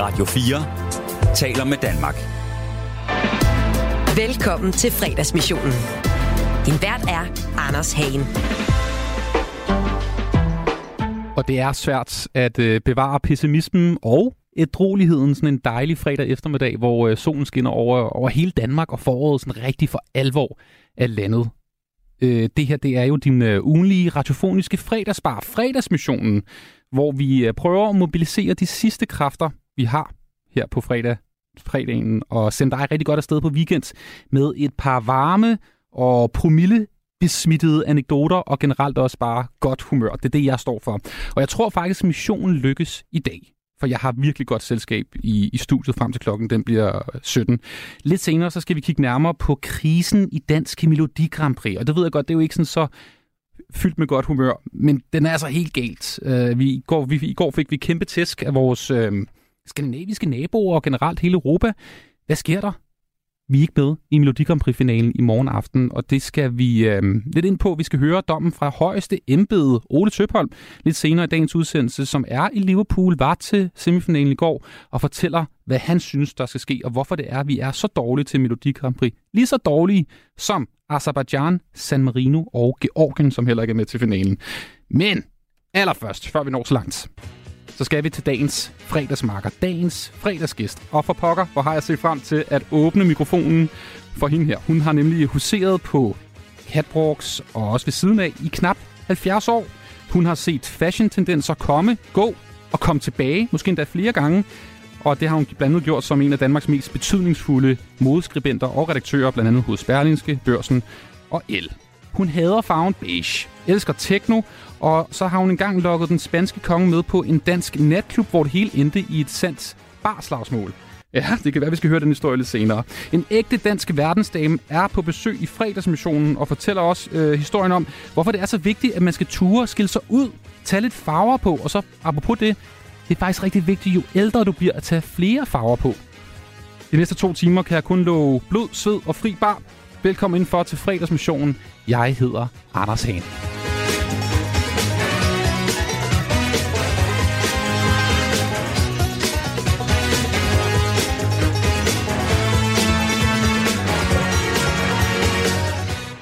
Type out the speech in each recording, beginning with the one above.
Radio 4 taler med Danmark. Velkommen til fredagsmissionen. Din vært er Anders Hagen. Og det er svært at øh, bevare pessimismen og ædroligheden sådan en dejlig fredag eftermiddag, hvor øh, solen skinner over, over hele Danmark, og foråret sådan rigtig for alvor er landet. Øh, det her, det er jo din øh, ugenlige radiofoniske fredagsbar, fredagsmissionen, hvor vi øh, prøver at mobilisere de sidste kræfter, vi har her på fredag, fredagen, og sende dig rigtig godt afsted på weekend med et par varme og promille besmittede anekdoter og generelt også bare godt humør. Det er det, jeg står for. Og jeg tror faktisk, missionen lykkes i dag. For jeg har virkelig godt selskab i, i studiet frem til klokken, den bliver 17. Lidt senere, så skal vi kigge nærmere på krisen i Dansk Melodi Grand Prix. Og det ved jeg godt, det er jo ikke sådan så fyldt med godt humør, men den er altså helt galt. Uh, vi, i, går, vi, I går fik vi kæmpe tæsk af vores uh, skandinaviske naboer og generelt hele Europa. Hvad sker der? Vi er ikke med i Melodi finalen i morgen aften, og det skal vi øh, lidt ind på. Vi skal høre dommen fra højeste embede Ole Tøpholm lidt senere i dagens udsendelse, som er i Liverpool, var til semifinalen i går, og fortæller, hvad han synes, der skal ske, og hvorfor det er, at vi er så dårlige til Melodi Grand Prix. Lige så dårlige som Azerbaijan, San Marino og Georgien, som heller ikke er med til finalen. Men allerførst, før vi når så langt, så skal vi til dagens fredagsmarker, dagens fredagsgæst. Og for pokker, hvor har jeg set frem til at åbne mikrofonen for hende her. Hun har nemlig huseret på catwalks og også ved siden af i knap 70 år. Hun har set fashion-tendenser komme, gå og komme tilbage, måske endda flere gange. Og det har hun blandt andet gjort som en af Danmarks mest betydningsfulde modeskribenter og redaktører, blandt andet hos Berlingske, Børsen og El. Hun hader farven beige, elsker techno, og så har hun engang lukket den spanske konge med på en dansk natklub, hvor det hele endte i et sandt barslagsmål. Ja, det kan være, vi skal høre den historie lidt senere. En ægte dansk verdensdame er på besøg i fredagsmissionen og fortæller os øh, historien om, hvorfor det er så vigtigt, at man skal ture, skille sig ud, tage lidt farver på, og så apropos det, det er faktisk rigtig vigtigt, jo ældre du bliver, at tage flere farver på. De næste to timer kan jeg kun love blod, sved og fri bar. Velkommen indenfor til fredagsmissionen. Jeg hedder Anders Hane.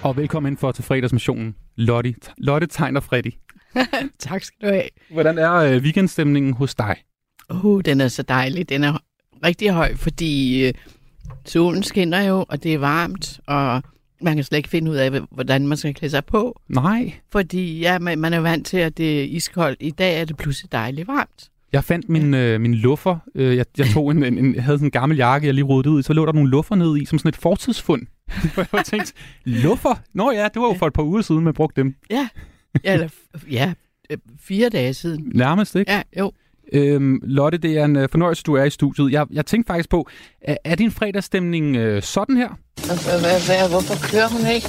Og velkommen ind for til fredagsmissionen, Lotte, Lotte Tegner Freddy. tak skal du have. Hvordan er øh, weekendstemningen hos dig? Uh, den er så dejlig. Den er rigtig høj, fordi øh, solen skinner jo, og det er varmt, og man kan slet ikke finde ud af, hvordan man skal klæde sig på. Nej. Fordi ja, man, man er vant til, at det er iskoldt. I dag er det pludselig dejligt varmt. Jeg fandt min, øh, min luffer. Øh, jeg, jeg tog en, en, en, havde sådan en gammel jakke, jeg lige rodede ud i. Så lå der nogle luffer ned i, som sådan et fortidsfund. Hvor jeg tænkte, luffer? Nå ja, det var jo for et par uger siden, man brugte dem. Ja, ja, eller, ja fire dage siden. Nærmest, ikke? Ja, jo. Øhm, Lotte, det er en øh, fornøjelse, du er i studiet. Jeg, jeg tænkte faktisk på, er, er din fredagsstemning øh, sådan her? Hvad, hvad, hvad, hvorfor kører hun ikke?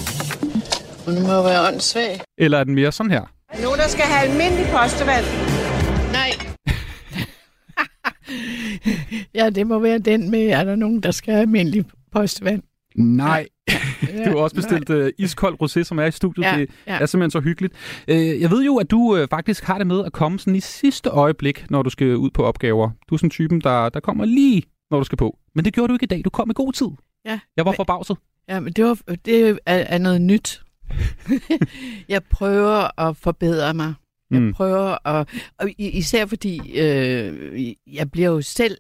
Hun må være åndssvag. Eller er den mere sådan her? Nogen, der skal have almindelig postevand. Nej. ja, det må være den med, er der nogen, der skal have almindelig postevand? Nej. Ja, du har også bestilt uh, iskold rosé, som er i studiet. Ja, det ja. er simpelthen så hyggeligt. Uh, jeg ved jo, at du uh, faktisk har det med at komme sådan i sidste øjeblik, når du skal ud på opgaver. Du er sådan typen, der, der kommer lige, når du skal på. Men det gjorde du ikke i dag. Du kom i god tid. Ja. Jeg var forbavset. Ja, men det, var, det er, er noget nyt. jeg prøver at forbedre mig. Jeg Mm. prøver at... Og især fordi øh, jeg bliver jo selv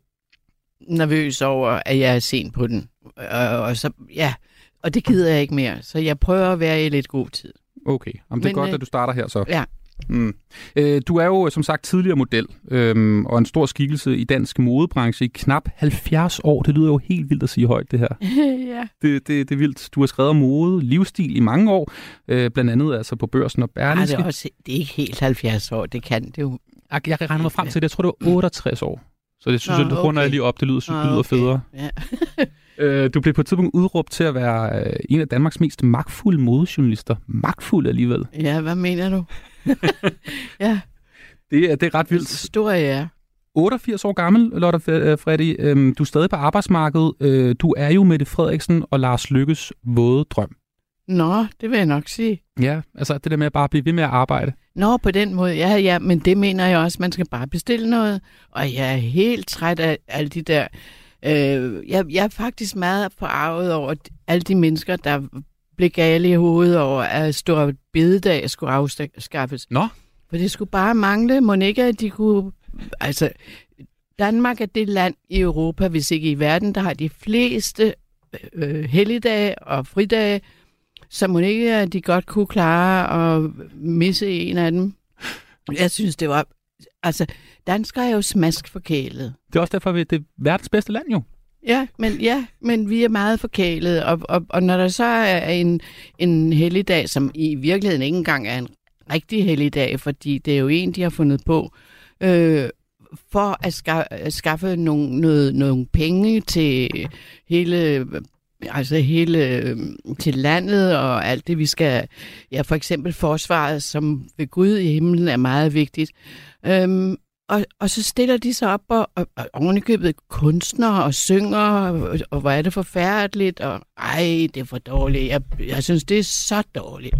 nervøs over, at jeg er sent på den. Og, og, så, ja, og det gider jeg ikke mere. Så jeg prøver at være i lidt god tid. Okay, Jamen, det er Men, godt, øh, at du starter her så. Ja. Mm. Øh, du er jo som sagt tidligere model øhm, og en stor skikkelse i dansk modebranche i knap 70 år. Det lyder jo helt vildt at sige højt, det her. ja. Det, det, det er vildt. Du har skrevet om mode, livsstil i mange år, øh, blandt andet altså på børsen og Berlingske. det, er også, det er ikke helt 70 år. Det kan det jo. Jeg, jeg regner mig frem til det. Jeg tror, det var 68 år. Så det synes Nå, jeg, det runder okay. jeg lige op. Det lyder, Nå, lyder okay. federe. Ja. Øh, du blev på et tidspunkt udråbt til at være øh, en af Danmarks mest magtfulde modejournalister. Magtfuld alligevel. ja, hvad mener du? ja, Det er, det er ret vildt. stor er. 88 år gammel, Lotte øh, Freddy. Øhm, du er stadig på arbejdsmarkedet. Øh, du er jo Mette Frederiksen og Lars Lykkes våde drøm. Nå, det vil jeg nok sige. Ja, altså det der med at bare blive ved med at arbejde. Nå, på den måde, ja, ja, men det mener jeg også, man skal bare bestille noget. Og jeg er helt træt af alle de der... Øh, jeg, jeg er faktisk meget forarvet over alle de mennesker, der blev gale i hovedet over, at stor bededag skulle afskaffes. Nå, For det skulle bare mangle. Må ikke, at de kunne... Altså, Danmark er det land i Europa, hvis ikke i verden, der har de fleste øh, helligdage og fridage, så må ikke, at de godt kunne klare at misse en af dem. Jeg synes, det var... Altså, danskere er jo smask forkælet. det er også derfor, vi det er verdens bedste land jo. Ja, men, ja, men vi er meget forkælet, og, og, og når der så er en, en helligdag, som i virkeligheden ikke engang er en rigtig helligdag, fordi det er jo en, de har fundet på, øh, for at, ska, at skaffe nogle, noget, nogle penge til hele altså hele øh, til landet og alt det, vi skal... Ja, for eksempel forsvaret, som ved Gud i himlen er meget vigtigt. Øhm, og, og så stiller de sig op og, og, og ovenikøbet kunstnere og synger, og, og hvor er det forfærdeligt, og ej, det er for dårligt. Jeg, jeg synes, det er så dårligt.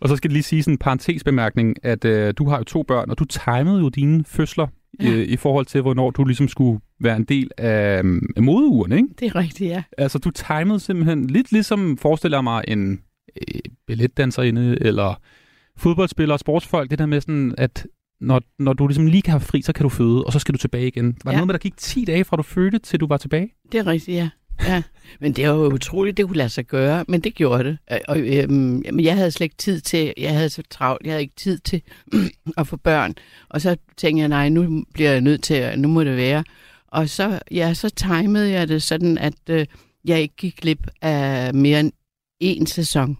Og så skal det lige sige sådan en parentesbemærkning, at øh, du har jo to børn, og du timede jo dine fødsler Ja. øh, i forhold til, hvornår du ligesom skulle være en del af, øh, af modeuren, ikke? Det er rigtigt, ja. Altså, du timede simpelthen lidt ligesom, forestiller mig, en øh, balletdanserinde eller fodboldspiller og sportsfolk, det der med sådan, at når, når du ligesom lige kan have fri, så kan du føde, og så skal du tilbage igen. Var Ja. noget med, der gik 10 dage fra du fødte, til du var tilbage? Det er rigtigt, ja. ja. Men det var jo utroligt, det kunne lade sig gøre, men det gjorde det. Øh, Og, øhm, jamen, jeg havde slet ikke tid til, jeg havde så travlt, jeg havde ikke tid til at få børn. Og så tænkte jeg, nej, nu bliver jeg nødt til, nu må det være. Og så, ja, så timede jeg det sådan, at øh, jeg ikke gik glip af mere end én sæson.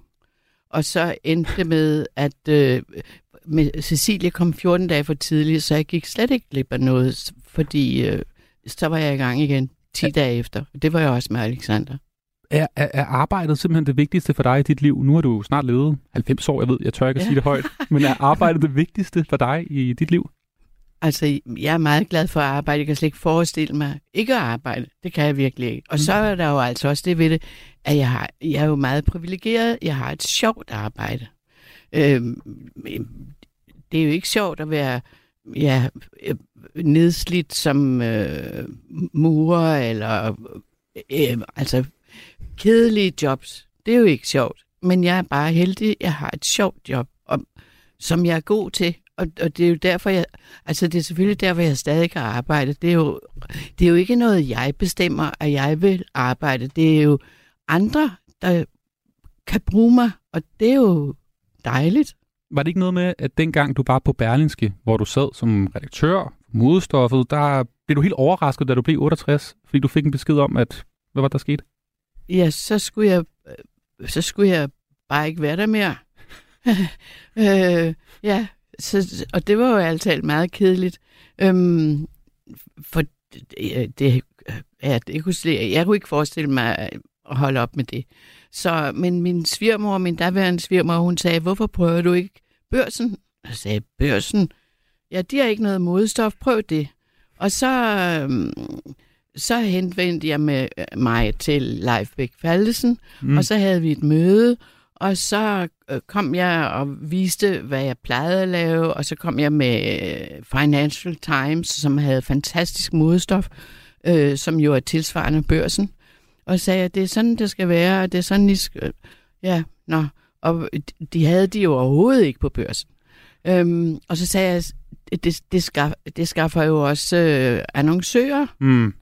Og så endte det med, at øh, med Cecilie kom 14 dage for tidligt, så jeg gik slet ikke glip af noget, fordi øh, så var jeg i gang igen 10 ja. dage efter. Det var jeg også med Alexander. Er, er, er arbejdet simpelthen det vigtigste for dig i dit liv? Nu har du snart levet 90 år, jeg ved, jeg tør ikke at sige det højt. Men er arbejdet det vigtigste for dig i dit liv? Altså, jeg er meget glad for at arbejde. Jeg kan slet ikke forestille mig ikke at arbejde. Det kan jeg virkelig ikke. Og så er der jo altså også det ved det, at jeg, har, jeg er jo meget privilegeret. Jeg har et sjovt arbejde. Øhm, det er jo ikke sjovt at være ja, øh, nedslidt som øh, murer eller øh, altså kedelige jobs. Det er jo ikke sjovt. Men jeg er bare heldig. Jeg har et sjovt job, og, som jeg er god til. Og, og det er jo derfor, jeg, altså det er selvfølgelig derfor, jeg stadig kan arbejde. Det er, jo, det er jo ikke noget, jeg bestemmer, at jeg vil arbejde. Det er jo andre, der kan bruge mig, og det er jo dejligt. Var det ikke noget med, at dengang du var på Berlinske, hvor du sad som redaktør for modestoffet, der blev du helt overrasket, da du blev 68, fordi du fik en besked om, at hvad var der sket? Ja, så skulle jeg, så skulle jeg bare ikke være der mere. øh, ja, så, og det var jo alt talt meget kedeligt. Øhm, for det, det, ja, det kunne, jeg kunne ikke forestille mig at holde op med det. Så, men min svigermor, min daværende svigermor, hun sagde, hvorfor prøver du ikke børsen? Jeg sagde, børsen? Ja, de har ikke noget modstof, prøv det. Og så, øhm, så henvendte jeg med øh, mig til Leif Bæk Faldesen, mm. og så havde vi et møde, og så øh, kom jeg og viste, hvad jeg plejede at lave, og så kom jeg med øh, Financial Times, som havde fantastisk modestof, øh, som jo er tilsvarende børsen, og sagde, at det er sådan, det skal være, og det er sådan, I skal... Ja, nå. Og de havde de jo overhovedet ikke på børsen. Øhm, og så sagde jeg, det, det, skaf, det skaffer jo også øh, annoncører, Mm.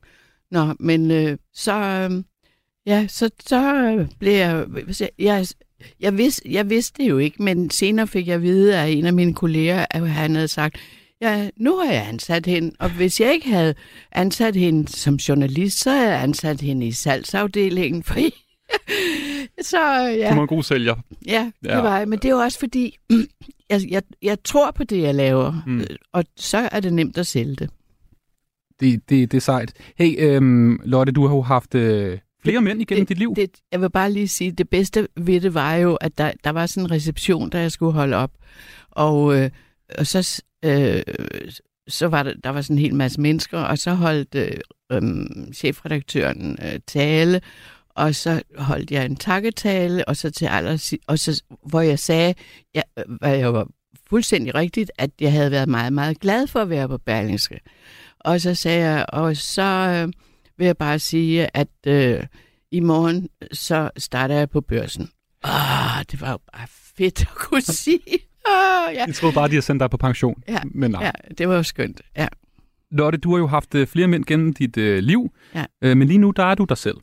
Nå, men øh, så, øh, ja, så, så øh, blev jeg, jeg, jeg, vidste, jeg vidste det jo ikke, men senere fik jeg at vide af en af mine kolleger, at han havde sagt, ja, nu har jeg ansat hende, og hvis jeg ikke havde ansat hende som journalist, så havde jeg ansat hende i salgsafdelingen, for så ja. Du var en god sælger. Ja, det Ja. var jeg. Men det er jo også fordi, jeg, jeg, jeg tror på det, jeg laver, Mm. mm. og så er det nemt at sælge det. Det, det, det er sejt. Hey, øhm, Lotte, du har jo haft øh, flere mænd igennem dit liv. Det, jeg vil bare lige sige, det bedste ved det var jo, at der, der var sådan en reception, der jeg skulle holde op. Og, øh, og så, øh, så var der, der var sådan en hel masse mennesker, og så holdt øh, øh, chefredaktøren øh, tale, Og så holdt jeg en takketale, og så til aller, og så, hvor jeg sagde, ja, hvad jeg var fuldstændig rigtigt, at jeg havde været meget, meget glad for at være på Berlingske. Og så sagde jeg, og så øh, vil jeg bare sige, at øh, i morgen, så starter jeg på børsen. Åh, det var jo bare fedt at kunne sige. Åh, ja. Jeg troede bare, de havde sendt dig på pension. Ja, Men nej. ja, det var jo skønt. Ja. Lotte, du har jo haft øh, flere mænd gennem dit øh, liv, Ja. øh, men lige nu, der er du dig selv.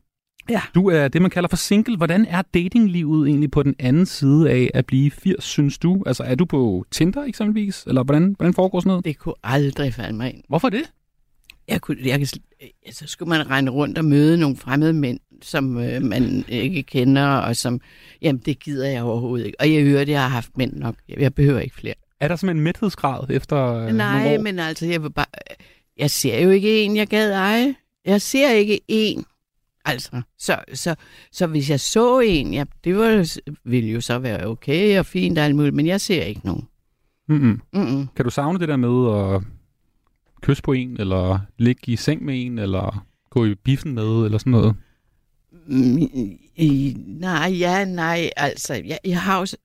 Ja. Du er det, man kalder for single. Hvordan er datinglivet egentlig på den anden side af at blive 80, synes du? Altså, er du på Tinder eksempelvis? Eller hvordan, hvordan foregår sådan noget? Det kunne aldrig falde mig ind. Hvorfor det? Jeg kunne, jeg kan, ja, så skulle man regne rundt og møde nogle fremmede mænd, som øh, man ikke kender, og som, jamen det gider jeg overhovedet ikke. Og jeg hører, at jeg har haft mænd nok. Jeg, behøver ikke flere. Er der simpelthen en mæthedsgrad efter øh, Nej, men altså, jeg vil bare, jeg ser jo ikke en, jeg gad eje. Jeg ser ikke en. Altså, så, så, så hvis jeg så en, ja, det var, ville jo så være okay og fint og alt muligt, men jeg ser ikke nogen. Mm-mm. Mm-mm. Kan du savne det der med at kysse på en, eller ligge i seng med en, eller gå i biffen med, eller sådan noget? Mm, i- Nej, ja, nej, altså, jeg, jeg har også...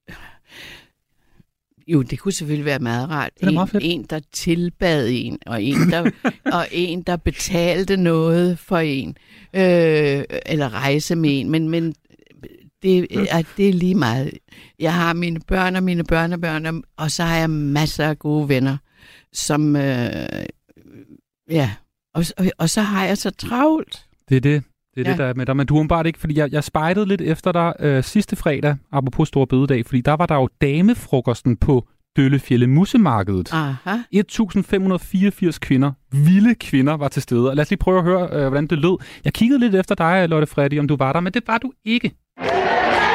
Jo, det kunne selvfølgelig være meget rart. Det er en, meget fedt. en, der tilbad en, og en, der, og en, der betalte noget for en, øh, eller rejse med en, men, men det, er, det er lige meget. Jeg har mine børn og mine børnebørn, og- og så har jeg masser af gode venner, som... Øh, ja, og, og, og så har jeg så travlt. Det er det. Det er ja. Ja. det, der er med dig. Men du er åbenbart ikke, fordi jeg, jeg spejtede lidt efter dig øh, sidste fredag, apropos Store Bededag, fordi der var der jo damefrokosten på Døllefjælde Musemarkedet. Aha. 1584 kvinder, vilde kvinder, var til stede. Og lad os lige prøve at høre, øh, hvordan det lød. Jeg kiggede lidt efter dig, Lotte Freddy, om du var der, men det var du ikke. Det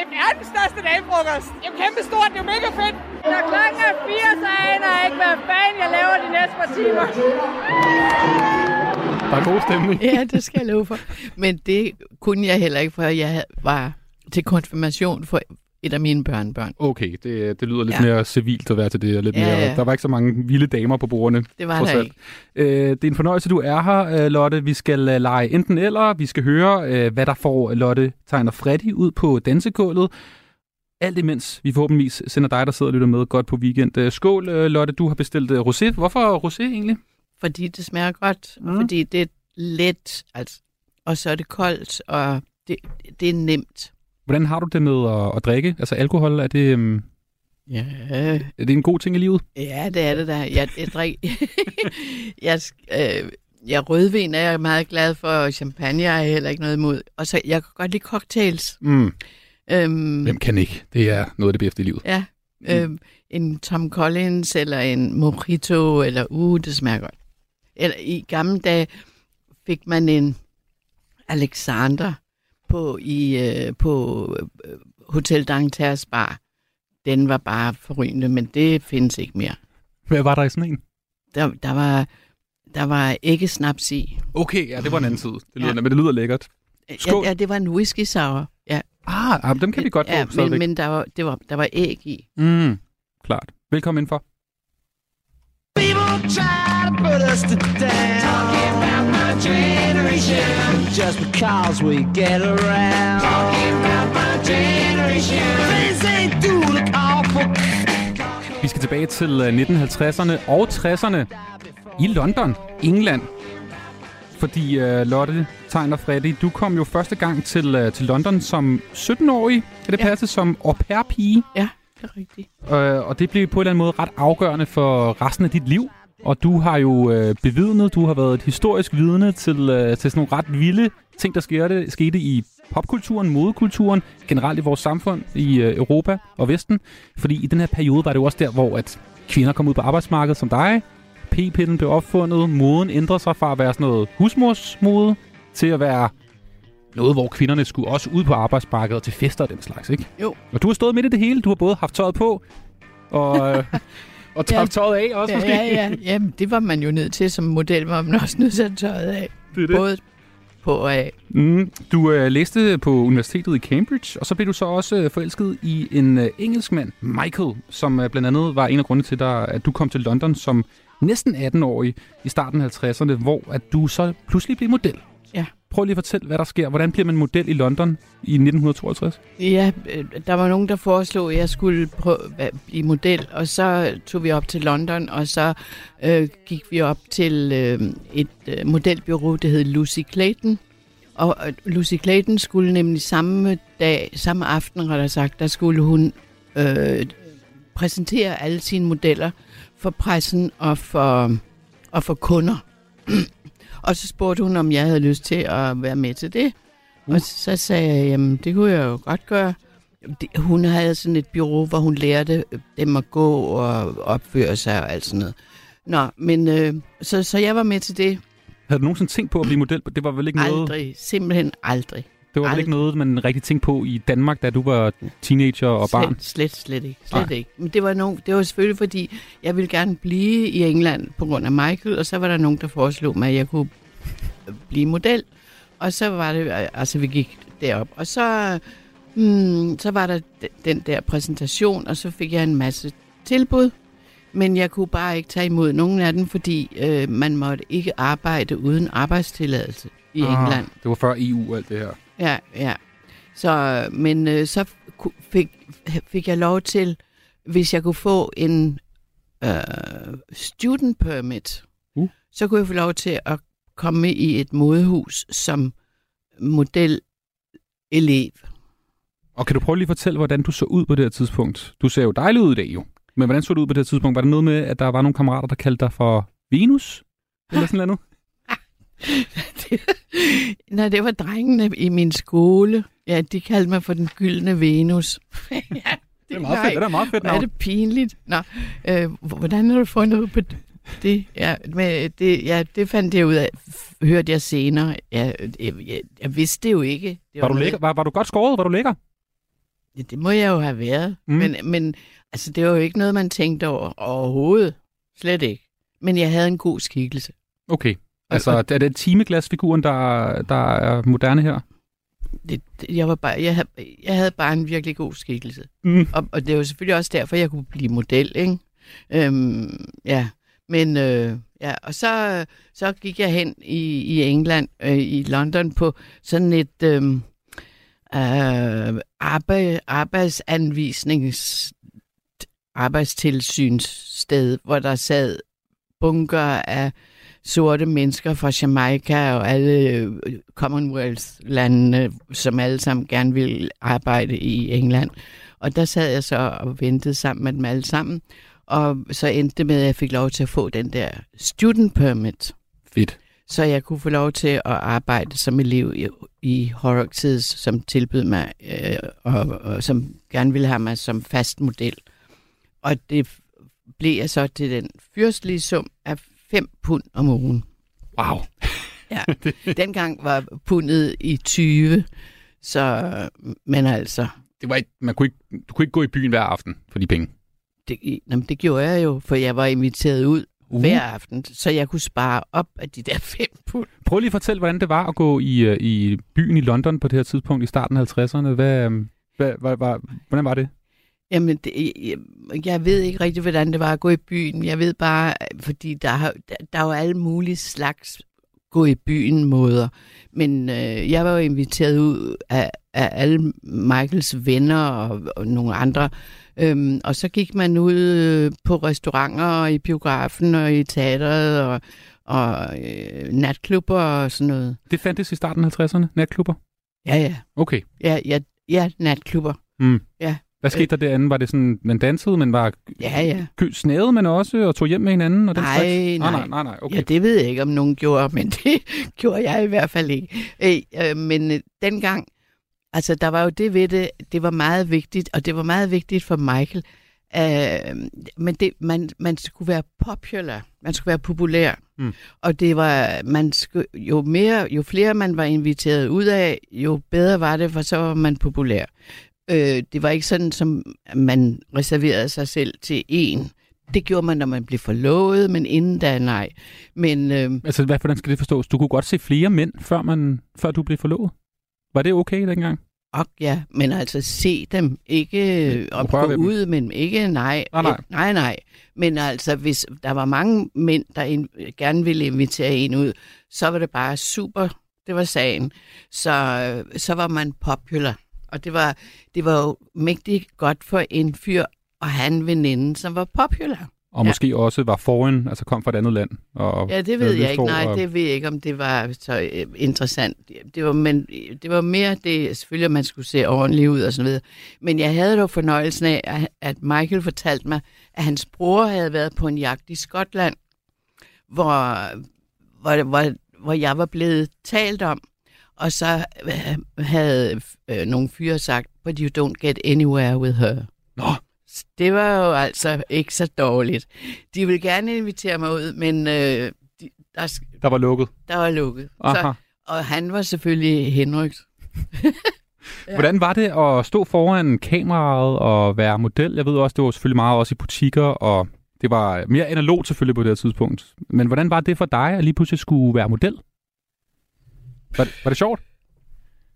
Det er verdens største er jo kæmpe stort. Det er jo mega fedt. Når klokken er fire, så aner jeg ikke, hvad fanden jeg laver de næste par timer. Der er god stemning. Ja, det skal jeg love for. Men det kunne jeg heller ikke, for jeg var til konfirmation for et af mine børnebørn. Okay, det, det lyder lidt Ja. mere civilt at være til det. og Lidt Ja, mere, ja. Der var ikke så mange vilde damer på bordene. Det var der ikke. Øh, det er en fornøjelse, du er her, øh, Lotte. Vi skal øh, lege enten eller. Vi skal høre, hvad der får Lotte Tegner Freddy ud på dansegulvet. Alt imens vi forhåbentlig sender dig, der sidder og lytter med, godt på weekend. Skål, Lotte. Du har bestilt rosé. Hvorfor rosé egentlig? Fordi det smager godt, mm. fordi det er let, altså. og så er det koldt, og det, det er nemt. Hvordan har du det med at, at drikke? Altså alkohol, er det, øhm, Ja, er det en god ting i livet? ja det er det da. Jeg, jeg, drik, jeg, øh, jeg rødvin er jeg meget glad for, og champagne er jeg heller ikke noget imod. Og så, jeg kan godt lide cocktails. Mm. Øhm, Hvem kan ikke? Det er noget af det bedste i livet. Ja, øh, en Tom Collins eller en Mojito, eller uh, det smager godt. Eller i gamle dage fik man en Alexander på, i, øh, på øh, Hotel Dangters bar. Den var bare forrygende, men det findes ikke mere. Hvad var der i sådan en? Der, der var der var ikke snaps i. Okay, ja, det var en anden tid. Det lyder, Ja. Men det lyder lækkert. Skål. Ja, ja, det var en whisky sour. Ja, Ah, ah, dem kan vi godt få ja men, stadigvæk. men der, var, det var, der var æg i. Mm, klart. Velkommen indenfor. People try to put us to down. Talking about my generation. Just because we get around. Talking about my generation. Things they do look awful. Vi skal tilbage til øh, 1950'erne og 60'erne i London, England. Fordi uh, Lotte Tegner Freddy, du kom jo første gang til, uh, til London som 17-årig. Kan det Ja. passe som au pair-pige? Ja, det er rigtigt. Øh, og det blev på en eller anden måde ret afgørende for resten af dit liv. Og du har jo øh, bevidnet, du har været et historisk vidne til, øh, til sådan nogle ret vilde ting, der skete, skete i popkulturen, modekulturen, generelt i vores samfund i øh, Europa og Vesten. Fordi i den her periode var det jo også der, hvor at kvinder kom ud på arbejdsmarkedet som dig. P-pillen blev opfundet, moden ændrede sig fra at være sådan noget husmorsmode til at være noget, hvor kvinderne skulle også ud på arbejdsmarkedet og til fester og den slags, ikke? Jo. Og du har stået midt i det hele. Du har både haft tøjet på og, og Ja. taget tøjet af også Ja, måske. ja, ja. Jamen, det var man jo nødt til som model, var man også nødt til at tøjet af. Det er det. Både på og af. Mm, du øh, læste på universitetet i Cambridge, og så blev du så også øh, forelsket i en øh, engelskmand, Michael, som øh, blandt andet var en af grundene til, dig, at du kom til London som næsten 18-årig i starten af 50'erne, hvor at du så pludselig blev model. Prøv lige at fortælle, hvad der sker. Hvordan bliver man model i London i 1952? Ja, øh, der var nogen, der foreslog, at jeg skulle prøve at blive model, og så tog vi op til London, og så øh, gik vi op til øh, et øh, modelbyrå, der hed Lucy Clayton. Og øh, Lucy Clayton skulle nemlig samme dag, samme aften, rettere sagt, der skulle hun øh, præsentere alle sine modeller for pressen og for, og for kunder og så spurgte hun, om jeg havde lyst til at være med til det. Uh. Og så sagde jeg, jamen det kunne jeg jo godt gøre. Hun havde sådan et bureau, hvor hun lærte dem at gå og opføre sig og alt sådan noget. Nå, men øh, så, så jeg var med til det. Havde du nogensinde tænkt på at blive model? Det var vel ikke noget, Aldrig, simpelthen aldrig. Det var vel ikke noget, man rigtig tænkte på i Danmark, da du var teenager og barn? Slet, slet, ikke. Slet Nej. ikke. Men det var, nogen, det var selvfølgelig, fordi jeg ville gerne blive i England på grund af Michael, og så var der nogen, der foreslog mig, at jeg kunne blive model. Og så var det, altså vi gik derop. Og så, hmm, så var der den der præsentation, og så fik jeg en masse tilbud. Men jeg kunne bare ikke tage imod nogen af dem, fordi øh, man måtte ikke arbejde uden arbejdstilladelse i Ah, England. Det var før EU alt det her. Ja, ja. Så, men øh, så fik, fik jeg lov til, hvis jeg kunne få en øh, student permit, Uh. så kunne jeg få lov til at komme i et modehus som model-elev. Og kan du prøve lige at fortælle, hvordan du så ud på det her tidspunkt? Du ser jo dejlig ud i dag jo. Men hvordan så du ud på det her tidspunkt? Var det noget med, at der var nogle kammerater, der kaldte dig for Venus? Eller sådan noget? Nej, det var drengene i min skole. Ja, de kaldte mig for den gyldne Venus. ja, Det er meget fedt. Det er meget fedt Hvor er navn. det pinligt. Nå, øh, hvordan har du fundet ud på det? Ja, men det, ja, det fandt jeg ud af, hørte jeg senere. Ja, jeg, jeg, jeg vidste det jo ikke. Det Var du, noget- lækker? Var, var du godt skåret? Var du lækker? Ja, det må jeg jo have været. Mm. Men, men altså, det var jo ikke noget, man tænkte over overhovedet. Slet ikke. Men jeg havde en god skikkelse. Okay. Altså, er det timeglasfiguren, der, der er moderne her? Det, jeg, var bare, jeg, havde, jeg havde bare en virkelig god skikkelse. Mm. Og, og det jo selvfølgelig også derfor, jeg kunne blive model, ikke? Øhm, ja, men øh, ja, og så, så gik jeg hen i, i England, øh, i London, på sådan et øh, øh, arbejde, arbejdsanvisnings arbejdstilsynssted, hvor der sad bunker af sorte mennesker fra Jamaica og alle øh, Commonwealth-landene, som alle sammen gerne ville arbejde i England. Og der sad jeg så og ventede sammen med dem alle sammen. Og så endte det med, at jeg fik lov til at få den der student permit. Fedt. Så jeg kunne få lov til at arbejde som elev i, i Horrocks, som tilbød mig, øh, og, og som gerne ville have mig som fast model. Og det blev jeg så til den fyrstlige sum af 5 pund om ugen. Wow. Ja. Dengang var pundet i 20, så, men altså, Det var ikke, man kunne ikke, du kunne ikke gå i byen hver aften for de penge. det, jamen, det gjorde jeg jo, for jeg var inviteret ud uh. hver aften, så jeg kunne spare op af de der 5 pund. Prøv lige at fortælle, hvordan det var at gå i, øh, i byen i London på det her tidspunkt i starten af 50'erne. Hvad, hvad, hvad, hvad, hvordan var det? Jamen, det, jeg, jeg ved ikke rigtig, hvordan det var at gå i byen. Jeg ved bare, fordi der, der, der er jo alle mulige slags gå i byen måder. Men øh, jeg var jo inviteret ud af, af alle Michaels venner og, og nogle andre. Øhm, og så gik man ud øh, på restauranter og i biografen og i teateret og, og øh, natklubber og sådan noget. Det fandtes i starten af 50'erne, natklubber. Ja, ja. Okay. Ja, ja, ja natklubber. Mm. Ja. Hvad skete der derinde? Var det sådan, man dansede, men var Ja, ja. snævede man også og tog hjem med hinanden? Og den Nej, slags? nej. nej, nej, nej. Okay. Ja, det ved jeg ikke, om nogen gjorde, men det gjorde jeg i hvert fald ikke. Øh, øh, men øh, dengang, altså der var jo det ved det, det var meget vigtigt, og det var meget vigtigt for Michael, øh, men det, man, man skulle være popular, man skulle være populær. Mm. Og det var, man skulle, jo, mere, jo flere man var inviteret ud af, jo bedre var det, for så var man populær. Øh, det var ikke sådan, som man reserverede sig selv til en. Det gjorde man, når man blev forlovet, men inden da, nej. Men øh, Altså, hvad, hvordan skal det forstås? Du kunne godt se flere mænd, før, man, før du blev forlovet. Var det okay dengang? Og ja, men altså se dem, ikke øh, røre gå ved dem. ud, men ikke nej. Nej, nej. Nej, nej. Men altså, hvis der var mange mænd, der in, gerne ville invitere en ud, så var det bare super. Det var sagen. Så, øh, så var man popular. Og det var, det var jo mægtig godt for en fyr have en veninde, som var popular. Og Ja. måske også var foreign, altså kom fra et andet land. Og Ja, det ved jeg ikke. Nej, og- det ved jeg ikke, om det var så øh, interessant. Det var, men det var mere det, selvfølgelig, at man skulle se ordentligt ud og sådan noget. Men jeg havde dog fornøjelsen af, at- at Michael fortalte mig, at hans bror havde været på en jagt i Skotland, hvor, hvor, hvor, hvor jeg var blevet talt om. Og så øh, havde øh, nogle fyre sagt, but you don't get anywhere with her. Nå. Det var jo altså ikke så dårligt. De ville gerne invitere mig ud, men øh, de, der, Der var lukket. der var lukket. Aha. Så, og han var selvfølgelig henrygt. Ja. Hvordan var det at stå foran kameraet og være model? Jeg ved også, det var selvfølgelig meget også i butikker, og det var mere analogt selvfølgelig på det her tidspunkt. Men hvordan var det for dig at lige pludselig skulle være model? Var, var det sjovt?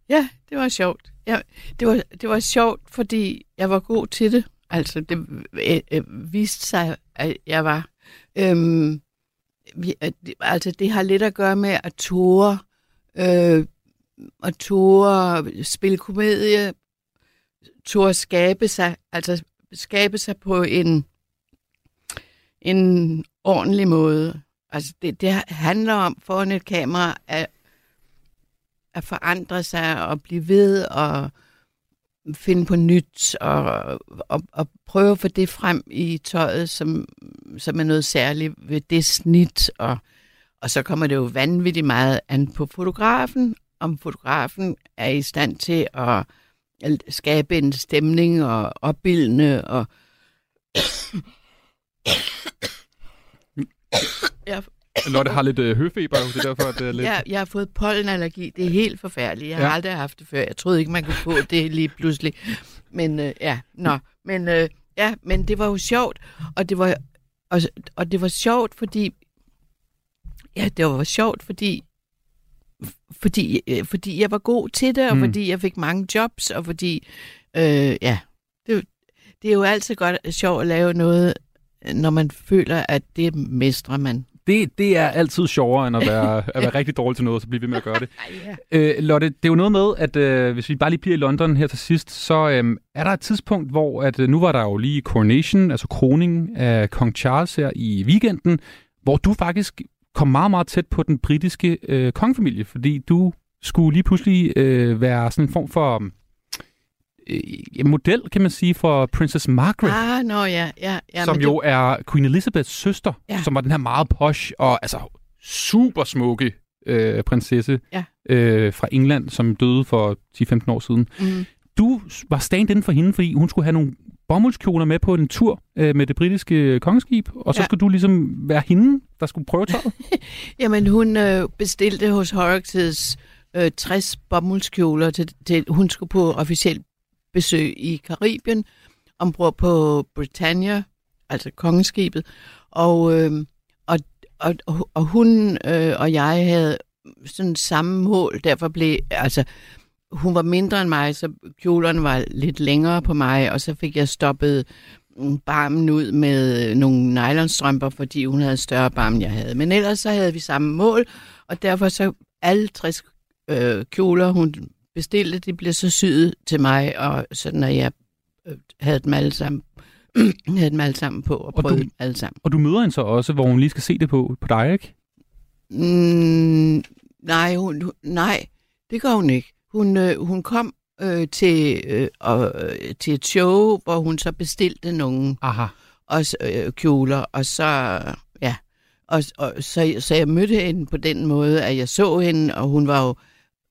Ja, det var sjovt. Ja, det, var, det var sjovt, fordi jeg var god til det. Altså, det øh, øh, viste sig, at jeg var. Øhm, vi- at altså, det har lidt at gøre med at ture, øh, at ture spille komedie, ture skabe sig, altså skabe sig på en, en ordentlig måde. Altså, det, det handler om foran et kamera at, at forandre sig og blive ved og finde på nyt og, og, og prøve at få det frem i tøjet, som, som er noget særligt ved det snit. Og, og så kommer det jo vanvittigt meget an på fotografen, om fotografen er i stand til at skabe en stemning og opbildende og jeg, Lotte har lidt øh, høfeber, det er derfor, at det er lidt... Ja, jeg har fået pollenallergi. Det er helt forfærdeligt. Jeg har Ja. aldrig haft det før. Jeg troede ikke, man kunne få det lige pludselig. Men øh, ja, nå. Men, øh, ja, men det var jo sjovt. Og det var, og, og det var sjovt, fordi... Ja, det var sjovt, fordi... Fordi, øh, fordi jeg var god til det, og mm. fordi jeg fik mange jobs, og fordi... Øh, ja, det, det er jo altid godt sjovt at lave noget, når man føler, at det mestrer man. Det, det er altid sjovere, end at være, at være rigtig dårlig til noget, og så blive ved med at gøre det. Ja. Øh, Lotte, det er jo noget med, at øh, hvis vi bare lige bliver i London her til sidst, så øh, er der et tidspunkt, hvor at, øh, nu var der jo lige coronation, altså kroning af kong Charles her i weekenden, hvor du faktisk kom meget, meget tæt på den britiske øh, kongefamilie, fordi du skulle lige pludselig øh, være sådan en form for øh, model, kan man sige, for Princess Margaret. Ah, nå ja, ja. ja som jo er Queen Elizabeths søster, ja. Som var den her meget posh og altså super smukke øh, prinsesse Ja. øh, fra England, som døde for 10-15 år siden. Det, mm, Du var stand inden for hende, fordi hun skulle have nogle bomuldskjoler med på en tur øh, med det britiske kongeskib, og så Ja. skulle du ligesom være hende, der skulle prøve tøjet. jamen, hun øh, bestilte hos Horrocks øh, 60 bomuldskjoler, til, til, hun skulle på officielt besøg i Karibien, ombord på Britannia, altså kongeskibet, og, øh, og, og, og hun øh, og jeg havde sådan samme mål, derfor blev, altså, hun var mindre end mig, så kjolerne var lidt længere på mig, og så fik jeg stoppet mm, barmen ud med øh, nogle nylonstrømper, fordi hun havde større barm, end jeg havde. Men ellers så havde vi samme mål, og derfor så alle 60 øh, kjoler, hun bestilte, de blev så syet til mig, og sådan at jeg øh, havde dem alle sammen, havde dem alle sammen på, og Og prøvede du- dem alle sammen. og du møder hende så også, hvor hun lige skal se det på, på dig, ikke? Mm, nej, hun, nej, det gør hun ikke. Hun, øh, hun kom øh, til, øh, og, øh, til et show, hvor hun så bestilte nogle Aha. også, øh, kjoler, og så, ja, og, og så, så jeg mødte hende på den måde, at jeg så hende, og hun var jo,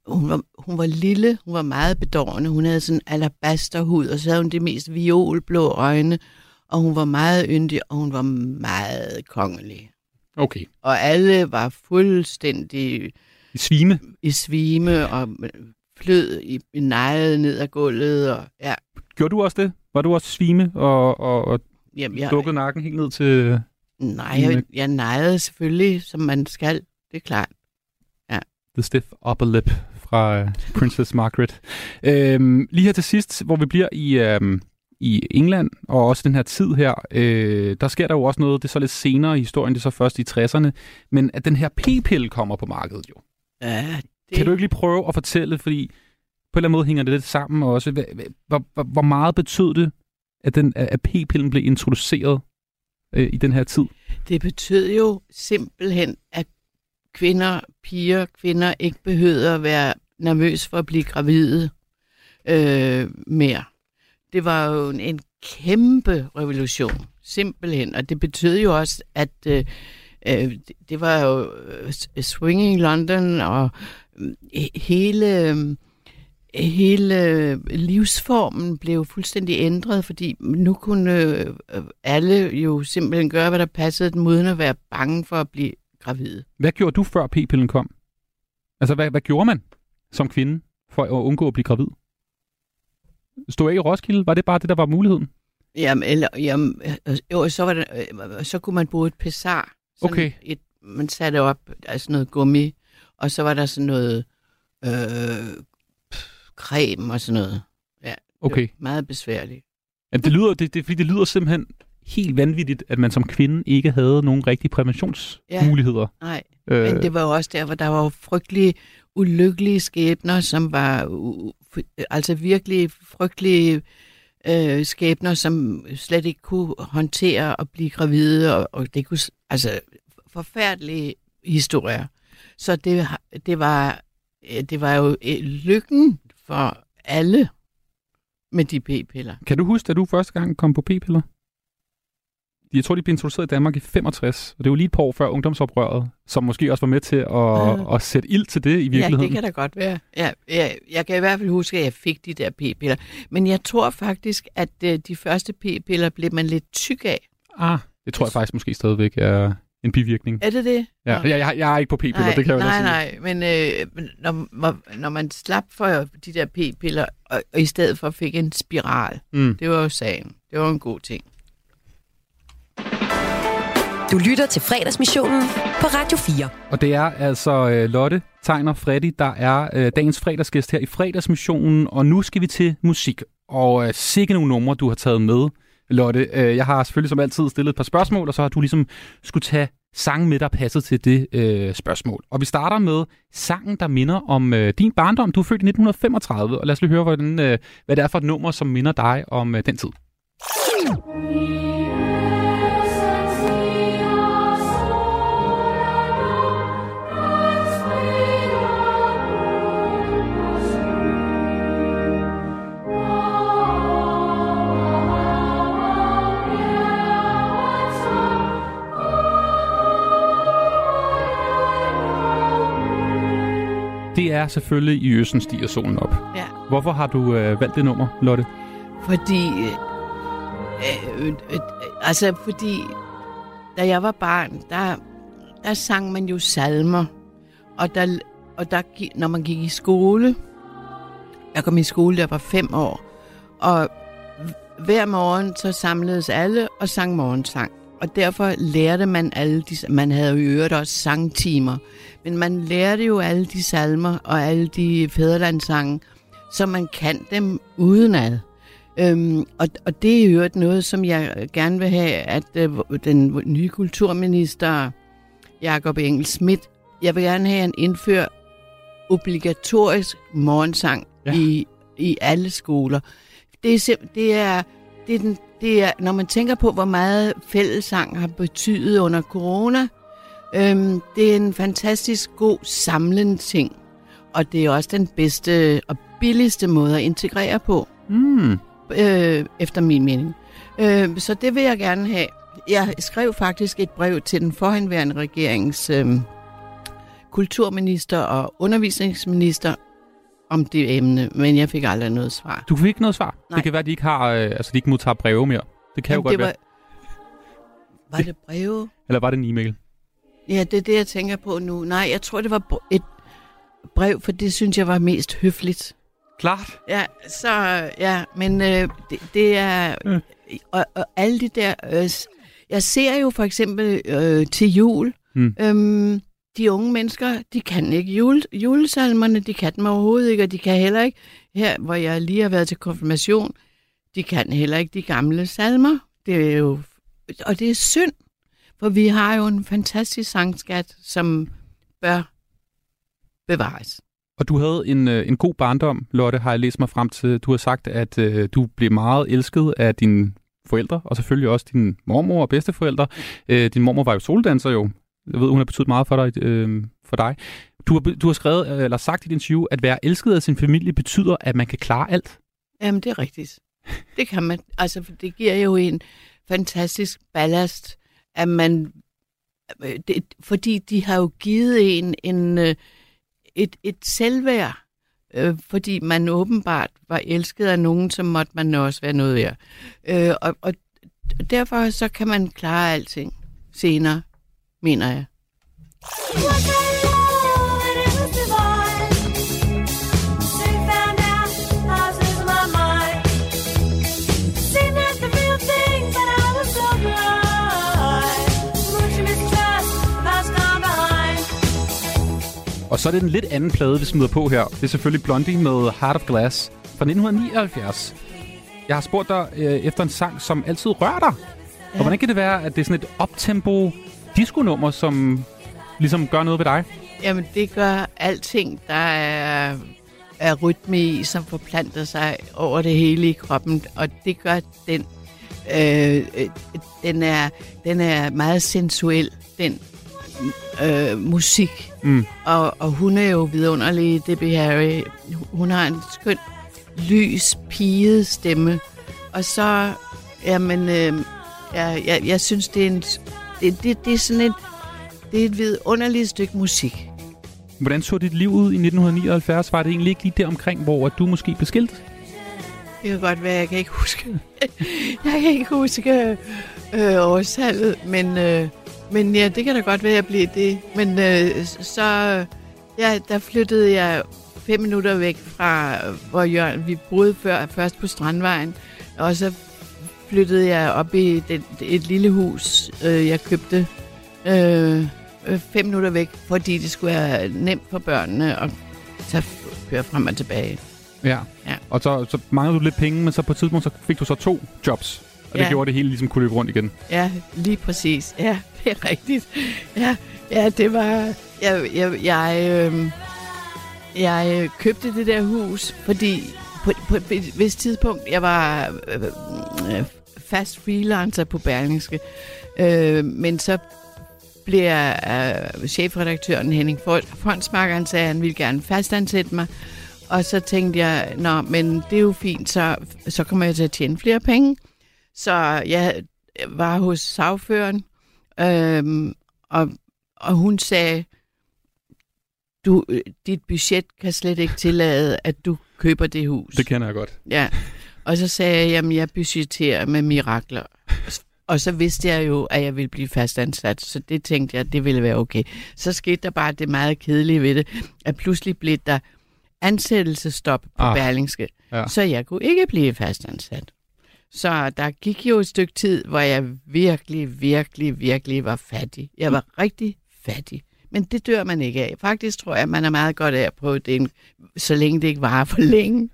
hun var, hun var lille, hun var meget bedårende, hun havde sådan alabasterhud, og så havde hun de mest violblå øjne, og hun var meget yndig, og hun var meget kongelig. Okay. Og alle var fuldstændig I svime. i svime og flød i, i nejet ned ad gulvet. Og, ja, Gjorde du også det? Var du også svime og, og, og jamen, jeg, dukket nakken helt ned til... nej, jeg, jeg nejede selvfølgelig, som man skal. Det er klart. The Stiff Upper Lip fra øh, Princess Margaret. Øhm, lige her til sidst, hvor vi bliver i, øhm, i England, og også den her tid her, øh, der sker der jo også noget, det er så lidt senere i historien, det er så først i 60'erne, men at den her p-pille kommer på markedet jo. Ja, det, Kan du ikke lige prøve at fortælle, fordi på en eller anden måde hænger det lidt sammen også. Hvor, hvor, meget betød det, at, den, at p-pillen blev introduceret øh, i den her tid? det betød jo simpelthen, at kvinder, piger, kvinder ikke behøvede at være nervøs for at blive gravide øh, mere. Det var jo en, en kæmpe revolution, simpelthen. Og det betød jo også, at øh, øh, det, var jo øh, Swinging London, og mm, hele... Øh, hele livsformen blev fuldstændig ændret, fordi nu kunne øh, alle jo simpelthen gøre, hvad der passede dem, uden at være bange for at blive gravide. Hvad gjorde du, før p-pillen kom? Altså, hvad, hvad gjorde man som kvinde for at undgå at blive gravid? Stod ikke i Roskilde? Var det bare det, der var muligheden? Jamen, eller, jamen, øh, jo, så, var det, øh, så kunne man bruge et pessar. Sådan Okay. Et, man satte op, altså noget gummi, og så var der sådan noget øh, creme og sådan noget. Ja, Okay. meget besværligt. Jamen, det, lyder, det, det, fordi det lyder simpelthen helt vanvittigt, at man som kvinde ikke havde nogen rigtige præventionsmuligheder. Nej, Øh, Men det var jo også der, hvor der var jo frygtelige, ulykkelige skæbner, som var altså virkelig frygtelige øh, skæbner, som slet ikke kunne håndtere at blive gravide, og, og det kunne, altså forfærdelige historier. Så det, det, var, det var jo øh, lykken for alle med de p-piller. Kan du huske, da du første gang kom på p-piller? Jeg tror, de blev introduceret i Danmark i 65, og det var lige et par år før ungdomsoprøret, som måske også var med til at, Ah. at sætte ild til det i Ja, virkeligheden. det kan da godt være. Ja, jeg, jeg kan i hvert fald huske, at jeg fik de der p-piller. Men jeg tror faktisk, at øh, de første p-piller blev man lidt tyk af. Ah, det tror jeg faktisk måske stadigvæk er en bivirkning. Er det det? Ja, Nå. jeg, jeg, jeg er ikke på p-piller, nej, det kan jeg jo nej, sige. nej, men øh, når, når man slap for de der p-piller, og, og i stedet for fik en spiral, Mm. det var jo sagen. Det var en god ting. Du lytter til fredagsmissionen på Radio 4. Og det er altså øh, Lotte Tegner Freddy, der er øh, dagens fredagsgæst her i fredagsmissionen, og nu skal vi til musik. Og øh, sikke nogle numre, du har taget med, Lotte. Øh, jeg har selvfølgelig som altid stillet et par spørgsmål, og så har du ligesom skulle tage sange med, der passer til det øh, spørgsmål. Og vi starter med sangen, der minder om øh, din barndom. Du er født i 1935, og lad os lige høre, hvordan, øh, hvad det er for et nummer, som minder dig om øh, den tid. Er selvfølgelig i Østen stiger solen op. Ja. Hvorfor har du øh, valgt det nummer, Lotte? Fordi, øh, øh, øh, altså fordi, da jeg var barn, der, der sang man jo salmer, og der, og der, når man gik i skole, jeg kom i skole, da jeg var fem år, og hver morgen så samledes alle og sang morgensang. Og derfor lærte man alle de, man havde jo i øvrigt også sangtimer, men man lærte jo alle de salmer og alle de fædrelandssange, så man kan dem udenad. Øhm, og, og det er jo noget, som jeg gerne vil have, at øh, den nye kulturminister, Jakob Engel Schmidt, jeg vil gerne have, at han indfører obligatorisk morgensang Ja. i, i alle skoler. Det er, det er, det er, den, det er, når man tænker på, hvor meget fællessang har betydet under corona, øhm, det er en fantastisk god samlende ting. Og det er også den bedste og billigste måde at integrere på Mm. øh, efter min mening. Øh, så det vil jeg gerne have. Jeg skrev faktisk et brev til den forhenværende regerings øh, kulturminister og undervisningsminister om det emne, men jeg fik aldrig noget svar. Du fik ikke noget svar? Nej. Det kan være, at de ikke, har, øh, altså, de ikke modtager breve mere. Det kan jo godt det være. var, det breve? Eller var det en e-mail? Ja, det er det, jeg tænker på nu. Nej, jeg tror, det var et brev, for det synes jeg var mest høfligt. Klart. Ja, så ja, men øh, det, det er Mm. og, og alle de der. Øh, jeg ser jo for eksempel øh, til jul. Mm. Øhm, de unge mennesker, de kan ikke jule, julesalmerne, de kan dem overhovedet ikke, og de kan heller ikke, her hvor jeg lige har været til konfirmation, de kan heller ikke de gamle salmer. Det er jo, og det er synd, for vi har jo en fantastisk sangskat, som bør bevares. Og du havde en, øh, en god barndom, Lotte, har jeg læst mig frem til. Du har sagt, at øh, du blev meget elsket af dine forældre, og selvfølgelig også din mormor og bedsteforældre. Øh, din mormor var jo soldanser jo. Jeg ved, hun har betydet meget for dig. Øh, for dig. Du, har, du har skrevet, øh, eller sagt i din interview, at være elsket af sin familie betyder, at man kan klare alt. Jamen, det er rigtigt. Det kan man. Altså, for det giver jo en fantastisk ballast, at man... Øh, det, fordi de har jo givet en, en øh, et, et selvværd, øh, fordi man åbenbart var elsket af nogen, så måtte man også være noget værd. Øh, og, og derfor så kan man klare alting senere, mener jeg. Og så er det en lidt anden plade, vi smider på her. Det er selvfølgelig Blondie med Heart of Glass fra 1979. Jeg har spurgt dig øh, efter en sang, som altid rører dig. Ja. Og hvordan kan det være, at det er sådan et optempo disco-nummer, som ligesom gør noget ved dig? Jamen, det gør alting, der er, er rytme i, som forplanter sig over det hele i kroppen, og det gør den. Øh, øh, den, er, den er meget sensuel, den øh, musik. Mm. Og, og hun er jo vidunderlig, Debbie Harry. Hun har en skøn, lys, piget stemme. Og så, jamen, øh, jeg, jeg, jeg synes, det er, en, det, det, det er sådan et, det er et vidunderligt stykke musik. Hvordan så dit liv ud i 1979? Var det egentlig ikke lige der omkring, hvor du måske blev skilt? Det kan godt være, jeg kan ikke huske. jeg kan ikke huske øh, årstallet, men, øh, men ja, det kan da godt være, jeg blev det. Men øh, så, ja, der flyttede jeg fem minutter væk fra, hvor Jørgen, vi boede før, først på Strandvejen, og så flyttede jeg op i det, et lille hus, øh, jeg købte øh, øh, fem minutter væk, fordi det skulle være nemt for børnene at tage, køre frem og tilbage. Ja. Ja. Og så, så manglede du lidt penge, men så på et tidspunkt så fik du så to jobs. Og det Ja. gjorde det hele ligesom kunne løbe rundt igen. Ja, lige præcis. Ja, det er rigtigt. Ja, ja det var... Jeg, jeg, jeg, øh, jeg købte det der hus, fordi på, på et vist tidspunkt, jeg var øh, øh, fast freelancer på Berlingske, øh, men så blev jeg øh, chefredaktøren Henning Fondsmark, han sagde, at han ville gerne fastansætte mig. Og så tænkte jeg, nå, men det er jo fint, så, så kommer jeg til at tjene flere penge. Så jeg var hos sagføren, øhm, og, og hun sagde, du, øh, dit budget kan slet ikke tillade, at du køber det hus. Det kender jeg godt. Ja. Og så sagde jeg, jamen jeg budgetterer med mirakler. Og så vidste jeg jo, at jeg ville blive fastansat, så det tænkte jeg, det ville være okay. Så skete der bare det meget kedelige ved det, at pludselig blev der ansættelsestop på Ah. Berlingske, Ja. så jeg kunne ikke blive fastansat. Så der gik jo et stykke tid, hvor jeg virkelig, virkelig, virkelig var fattig. Jeg var rigtig fattig. Men det dør man ikke af. Faktisk tror jeg, man er meget godt af at prøve det, så længe det ikke varer for længe.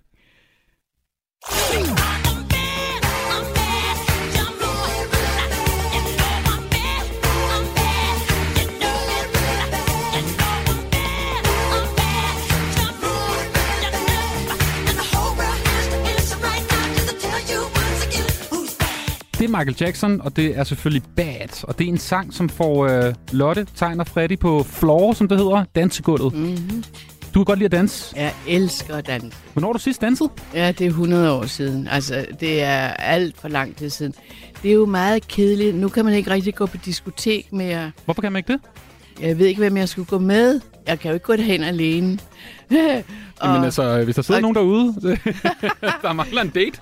Det er Michael Jackson, og det er selvfølgelig Bad. Og det er en sang, som får øh, Lotte, tegner Freddy på floor, som det hedder, dansegulvet. Mm-hmm. Du kan godt lide at danse. Jeg elsker at danse. Hvornår har du sidst danset? Ja, det er 100 år siden. Altså, det er alt for lang tid siden. Det er jo meget kedeligt. Nu kan man ikke rigtig gå på diskotek mere. Hvorfor kan man ikke det? Jeg ved ikke, hvem jeg skulle gå med. Jeg kan jo ikke gå derhen alene. og, Jamen altså, hvis der sidder og- nogen derude, der mangler en date.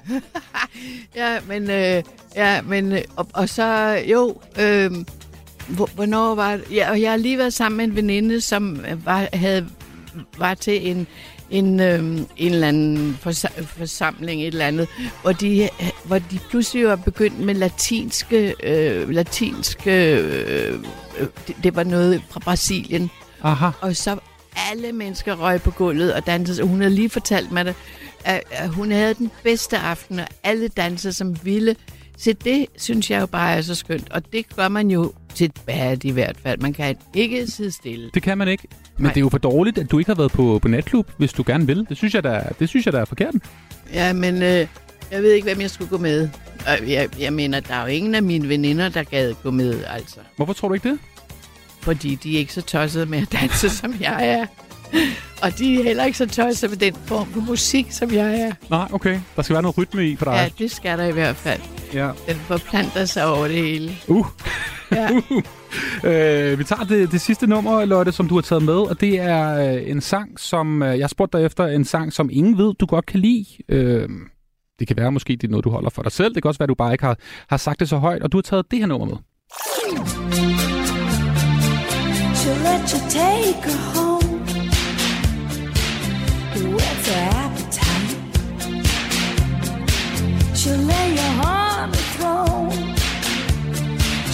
Ja, men, øh, ja, men øh, og, og så, jo, øh, hvor, hvornår var det? Ja, og jeg har lige været sammen med en veninde, som øh, var, havde, var til en, en, øh, en eller anden forsa- forsamling, et eller andet, hvor de, hvor de pludselig var begyndt med latinske, øh, latinske øh, øh, det, det var noget fra Brasilien, Aha. Og så alle mennesker røg på gulvet og dansede. Hun havde lige fortalt mig det, at, at hun havde den bedste aften, og alle dansede som ville. Så det synes jeg jo bare er så skønt. Og det gør man jo til bad i hvert fald. Man kan ikke sidde stille. Det kan man ikke. Men Nej. det er jo for dårligt, at du ikke har været på, på natklub, hvis du gerne vil. Det synes jeg, der, er- det synes jeg, der er forkert. Ja, men øh, jeg ved ikke, hvem jeg skulle gå med. Jeg, jeg mener, der er jo ingen af mine veninder, der gad gå med, altså. Hvorfor tror du ikke det? Fordi de er ikke så tossede med at danse, som jeg er. Og de er heller ikke så tossede med den form for musik, som jeg er. Nej, okay. Der skal være noget rytme i for dig. Ja, det skal der i hvert fald. Ja. Den forplanter sig over det hele. Uh. Ja. Øh, vi tager det, det sidste nummer, Lotte, som du har taget med, og det er øh, en sang, som øh, jeg spurgte dig efter, en sang, som ingen ved, du godt kan lide. Øh, det kan være, måske det er noget, du holder for dig selv. Det kan også være, du bare ikke har, har sagt det så højt, og du har taget det her nummer med. She'll let you take her home. She'll lay you on the throne.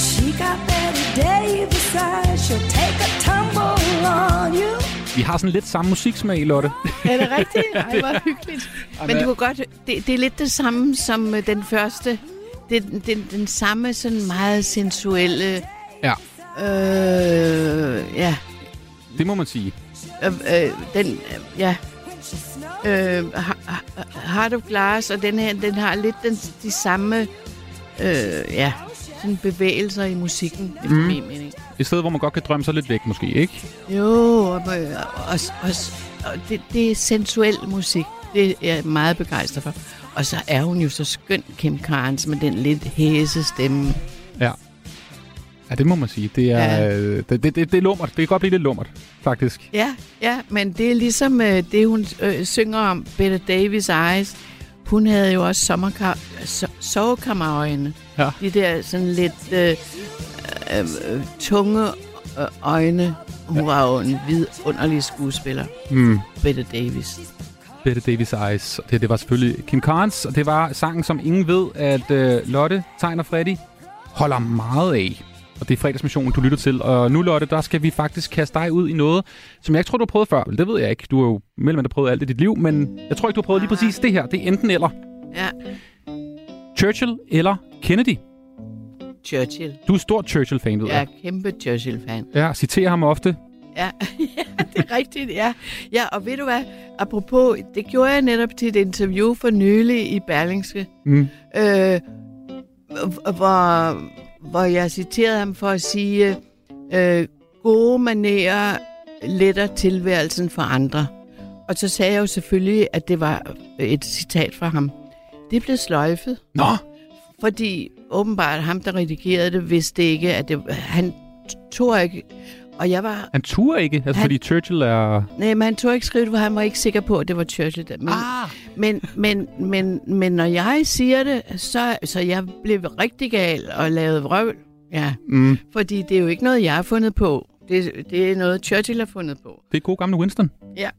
She got Betty Davis eyes. She'll take a tumble on you. Vi har sådan lidt samme musiksmag, Lotte. Er det rigtigt? Ej, hvor hyggeligt. Men du kan godt... Det, det er lidt det samme som øh, den første. Det er den, den, den samme sådan meget sensuelle... Ja. Øh, ja. Det må man sige. Øh, øh, den... Øh, ja. Øh, har, Heart of Glass, og den her, den har lidt den, de samme... Øh, ja, sådan bevægelser i musikken, efter Mm. min mening. Et sted, hvor man godt kan drømme sig lidt væk, måske, ikke? Jo, og, og, og, og, og det, det er sensuel musik. Det er jeg meget begejstret for. Og så er hun jo så skøn, Kim Carnes, med den lidt hæse stemme. Ja. Ja, det må man sige. Det er, Ja. øh, det, det, det, det er lummert. Det kan godt blive lidt lummert, faktisk. Ja, ja, men det er ligesom øh, det, hun øh, synger om, Bette Davis Eyes. Hun havde jo også sommerkar- so- sovekammerøjne. Ja. De der sådan lidt øh, øh, tunge øh, øjne. Hun var jo en vidunderlig skuespiller, Mm. Bette Davis. Bette Davis Eyes. Det, det var selvfølgelig Kim Carnes, og det var sangen, som ingen ved, at øh, Lotte, Tegn og Freddy holder meget af. Og det er fredagsmissionen, du lytter til. Og nu, Lotte, der skal vi faktisk kaste dig ud i noget, som jeg ikke tror, du har prøvet før. Det ved jeg ikke. Du har jo mellem andet prøvet alt i dit liv, men jeg tror ikke, du har prøvet lige præcis det her. Det er enten eller. Ja, Churchill eller Kennedy. Churchill. Du er stor Churchill-fan, ved Jeg er kæmpe Churchill-fan. Ja, citerer ham ofte. Ja. ja, det er rigtigt, ja. Ja, og ved du hvad? Apropos, det gjorde jeg netop til et interview for nylig i Berlingske, Mm. øh, hvor, hvor jeg citerede ham for at sige, øh, gode manerer letter tilværelsen for andre. Og så sagde jeg jo selvfølgelig, at det var et citat fra ham. Det blev sløjfet, Nå, fordi åbenbart ham, der redigerede det, vidste ikke, at det, han tog ikke... Og jeg var han turer ikke, altså, Han- fordi Churchill er... Nej, men han tog ikke skrive det, for han var ikke sikker på, at det var Churchill. Men, Ah. men, men, men, men når jeg siger det, så, så jeg blev rigtig gal og lavede vrøvl. Ja, Mm. fordi det er jo ikke noget, jeg har fundet på. Det, det er noget, Churchill har fundet på. Det er god gamle Winston. Ja.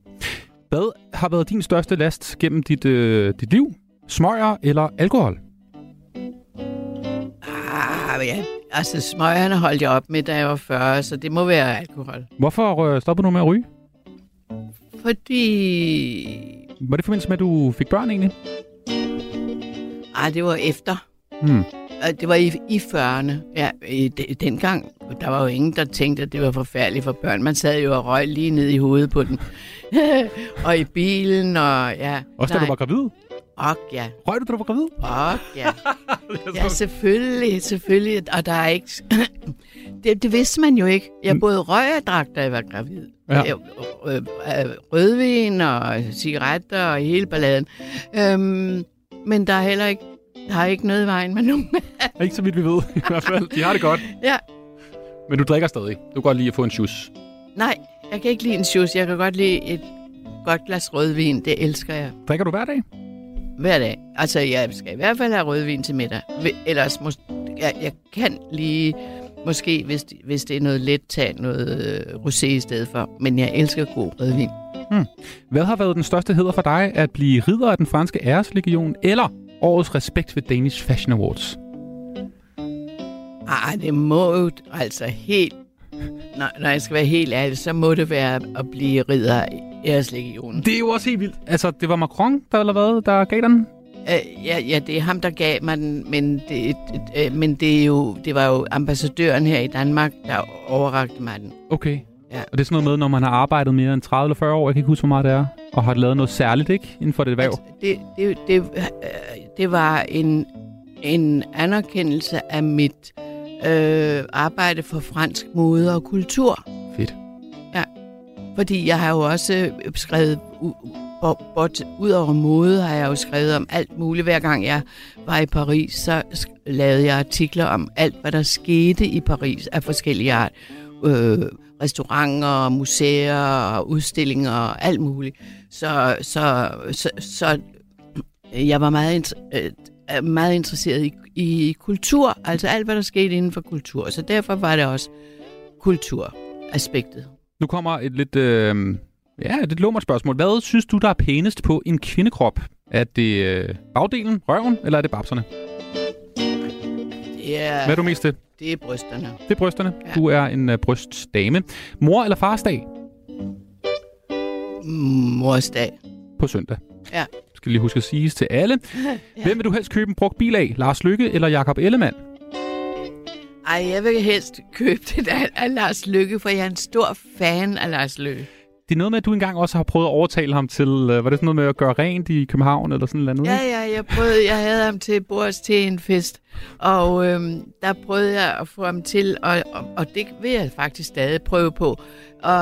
Hvad har været din største last gennem dit, øh, dit liv? Smøger eller alkohol? Ah, ja. Altså, smøgerne holdt jeg op med, da jeg var 40, så det må være alkohol. Hvorfor øh, stoppede du med at ryge? Fordi... Var det forbindelse med, at du fik børn egentlig? Ah, det var efter. Hmm. Det var i, i 40'erne. Ja, i, de, dengang, der var jo ingen, der tænkte, at det var forfærdeligt for børn. Man sad jo og røg lige ned i hovedet på den. og i bilen, og ja. Også da du var gravid? Og ja. Røg du, da du var gravid? Og ja. ja, selvfølgelig, selvfølgelig. Og der er ikke... det, det vidste man jo ikke. Jeg både røg og drak, da jeg var gravid. Ja. Øh, øh, øh, Rødvin og cigaretter og hele balladen. Øhm, men der er heller ikke, der er ikke noget i vejen med nogen. Ikke så vidt vi ved, i hvert fald. De har det godt. ja. Men du drikker stadig. Du kan godt lide at få en shoes. Nej, jeg kan ikke lide en juice. Jeg kan godt lide et godt glas rødvin. Det elsker jeg. Drikker du hver dag? Hver dag. Altså, jeg skal i hvert fald have rødvin til middag. Ellers mås- jeg, jeg kan lige, måske hvis, hvis det er noget let, tage noget øh, rosé i stedet for. Men jeg elsker god rødvin. Hvad har været den største heder for dig? At blive ridder af den franske æreslegion, eller årets respekt ved Danish Fashion Awards? Ah, det må jo altså helt når, når jeg skal være helt ærlig, så må det være at blive ridder af æreslegionen. Det er jo også helt vildt. Altså, det var Macron, der, eller hvad, der gav den? Øh, ja, ja, det er ham, der gav mig den, men det, øh, men det, er jo, det var jo ambassadøren her i Danmark, der overrakte mig den. Okay. Ja. Og det er sådan noget med, når man har arbejdet mere end 30 eller 40 år, jeg kan ikke huske, hvor meget det er, og har lavet noget særligt, ikke? Inden for det erhverv. Altså, det, det, det, øh, det var en, en anerkendelse af mit øh, arbejde for fransk mode og kultur. Fedt. Fordi jeg har jo også skrevet, u- bo- bort, ud over mode, har jeg jo skrevet om alt muligt. Hver gang jeg var i Paris, så lavede jeg artikler om alt, hvad der skete i Paris af forskellige art. Øh, restauranter, museer, udstillinger og alt muligt. Så, så, så, så jeg var meget, øh, meget interesseret i, i kultur, altså alt, hvad der skete inden for kultur. Så derfor var det også kulturaspektet. Nu kommer et lidt, øh, ja, et lidt lummert spørgsmål. Hvad synes du, der er pænest på en kvindekrop? Er det øh, bagdelen, røven, eller er det babserne? Ja, Hvad er du mest til? det er brysterne. Det er brysterne. Ja. Du er en uh, brystdame. Mor eller farsdag Morsdag. på søndag. Ja. Skal lige huske at sige til alle. Ja. Hvem vil du helst købe en brugt bil af? Lars Lykke eller Jakob Ellemann? Ej, jeg vil helst købe det der af Lars Lykke, for jeg er en stor fan af Lars Lykke. Det er noget med, at du engang også har prøvet at overtale ham til, uh, var det sådan noget med at gøre rent i København eller sådan noget? Ja, ja, jeg prøvede, jeg havde ham til bords til en fest, og øhm, der prøvede jeg at få ham til, og, og, og det vil jeg faktisk stadig prøve på.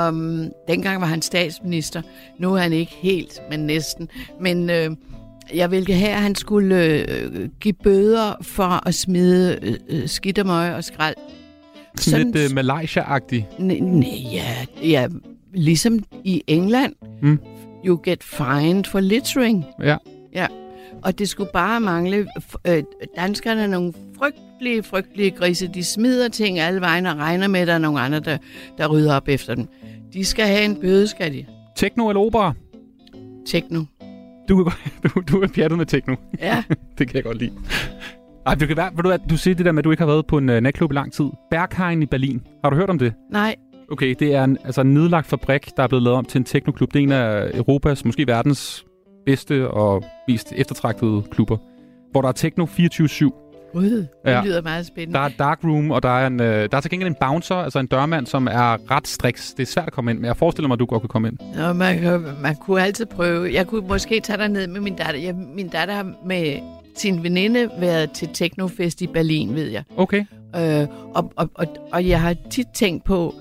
Um, dengang var han statsminister, nu er han ikke helt, men næsten. Men øh, jeg ville have, at han skulle øh, give bøder for at smide øh, øh, skidt og møg og skrald. Sådan lidt uh, Malaysia-agtig. Nej, ja, ja, ligesom i England. Mm. You get fined for littering. Ja. Ja, og det skulle bare mangle. Øh, danskerne er nogle frygtelige, frygtelige grise. De smider ting alle vejen og regner med, at der er nogle andre, der, der rydder op efter dem. De skal have en bøde, skal de. Techno eller opera? Techno. Du, du, du er pjattet med techno. Ja, det kan jeg godt lide. Ej, det kan være, du, du siger det der med, at du ikke har været på en uh, natklub i lang tid. Berghain i Berlin. Har du hørt om det? nej. Okay, det er en, altså en nedlagt fabrik, der er blevet lavet om til en teknoklub. Det er en af Europas, måske verdens bedste og mest eftertragtede klubber. Hvor der er techno 24-7. Gud, det Ja. ja. lyder meget spændende. Der er dark room, og der er, en, øh, der er til gengæld en bouncer, altså en dørmand, som er ret striks. Det er svært at komme ind, men jeg forestiller mig, at du godt kan komme ind. Nå, man, man kunne altid prøve. Jeg kunne måske tage dig ned med min datter. Jeg, min datter har med sin veninde været til Technofest i Berlin, ved jeg. Okay. Øh, og, og, og, og jeg har tit tænkt på,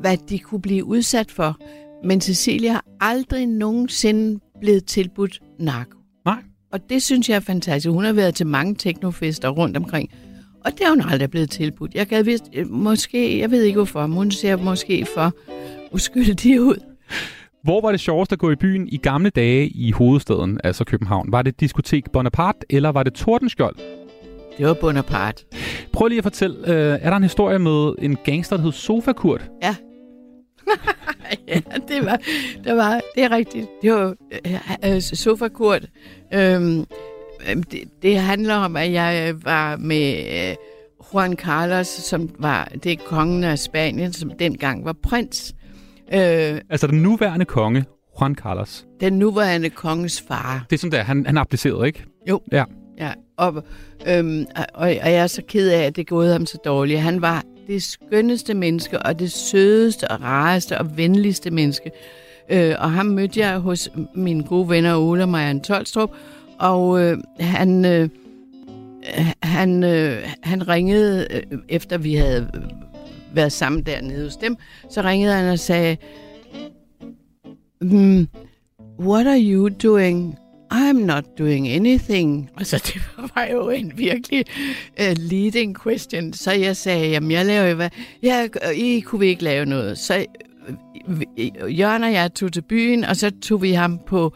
hvad de kunne blive udsat for. Men Cecilia har aldrig nogensinde blevet tilbudt narko. Nej. Og det synes jeg er fantastisk. Hun har været til mange teknofester rundt omkring. Og det har hun aldrig blevet tilbudt. Jeg gad vist, øh, måske, jeg ved ikke hvorfor, men hun ser måske for uskyldig ud. Hvor var det sjovest at gå i byen i gamle dage i hovedstaden, altså København? Var det diskotek Bonaparte, eller var det Tordenskjold? Det var Bonaparte. Prøv lige at fortælle, øh, er der en historie med en gangster, der hed Sofa Kurt? Ja. ja, det var, det var, det er rigtigt. Det var øh, øh, sofakurt. Øhm, øhm, det, det handler om, at jeg øh, var med øh, Juan Carlos, som var, det er kongen af Spanien, som dengang var prins. Øh, Altså den nuværende konge, Juan Carlos. den nuværende kongens far. Det er sådan der, han, han abdicerede, ikke? Jo. Ja. Ja, og, øhm, og, og jeg er så ked af, at det gået ham så dårligt. Han var det skønneste menneske, og det sødeste, og rareste, og venligste menneske. Øh, og ham mødte jeg hos mine gode venner Ole og Marianne Tolstrup, og øh, han, øh, han, øh, han ringede, øh, efter vi havde været sammen dernede hos dem, så ringede han og sagde, mm, What are you doing? I'm not doing anything. Altså, det var jo en virkelig uh, leading question. Så jeg sagde, jamen, jeg laver hvad? Ja, I kunne vi ikke lave noget. Så vi- Jørgen og jeg tog til byen, og så tog vi ham på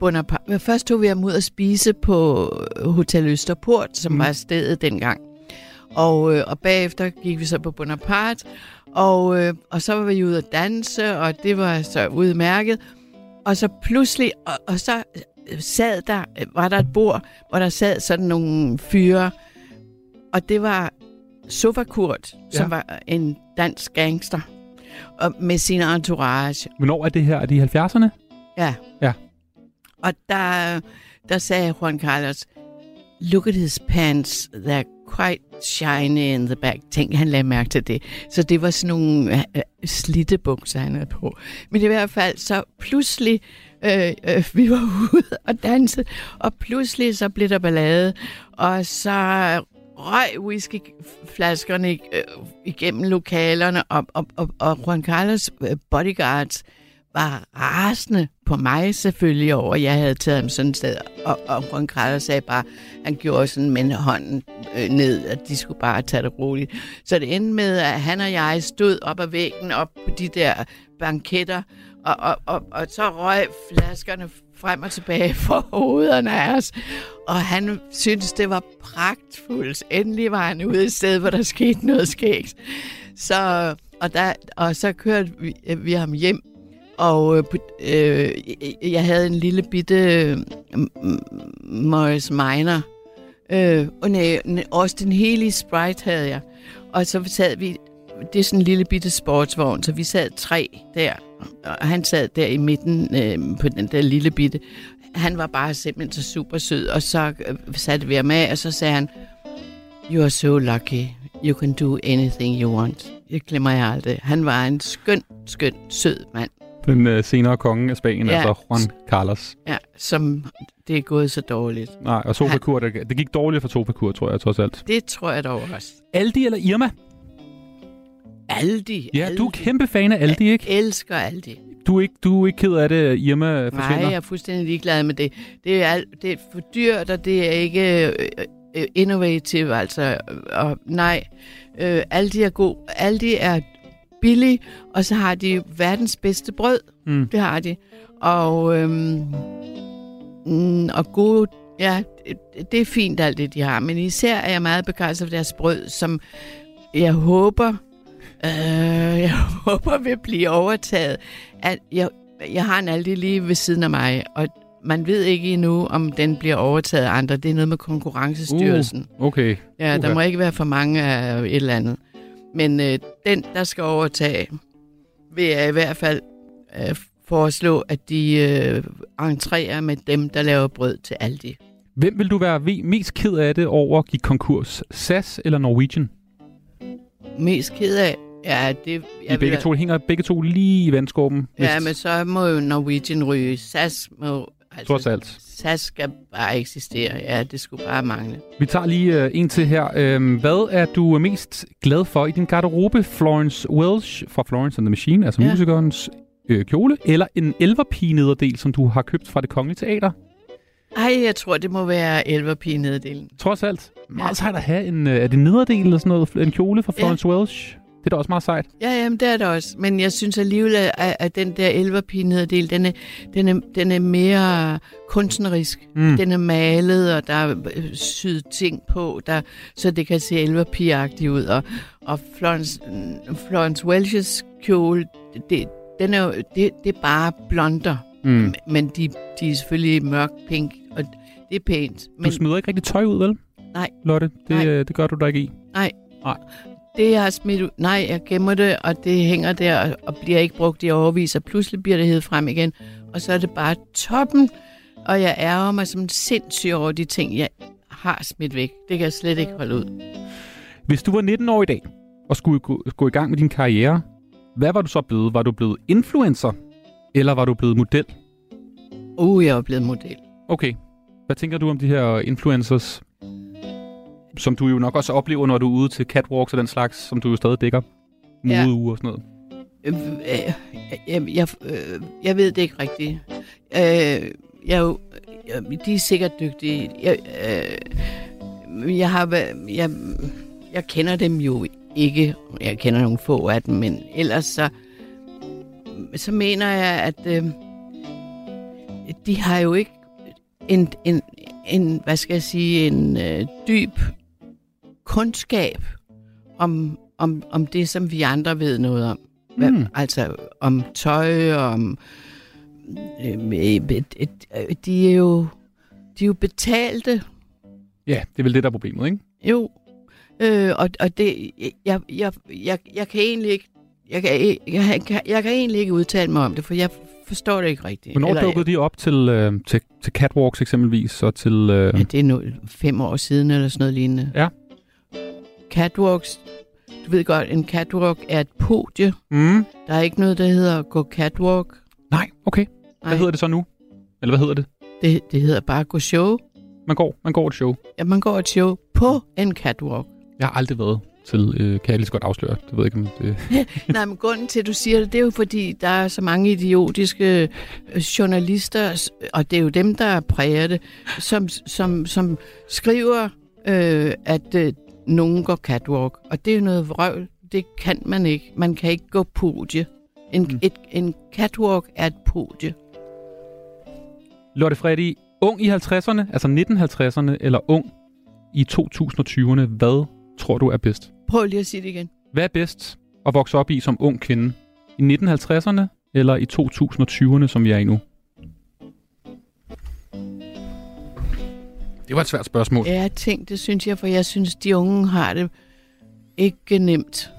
Bonaparte. Først tog vi ham ud at spise på Hotel Østerport, som mm. var stedet dengang. Og, øh, og bagefter gik vi så på Bonaparte, og, øh, og så var vi ude at danse, og det var så udmærket. Og så pludselig, og, og så sad der, var der et bord, hvor der sad sådan nogle fyre, og det var Sofa Kurt, som Ja. var en dansk gangster, og med sin entourage. Hvornår er det her? Er det i 70'erne? Ja. Ja. Og der, der sagde Juan Carlos, look at his pants, they're quite shiny in the back. Tænk, han lagde mærke til det. Så det var sådan nogle øh, øh, bukser, han havde på. Men i hvert fald, så pludselig, øh, øh, vi var ude og danse, og pludselig så blev der ballade, og så røg whiskyflaskerne øh, igennem lokalerne, og, og, og, og Juan Carlos øh, bodyguards var rasende på mig selvfølgelig over, at jeg havde taget ham sådan et sted. Og, og en græd og sagde bare, han gjorde sådan med hånden øh, ned, at de skulle bare tage det roligt. Så det endte med, at han og jeg stod op ad væggen, op på de der banketter, og, og, og, og så røg flaskerne frem og tilbage for hovederne af os. Og han syntes, det var pragtfuldt. Endelig var han ude et sted, hvor der skete noget skægt. Så, og, der, og så kørte vi, øh, vi ham hjem, og øh, øh, jeg havde en lille bitte øh, Morris Minor. Øh, og nej, nej, også den hele Sprite havde jeg. Og så sad vi, det er sådan en lille bitte sportsvogn, så vi sad tre der. Og han sad der i midten øh, på den der lille bitte. Han var bare simpelthen så super sød. Og så øh, satte vi ham af, og så sagde han, You are so lucky. You can do anything you want. Det glemmer jeg aldrig. Han var en skøn, skøn, sød mand. Den øh, senere konge af Spanien, Ja. altså Juan Carlos. Ja, som det er gået så dårligt. Nej, og Sofakur, det, det gik dårligt for Sofakur, tror jeg trods alt. Det tror jeg dog også. Aldi eller Irma? Aldi. Ja, Aldi. du er kæmpe fan af Aldi, ikke? Jeg elsker Aldi. Du er ikke, du er ikke ked af det, at Irma forsvinder? Nej, jeg er fuldstændig ligeglad med det. Det er, alt, det er for dyrt, og det er ikke øh, øh, innovative, altså. Og nej, øh, Aldi er god. Aldi er billig, og så har de verdens bedste brød. Mm. Det har de. Og, øhm, mm, og gode, ja, det, er fint alt det, de har. Men især er jeg meget begejstret for deres brød, som jeg håber, øh, jeg håber vil blive overtaget. At jeg, jeg har en Aldi lige ved siden af mig, og man ved ikke endnu, om den bliver overtaget af andre. Det er noget med konkurrencestyrelsen. Okay. Ja, der Uha. må ikke være for mange af et eller andet. Men øh, den, der skal overtage, vil jeg i hvert fald øh, foreslå, at de øh, entrerer med dem, der laver brød til Aldi. Hvem vil du være mest ked af det over at give konkurs? SAS eller Norwegian? Mest ked af, ja, det... I Jeg begge vil- to hænger begge to lige i vandskorben. Ja, hvis- men så må jo Norwegian ryge. SAS må... Altså, Trods alt. SAS skal bare eksistere. Ja, det skulle bare mangle. Vi tager lige øh, en til her. Øhm, hvad er du mest glad for i din garderobe? Florence Welch fra Florence and the Machine, altså Ja. ja. musikernes øh, kjole, eller en elverpige-nederdel, som du har købt fra det kongelige teater? Ej, jeg tror, det må være elverpige-neddelen. Trods alt. Meget Ja. sejt at have en, øh, er det nederdel eller sådan noget, en kjole fra Ja. Florence Welch? Det er da også meget sejt. Ja, jamen, det er det også. Men jeg synes alligevel, at, at den der elverpinedel, den er, den, er, den er mere kunstnerisk. Mm. Den er malet, og der er øh, syet ting på, der, så det kan se elverpigeagtigt ud. Og, og Florence, Florence Welch's kjole, det, den er, jo- det, det er bare blonder. Mm. Men de, de er selvfølgelig mørk pink, og det er pænt. Du Men smider ikke rigtig tøj ud, vel? Nej. Lotte, det, Nej. øh, det gør du da ikke i. det, jeg har smidt ud, nej, jeg gemmer det, og det hænger der og, og bliver ikke brugt i overvis, og pludselig bliver det hævet frem igen. Og så er det bare toppen, og jeg ærger mig som sindssyg over de ting, jeg har smidt væk. Det kan jeg slet ikke holde ud. Hvis du var 19 år i dag, og skulle gå, gå i gang med din karriere, hvad var du så blevet? Var du blevet influencer, eller var du blevet model? Uh, jeg er blevet model. Okay. Hvad tænker du om de her influencers, som du jo nok også oplever, når du er ude til catwalks og den slags, som du jo stadig dækker? Ja. Modeuge og sådan noget. Øh, øh, jeg, jeg, øh, jeg ved det ikke rigtigt. Øh, jeg, jo- jeg, de er sikkert dygtige. Jeg, øh, jeg har jeg, jeg kender dem jo ikke. Jeg kender nogle få af dem, men ellers så, så mener jeg, at øh, de har jo ikke en, en, en hvad skal jeg sige, en øh, dyb kundskab om, om, om det, som vi andre ved noget om. Hvad, Mm. Altså om tøj, om... Øh, et, de er jo de er jo betalte. Ja, det er vel det, der er problemet, ikke? Jo, Øh, og, og det, jeg, jeg, jeg, jeg kan egentlig ikke, jeg kan, jeg, kan, jeg kan egentlig ikke udtale mig om det, for jeg forstår det ikke rigtigt. Hvornår dukkede de op til, øh, til, til catwalks eksempelvis, og til... Øh, Ja, det er nu fem år siden, eller sådan noget lignende. Ja. Catwalks, du ved godt, en catwalk er et podie. mm, Der er ikke noget, der hedder gå catwalk. nej, okay. Hvad Nej, hedder det så nu? Eller hvad hedder det? det? Det hedder bare gå show. Man går, man går et show. Ja, man går et show på en catwalk. Jeg har aldrig været til, øh, kan jeg lige så godt afsløre. Det ved jeg ikke, om det... Nej, men grunden til, at du siger det, det er jo fordi, der er så mange idiotiske øh, journalister, og det er jo dem, der præger det, som, som, som skriver, øh, at øh, nogen går catwalk. Og det er noget vrøvl. Det kan man ikke. Man kan ikke gå podie. En, mm. et, en catwalk er et podie. Lotte Freddy, ung i 50'erne, altså 1950'erne, eller ung i 2020'erne, hvad tror du er bedst? Prøv lige at sige det igen. Hvad er bedst at vokse op i som ung kvinde? I 1950'erne eller i 2020'erne, som vi er i nu? Det var et svært spørgsmål. Ja, tænk, det synes jeg, for jeg synes, de unge har det ikke nemt.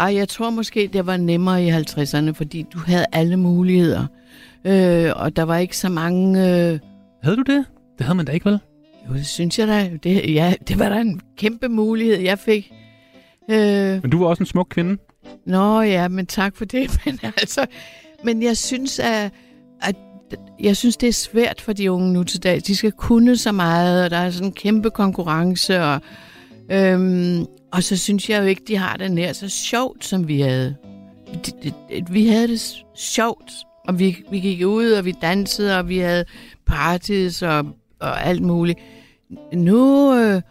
Ej, jeg tror måske, det var nemmere i 50'erne, fordi du havde alle muligheder. Øh, og der var ikke så mange... Øh, Havde du det? Det havde man da ikke, vel? jo, det synes jeg da. Det, ja, det var da en kæmpe mulighed, jeg fik. Øh, Men du var også en smuk kvinde. Nå ja, men tak for det. Men, altså, men jeg synes, at, at jeg synes, det er svært for de unge nu til dag. De skal kunne så meget, og der er sådan en kæmpe konkurrence. Og, øhm, og så synes jeg jo ikke, de har det nær så sjovt, som vi havde. Vi havde det sjovt, og vi, vi gik ud, og vi dansede, og vi havde parties og, og alt muligt. Nu, øh,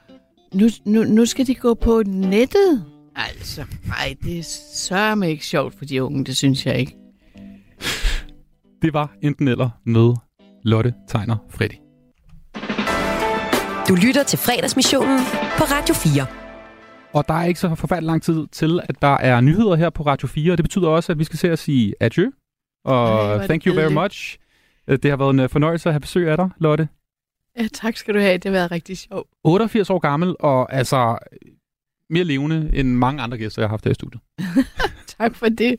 nu, nu, nu skal de gå på nettet. Altså, nej, det er sørme ikke sjovt for de unge, det synes jeg ikke. Det var enten eller med Lotte Tegner Freddy. Du lytter til fredagsmissionen på Radio 4. Og der er ikke så forfærdelig lang tid til, at der er nyheder her på Radio 4, og det betyder også, at vi skal se at sige adieu. Og Ej, thank you very much. Øh, Det har været en øh, fornøjelse at have besøg af dig, Lotte. Ja, tak skal du have. Det har været rigtig sjovt. 88 år gammel, og altså mere levende end mange andre gæster, jeg har haft her i studiet. Tak for det.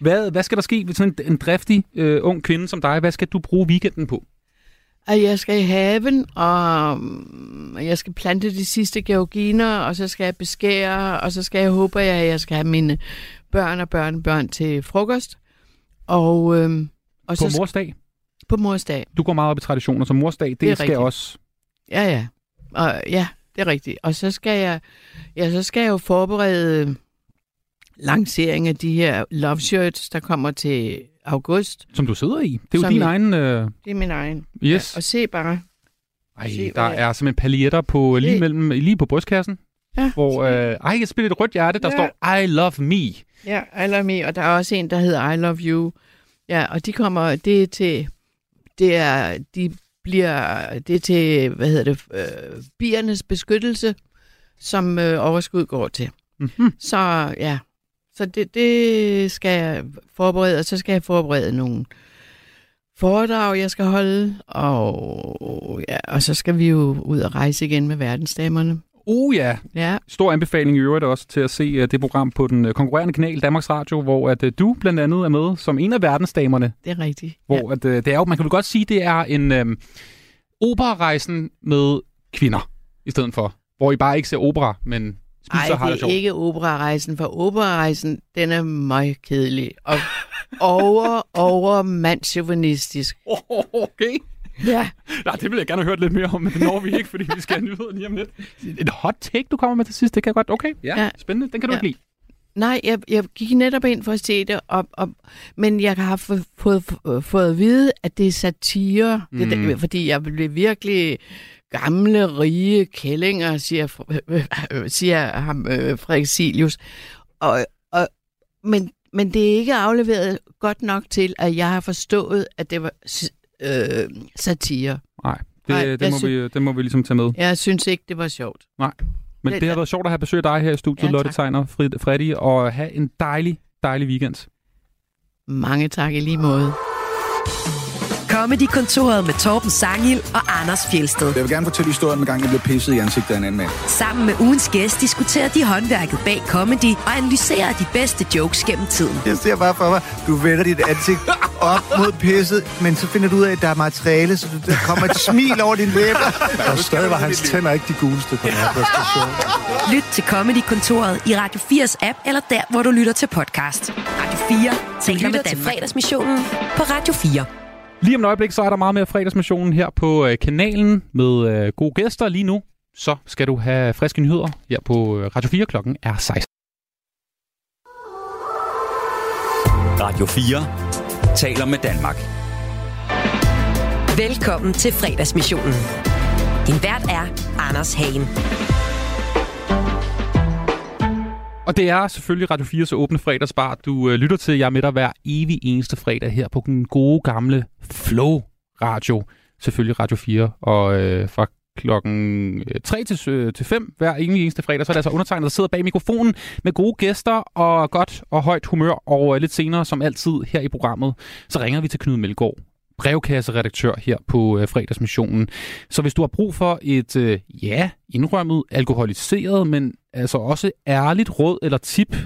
Hvad, hvad skal der ske ved sådan en, en driftig øh, ung kvinde som dig? Hvad skal du bruge weekenden på? Og jeg skal i haven, og jeg skal plante de sidste georginer, og så skal jeg beskære, og så skal jeg håbe, at jeg skal have mine børn og børnebørn til frokost. Og, øhm, og På så mors dag? på mors dag. Du går meget op i traditioner, så mors dag, det, Det skal rigtigt. også... Ja, ja. Og, ja, det er rigtigt. Og så skal jeg, ja, så skal jeg jo forberede lancering af de her love shirts, der kommer til august. Som du sidder i. Det er jo din jeg- egen... Øh, Det er min egen. yes. Og se bare. Ej, se, der hvad- er simpelthen paljetter på, lige, Se. mellem, lige på brystkassen. Ja, Hvor, øh, ej, jeg spiller et rødt hjerte, der Ja. står, I love me. Ja, I love me. Og der er også en, der hedder I love you. Ja, og de kommer, det er til, det er, de bliver, det til, hvad hedder det, øh, biernes beskyttelse, som øh, overskud går til. Mm-hmm. Så ja, så det, det skal jeg forberede, og så skal jeg forberede nogle foredrag, jeg skal holde, og, ja, og så skal vi jo ud og rejse igen med verdensdamerne. Uh ja, Ja, stor anbefaling i øvrigt også til at se uh, det program på den uh, konkurrerende kanal Danmarks Radio, hvor at uh, du blandt andet er med som en af verdensdamerne. det er rigtigt. Hvor at, uh, det er jo, man kan vel godt sige, det er en um, operarejsen med kvinder i stedet for. Hvor I bare ikke ser opera, men spiser Ej, har det det er sjovt. ikke operarejsen, for operarejsen, den er meget kedelig. Og over, over mandsjuvenistisk. Okay. Ja. Nej, det vil jeg gerne have hørt lidt mere om, men det når vi ikke, fordi vi skal have nyheder lige om lidt. Et hot take, du kommer med til sidst, det kan jeg godt. Okay, ja, Ja. spændende. Den kan du Ja. ikke lide. Nej, jeg, jeg gik netop ind for at se det, og, og, men jeg har fået, fået, fået at vide, at det er satire, mm. det, Mm. er, fordi jeg blev virkelig gamle, rige kællinger, siger, øh, øh, siger ham, øh, Frederik Silius. Og, og, men, men det er ikke afleveret godt nok til, at jeg har forstået, at det var øh, satire. Nej, det, Nej, det, må sy- vi, det må vi ligesom tage med. Jeg synes ikke, det var sjovt. Men Det- det har været sjovt at have besøg af dig her i studiet, Ja, Lotte tak. Tegner, Fred- Freddy, og have en dejlig, dejlig weekend. Mange tak i lige måde. Comedy-kontoret med Torben Sangil og Anders Fjelsted. Jeg vil gerne fortælle historien med gang, jeg blev pisset i ansigtet af en anden mand. Sammen med ugens gæst diskuterer de håndværket bag comedy og analyserer de bedste jokes gennem tiden. Jeg ser bare for mig, du vender dit ansigt op mod pisset, men så finder du ud af, at der er materiale, så der kommer et smil over din læber. Og stadig var hans tænder ikke de guleste på den her præstation. Lyt til Comedy-kontoret i Radio 4's app, eller der, hvor du lytter til podcast. Radio 4 taler med til fredagsmissionen på Radio 4. Lige om et øjeblik, så er der meget mere fredagsmissionen her på øh, kanalen med øh, gode gæster lige nu. Så skal du have friske nyheder her på øh, Radio 4 klokken er 16. Radio 4 taler med Danmark. Velkommen til fredagsmissionen. Din vært er Anders Hagen. Og det er selvfølgelig Radio 4's åbne fredagsbar, du øh, lytter til. Jeg er med dig hver evig eneste fredag her på den gode gamle Flow Radio. Selvfølgelig Radio 4. Og øh, fra klokken øh, 3 til, øh, til 5 hver evig eneste fredag, så er det altså undertegnet, der sidder bag mikrofonen med gode gæster og godt og højt humør. Og øh, lidt senere, som altid her i programmet, så ringer vi til Knud Melgaard brevkasseredaktør her på øh, fredagsmissionen. Så hvis du har brug for et, øh, ja, indrømmet, alkoholiseret, men altså også ærligt råd eller tip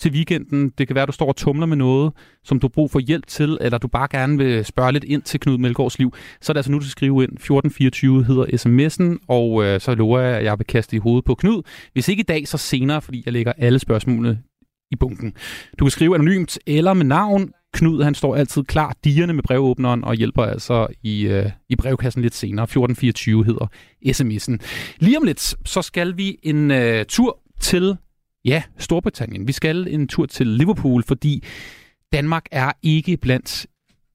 til weekenden. Det kan være, at du står og tumler med noget, som du har brug for hjælp til, eller du bare gerne vil spørge lidt ind til Knud Melgaards liv. Så er det altså nu, du skal skrive ind. 1424 hedder sms'en, og øh, så lover jeg, at jeg vil kaste i hovedet på Knud. Hvis ikke i dag, så senere, fordi jeg lægger alle spørgsmålene i bunken. Du kan skrive anonymt eller med navn. Knud, han står altid klar dierne med brevåbneren og hjælper altså i, øh, i brevkassen lidt senere. 1424 hedder sms'en. Lige om lidt, så skal vi en øh, tur til Ja, Storbritannien. Vi skal en tur til Liverpool, fordi Danmark er ikke blandt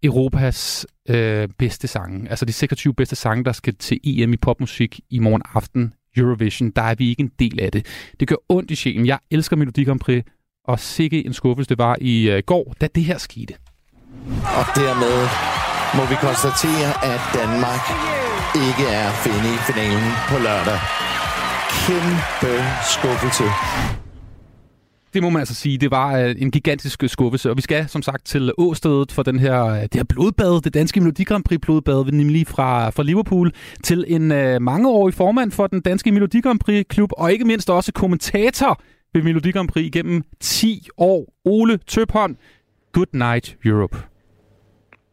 Europas øh, bedste sange. Altså de 26 bedste sange, der skal til EM i popmusik i morgen aften. Eurovision, der er vi ikke en del af det. Det gør ondt i sjælen. Jeg elsker Melodi Grand Prix, og sikke en skuffelse det var i øh, går, da det her skete. Og dermed må vi konstatere, at Danmark ikke er finde i finalen på lørdag. Kæmpe skuffelse. Det må man altså sige. Det var øh, en gigantisk skuffelse, og vi skal som sagt til Åstedet for den her, øh, det her blodbad, det danske Melodi Grand Prix blodbad, nemlig fra, fra Liverpool til en uh, mangeårig formand for den danske Melodi Grand Prix klub, og ikke mindst også kommentator ved Melodi Grand Prix igennem 10 år. Ole Tøphånd, good night Europe.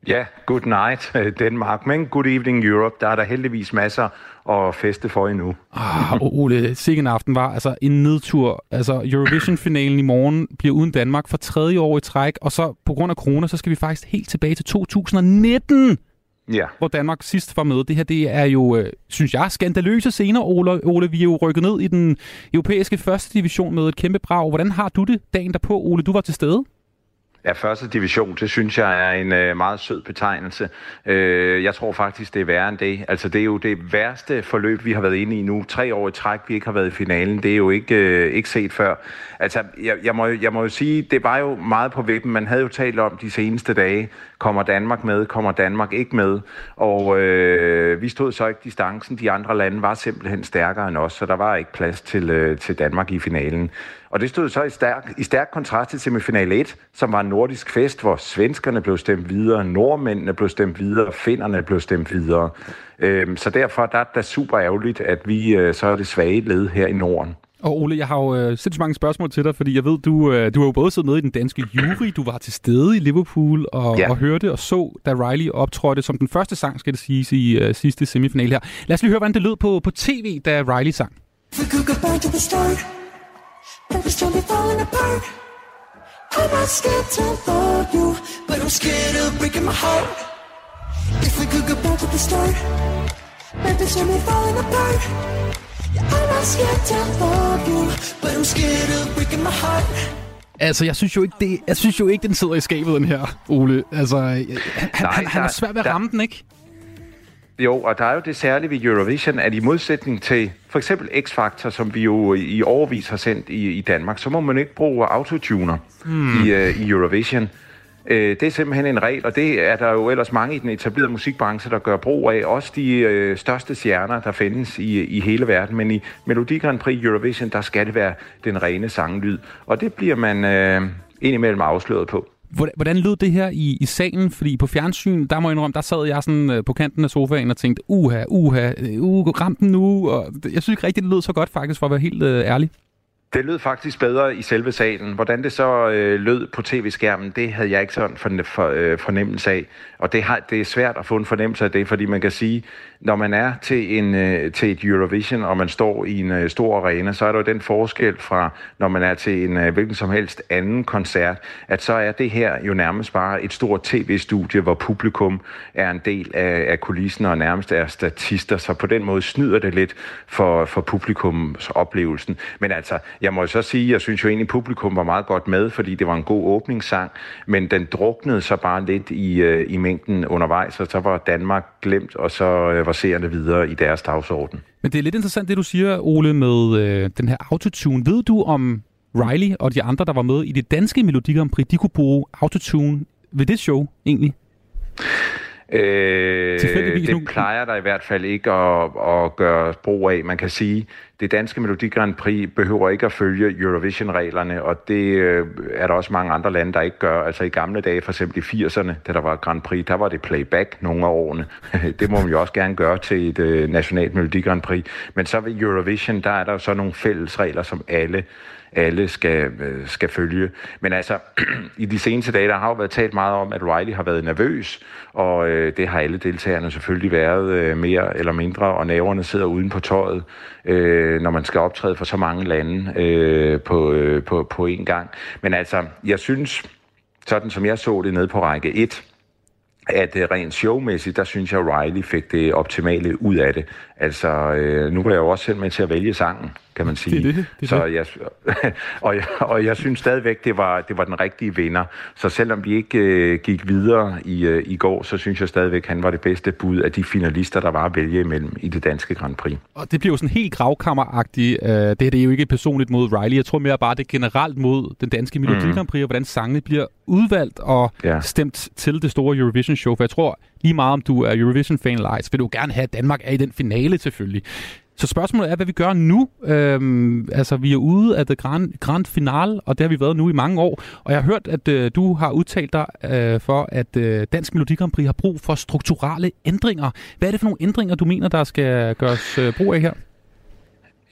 Ja, good night Danmark, men good evening Europe. Der er der heldigvis masser at feste for endnu. Ah, Ole, sikken aften var altså en nedtur. Altså Eurovision-finalen i morgen bliver uden Danmark for tredje år i træk, og så på grund af corona, så skal vi faktisk helt tilbage til 2019. Ja. Hvor Danmark sidst var med. Det her, det er jo, øh, synes jeg, skandaløse scener, Ole. Ole. Vi er jo rykket ned i den europæiske første division med et kæmpe brag. Hvordan har du det dagen derpå, Ole? Du var til stede. Ja, første division, det synes jeg er en øh, meget sød betegnelse. Øh, jeg tror faktisk, det er værre end det. Altså, det er jo det værste forløb, vi har været inde i nu. Tre år i træk, vi ikke har været i finalen. Det er jo ikke, øh, ikke set før. Altså, jeg, jeg, må, jeg må jo sige, det var jo meget på vippen. Man havde jo talt om de seneste dage, kommer Danmark med, kommer Danmark ikke med? Og øh, vi stod så ikke distancen. De andre lande var simpelthen stærkere end os, så der var ikke plads til, øh, til Danmark i finalen. Og det stod så i stærk, i stærk kontrast til semifinal 1, som var en nordisk fest, hvor svenskerne blev stemt videre, nordmændene blev stemt videre, finnerne blev stemt videre. Øhm, så derfor der er det super ærgerligt, at vi øh, så er det svage led her i Norden. Og Ole, jeg har jo øh, sindssygt mange spørgsmål til dig, fordi jeg ved, du, øh, du har jo både siddet med i den danske jury, du var til stede i Liverpool og, ja. og hørte og så, da Riley optrådte som den første sang, skal det siges, i øh, sidste semifinal her. Lad os lige høre, hvordan det lød på, på tv, da Riley sang. We could go back to the start, every stone be falling apart. I'm not scared to love you, but I'm scared of breaking my heart. If we could go back to the start, every stone be falling apart. Yeah, I'm not scared to love you, but I'm scared of breaking my heart. Altså, jeg synes jo ikke, det, jeg synes jo ikke den sidder i skabet, den her, Ole. Altså, han, Nej, han, han er der- svært ved at der- ramme den, ikke? Jo, og der er jo det særlige ved Eurovision, at i modsætning til for eksempel X-Factor, som vi jo i overvis har sendt i, i Danmark, så må man ikke bruge autotuner Hmm. i, uh, i Eurovision. Uh, det er simpelthen en regel, og det er der jo ellers mange i den etablerede musikbranche, der gør brug af. Også de uh, største stjerner, der findes i, i hele verden. Men i Melodi Grand Prix Eurovision, der skal det være den rene sanglyd. Og det bliver man uh, indimellem afsløret på. Hvordan, hvordan lød det her i, i salen? Fordi på fjernsyn, der må jeg indrømme, der sad jeg sådan øh, på kanten af sofaen og tænkte, uha, uha, øh, uh, ram den nu. Og jeg synes ikke rigtigt, det lød så godt faktisk, for at være helt øh, ærlig. Det lød faktisk bedre i selve salen. Hvordan det så øh, lød på tv-skærmen, det havde jeg ikke sådan for, for, øh, fornemmelse af. Og det, har, det er svært at få en fornemmelse af det, fordi man kan sige, når man er til, en, øh, til et Eurovision, og man står i en øh, stor arena, så er der jo den forskel fra, når man er til en øh, hvilken som helst anden koncert, at så er det her jo nærmest bare et stort tv-studie, hvor publikum er en del af, af kulissen og nærmest er statister, så på den måde snyder det lidt for, for publikums oplevelsen. Men altså, jeg må så sige, jeg synes jo egentlig, publikum var meget godt med, fordi det var en god åbningssang, men den druknede så bare lidt i, øh, i mængden undervejs, og så var Danmark glemt, og så øh, verserende videre i deres dagsorden. Men det er lidt interessant, det du siger, Ole, med øh, den her autotune. Ved du om Riley og de andre, der var med i det danske Melodi Grand Prix, de kunne bruge autotune ved det show egentlig? Øh, det plejer der i hvert fald ikke at, at gøre brug af. Man kan sige, det danske Melodi Grand Prix behøver ikke at følge Eurovision-reglerne, og det øh, er der også mange andre lande, der ikke gør. Altså i gamle dage, for eksempel i 80'erne, da der var Grand Prix, der var det playback nogle af årene. det må man jo også gerne gøre til et øh, nationalt Melodi Grand Prix. Men så ved Eurovision, der er der så nogle fælles regler, som alle alle skal, øh, skal følge. Men altså, i de seneste dage, der har jo været talt meget om, at Riley har været nervøs, og øh, det har alle deltagerne selvfølgelig været øh, mere eller mindre, og naverne sidder uden på tøjet, øh, når man skal optræde for så mange lande øh, på, øh, på, på én gang. Men altså, jeg synes, sådan som jeg så det nede på række 1, at øh, rent showmæssigt, der synes jeg, Riley fik det optimale ud af det. Altså, øh, nu var jeg jo også selv med til at vælge sangen, kan man sige. Det er det. det, er så jeg, og, jeg, og jeg synes stadigvæk, det var, det var den rigtige vinder. Så selvom vi ikke øh, gik videre i, øh, i går, så synes jeg stadigvæk, han var det bedste bud af de finalister, der var at vælge imellem i det danske Grand Prix. Og det bliver jo sådan helt gravkammeragtigt. Øh, det her det er jo ikke personligt mod Riley. Jeg tror mere bare, det er generelt mod den danske Melodi mm. Grand Prix, og hvordan sangene bliver udvalgt og ja. stemt til det store Eurovision-show. For jeg tror, lige meget om du er Eurovision-fan eller ej, så vil du gerne have, at Danmark er i den finale selvfølgelig. Så spørgsmålet er, hvad vi gør nu. Øhm, altså, vi er ude af det grand, grand final, og det har vi været nu i mange år. Og jeg har hørt, at øh, du har udtalt dig øh, for, at øh, Dansk Melodi Grand Prix har brug for strukturelle ændringer. Hvad er det for nogle ændringer, du mener, der skal gøres øh, brug af her?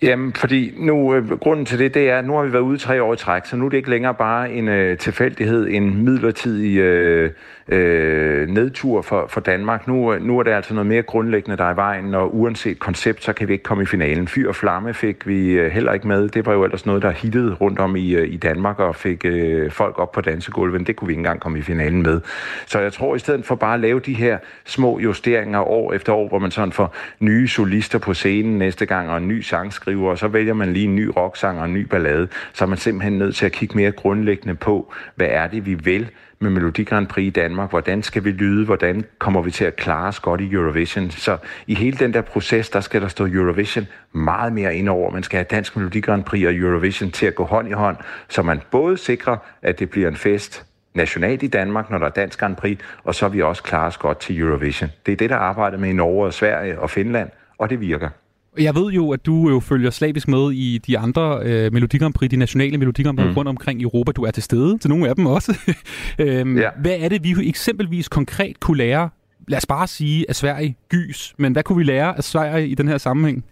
Jamen, fordi nu, øh, grunden til det, det er, at nu har vi været ude tre år i træk, så nu er det ikke længere bare en øh, tilfældighed, en midlertidig øh, øh, nedtur for, for Danmark. Nu, øh, nu er det altså noget mere grundlæggende, der er i vejen, og uanset koncept, så kan vi ikke komme i finalen. Fyr og flamme fik vi øh, heller ikke med. Det var jo ellers noget, der hittede rundt om i, øh, i Danmark og fik øh, folk op på dansegulvet. Det kunne vi ikke engang komme i finalen med. Så jeg tror, i stedet for bare at lave de her små justeringer år efter år, hvor man sådan får nye solister på scenen næste gang og en ny sangskriver, og så vælger man lige en ny rocksang og en ny ballade, så er man simpelthen nødt til at kigge mere grundlæggende på, hvad er det, vi vil med Melodi Grand Prix i Danmark. Hvordan skal vi lyde? Hvordan kommer vi til at klare os godt i Eurovision? Så i hele den der proces, der skal der stå Eurovision meget mere ind over. Man skal have Dansk Melodi Grand Prix og Eurovision til at gå hånd i hånd, så man både sikrer, at det bliver en fest nationalt i Danmark, når der er Dansk Grand Prix, og så vi også klarer os godt til Eurovision. Det er det, der arbejder med i Norge og Sverige og Finland, og det virker. Jeg ved jo, at du jo følger slavisk med i de andre øh, Melodi Grand Prix, de nationale Melodi Grand Prix mm. rundt omkring i Europa. Du er til stede til nogle af dem også. øhm, ja. Hvad er det, vi eksempelvis konkret kunne lære, lad os bare sige, af Sverige gys, men hvad kunne vi lære af Sverige i den her sammenhæng?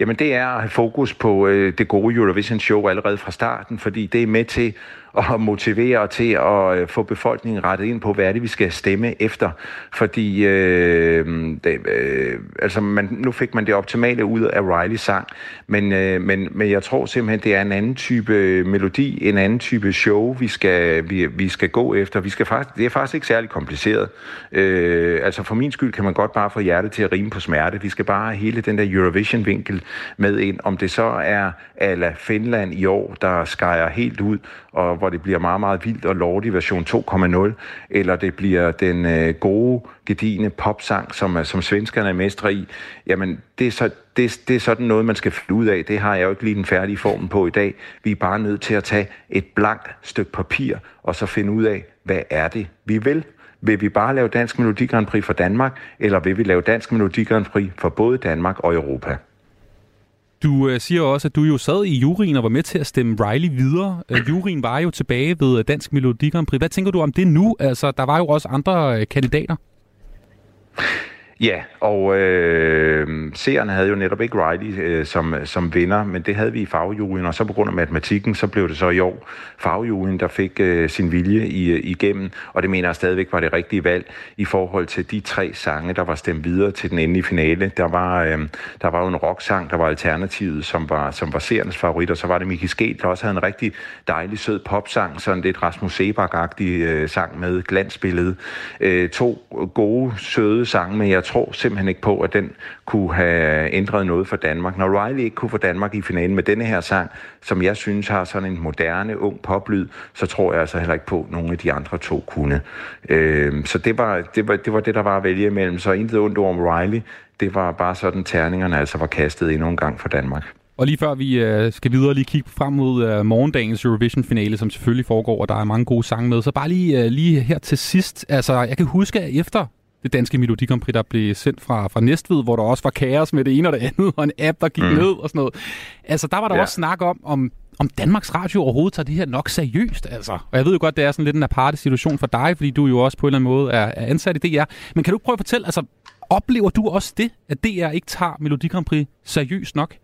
Jamen det er at have fokus på øh, det gode Eurovision Show allerede fra starten, fordi det er med til at motivere til at øh, få befolkningen rettet ind på, hvad er det, vi skal stemme efter. Fordi øh, det, øh, altså man, nu fik man det optimale ud af Riley sang, men, øh, men, men jeg tror simpelthen, det er en anden type øh, melodi, en anden type show, vi skal, vi, vi skal gå efter. Vi skal faktisk, det er faktisk ikke særlig kompliceret. Øh, altså for min skyld kan man godt bare få hjertet til at rime på smerte. Vi skal bare have hele den der Eurovision-vinkel med ind. Om det så er ala Finland i år, der skærer helt ud, og hvor det bliver meget, meget vildt og lortig version 2.0, eller det bliver den øh, gode, gedigende popsang, som, øh, som svenskerne er mestre i, jamen det er, så, det, det er sådan noget, man skal finde ud af. Det har jeg jo ikke lige den færdige form på i dag. Vi er bare nødt til at tage et blankt stykke papir, og så finde ud af, hvad er det, vi vil. Vil vi bare lave Dansk Melodi Grand Prix for Danmark, eller vil vi lave Dansk Melodi Grand Prix for både Danmark og Europa? Du øh, siger også, at du jo sad i juryen og var med til at stemme Riley videre. Øh, juryen var jo tilbage ved øh, Dansk Melodi Grand Prix. Hvad tænker du om det nu? Altså, der var jo også andre øh, kandidater. Ja, og øh, seerne havde jo netop ikke Riley øh, som, som vinder, men det havde vi i fagjurien, og så på grund af matematikken, så blev det så i år fagjurien, der fik øh, sin vilje i, øh, igennem, og det mener jeg stadigvæk var det rigtige valg i forhold til de tre sange, der var stemt videre til den endelige finale. Der var, øh, der var jo en rocksang, der var alternativet, som var, som var seernes favorit, og så var det Miki Sket, der også havde en rigtig dejlig sød popsang, sådan lidt Rasmus Sebak-agtig øh, sang med glansbillede. Øh, to gode, søde sange, men jeg tror simpelthen ikke på, at den kunne have ændret noget for Danmark. Når Riley ikke kunne få Danmark i finalen med denne her sang, som jeg synes har sådan en moderne, ung poplyd, så tror jeg altså heller ikke på, at nogle af de andre to kunne. Øh, så det var, det, var, det var det, der var at vælge imellem. Så intet ondt om Riley. Det var bare sådan, terningerne altså var kastet endnu en gang for Danmark. Og lige før vi øh, skal videre lige kigge frem mod øh, morgendagens Eurovision-finale, som selvfølgelig foregår, og der er mange gode sange med. Så bare lige, øh, lige her til sidst. Altså, jeg kan huske, at efter det danske Melodi Grand Prix, der blev sendt fra, fra Næstved, hvor der også var kaos med det ene og det andet, og en app, der gik mm. ned og sådan noget. Altså, der var der ja. også snak om, om, om Danmarks Radio overhovedet tager det her nok seriøst. Altså. Og jeg ved jo godt, det er sådan lidt en aparte situation for dig, fordi du jo også på en eller anden måde er, er ansat i DR. Men kan du prøve at fortælle, altså, oplever du også det, at DR ikke tager Melodi Grand Prix seriøst nok?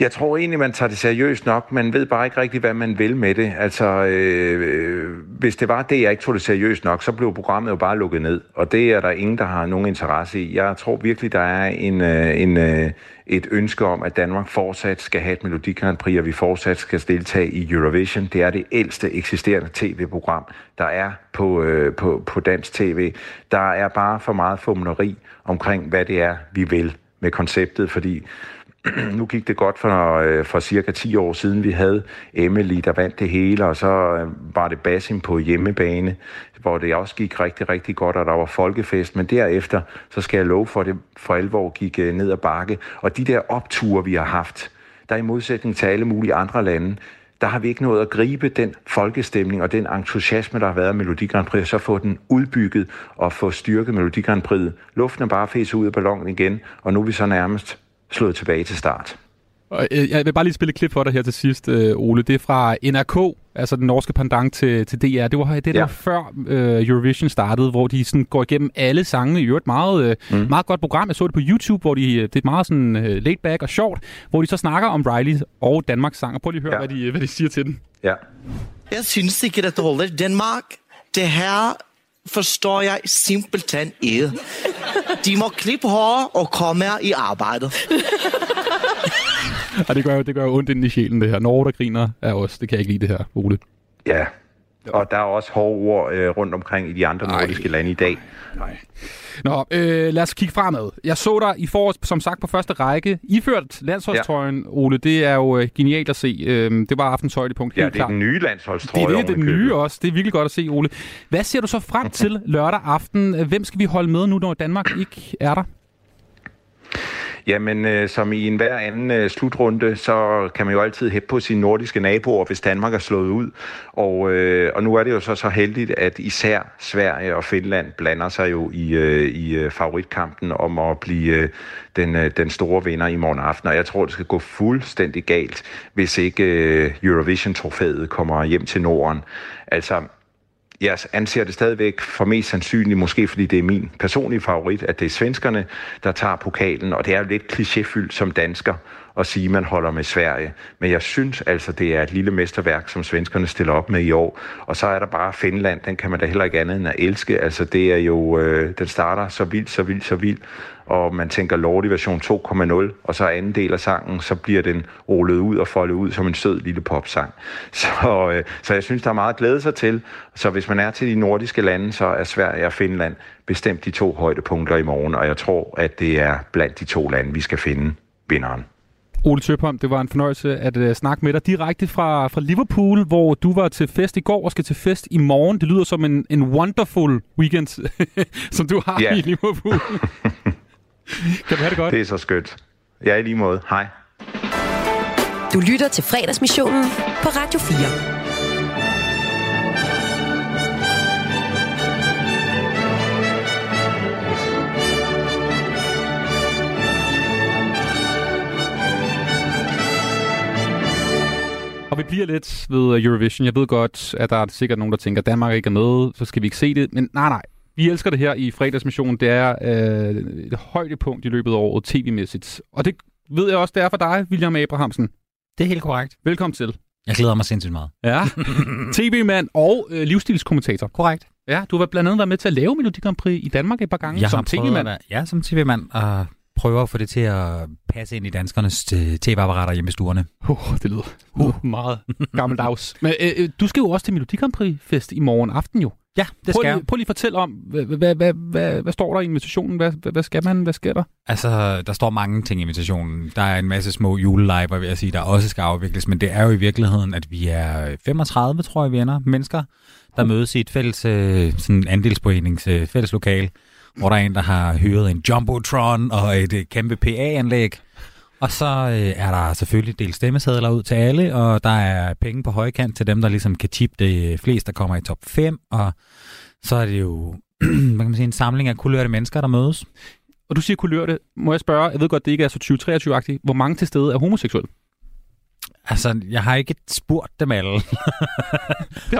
Jeg tror egentlig, man tager det seriøst nok. Man ved bare ikke rigtig, hvad man vil med det. Altså, øh, hvis det var det, jeg ikke tog det seriøst nok, så blev programmet jo bare lukket ned. Og det er der ingen, der har nogen interesse i. Jeg tror virkelig, der er en, øh, en, øh, et ønske om, at Danmark fortsat skal have et Melodi Grand Prix, og vi fortsat skal deltage i Eurovision. Det er det ældste eksisterende tv-program, der er på, øh, på, på dansk tv. Der er bare for meget fumleri omkring, hvad det er, vi vil med konceptet, fordi nu gik det godt for, øh, for cirka 10 år siden. Vi havde Emily, der vandt det hele, og så øh, var det Basim på hjemmebane, hvor det også gik rigtig, rigtig godt, og der var folkefest. Men derefter, så skal jeg love for, at det for alvor gik øh, ned ad bakke. Og de der opture, vi har haft, der i modsætning til alle mulige andre lande, der har vi ikke nået at gribe den folkestemning og den entusiasme, der har været af Melodi Grand Prix, så få den udbygget og få styrket Melodi Grand Prix. Luften er bare fæset ud af ballonen igen, og nu er vi så nærmest slået tilbage til start. Og, øh, jeg vil bare lige spille et klip for dig her til sidst, øh, Ole. Det er fra NRK, altså den norske pendant til, til DR. Det var det, der ja. før øh, Eurovision startede, hvor de sådan går igennem alle sangene. I øvrigt meget, øh, mm. meget godt program. Jeg så det på YouTube, hvor de, det er meget sådan øh, laid back og sjovt, hvor de så snakker om Riley og Danmarks sang. Og prøv lige at høre, ja. hvad, de, hvad de siger til den. Ja. Jeg synes ikke, dette holder. Danmark, det her forstår jeg simpelthen ikke. De må klippe hår og komme her i arbejdet. og det gør jo det gør jo ondt ind i sjælen, det her. Norge, der griner, er også, det kan jeg ikke lide det her, Ole. Ja, og der er også hårde ord øh, rundt omkring i de andre Ej. nordiske lande i dag. Nej. Nå, øh, lad os kigge fremad. Jeg så dig i forårs, som sagt, på første række. Iført landsholdstrøjen, ja. Ole. Det er jo øh, genialt at se. Øh, det var aftens højdepunkt. Ja, det er klart. den nye landsholdstrøje. Det er det, det nye også. Det er virkelig godt at se, Ole. Hvad ser du så frem til lørdag aften? Hvem skal vi holde med nu, når Danmark ikke er der? Jamen, øh, som i enhver anden øh, slutrunde, så kan man jo altid hæppe på sine nordiske naboer, hvis Danmark er slået ud. Og, øh, og nu er det jo så så heldigt, at især Sverige og Finland blander sig jo i, øh, i øh, favoritkampen om at blive øh, den, øh, den store vinder i morgen aften. Og jeg tror, det skal gå fuldstændig galt, hvis ikke øh, Eurovision-trofæet kommer hjem til Norden. Altså, jeg anser det stadigvæk for mest sandsynligt, måske fordi det er min personlige favorit, at det er svenskerne, der tager pokalen, og det er jo lidt klichéfyldt som dansker at sige, at man holder med Sverige. Men jeg synes altså, det er et lille mesterværk, som svenskerne stiller op med i år. Og så er der bare Finland, den kan man da heller ikke andet end at elske. Altså det er jo, øh, den starter så vildt, så vildt, så vildt og man tænker Lordi version 2.0, og så anden del af sangen, så bliver den rullet ud og foldet ud som en sød lille popsang. Så, øh, så jeg synes, der er meget at glæde sig til. Så hvis man er til de nordiske lande, så er Sverige og Finland bestemt de to højdepunkter i morgen, og jeg tror, at det er blandt de to lande, vi skal finde vinderen. Ole Tøbholm, det var en fornøjelse at uh, snakke med dig direkte fra, fra Liverpool, hvor du var til fest i går og skal til fest i morgen. Det lyder som en, en wonderful weekend, som du har yeah. i Liverpool. Kan du have det godt? Det er så skønt. Ja, i lige måde. Hej. Du lytter til fredagsmissionen på Radio 4. Og vi bliver lidt ved Eurovision. Jeg ved godt, at der er sikkert nogen, der tænker, at Danmark ikke er med, så skal vi ikke se det. Men nej, nej, vi elsker det her i fredagsmissionen. Det er øh, et højdepunkt i løbet af året tv-mæssigt. Og det ved jeg også, det er for dig, William Abrahamsen. Det er helt korrekt. Velkommen til. Jeg glæder mig sindssygt meget. Ja, tv-mand og øh, livsstilskommentator. Korrekt. Ja, du har blandt andet været med til at lave Melodi Grand Prix i Danmark et par gange Jeg som at tv-mand. Ja, som tv-mand. Og prøver at få det til at passe ind i danskernes øh, tv-apparater hjemme i stuerne. Uh, det lyder uh. meget gammeldags. Men øh, øh, du skal jo også til Melodi Grand Prix fest i morgen aften jo. Ja, det prøv skal lige, jeg. prøv lige at fortælle om, hvad, hvad, hvad, hvad, hvad står der i invitationen? Hvad, hvad, hvad skal man? Hvad sker der? Altså, der står mange ting i invitationen. Der er en masse små juleliver, vil jeg sige, der også skal afvikles, men det er jo i virkeligheden, at vi er 35, tror jeg, vi ender, mennesker, der mødes i et fælles øh, sådan andelsforenings øh, fælles lokal, hvor der er en, der har hyret en Jumbotron og et øh, kæmpe PA-anlæg. Og så øh, er der selvfølgelig delt stemmesedler ud til alle, og der er penge på højkant til dem, der ligesom kan tippe det flest, der kommer i top 5, og så er det jo hvad kan man sige, en samling af kulørte mennesker, der mødes. Og du siger kulørte. Må jeg spørge, jeg ved godt, det ikke er så 2023-agtigt. Hvor mange til stede er homoseksuelle? Altså, jeg har ikke spurgt dem alle.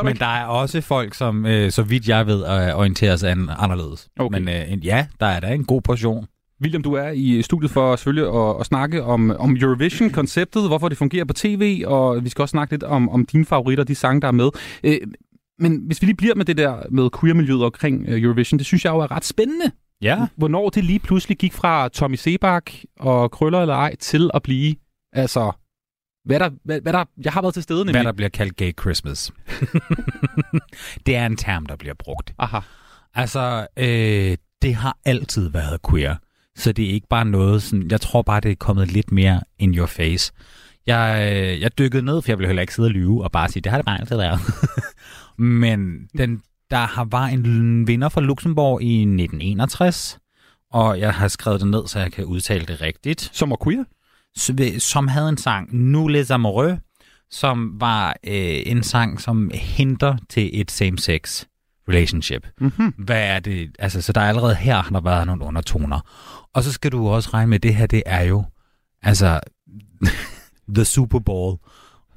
Men der er også folk, som, øh, så vidt jeg ved, øh, orienterer sig an- anderledes. Okay. Men øh, ja, der er der en god portion. William, du er i studiet for selvfølgelig at, at snakke om, om Eurovision-konceptet, hvorfor det fungerer på tv, og vi skal også snakke lidt om, om dine favoritter, de sange, der er med. Øh, men hvis vi lige bliver med det der med queer-miljøet omkring øh, Eurovision, det synes jeg jo er ret spændende. Ja. Hvornår det lige pludselig gik fra Tommy Sebak og Krøller eller ej til at blive, altså, hvad der, hvad, hvad der, jeg har været til stede nemlig. Hvad der bliver kaldt gay Christmas. det er en term, der bliver brugt. Aha. Altså, øh, det har altid været queer. Så det er ikke bare noget sådan... Jeg tror bare, det er kommet lidt mere in your face. Jeg, øh, jeg dykkede ned, for jeg ville heller ikke sidde og lyve og bare sige, det har det bare altid været. Men den, der har var en vinder fra Luxembourg i 1961, og jeg har skrevet det ned, så jeg kan udtale det rigtigt. Som var queer? Som havde en sang, Nous les amoureux, som var øh, en sang, som henter til et same-sex relationship. Mhm. Hvad er det? Altså, så der er allerede her har der været nogle undertoner. Og så skal du også regne med, at det her, det er jo altså the Super Bowl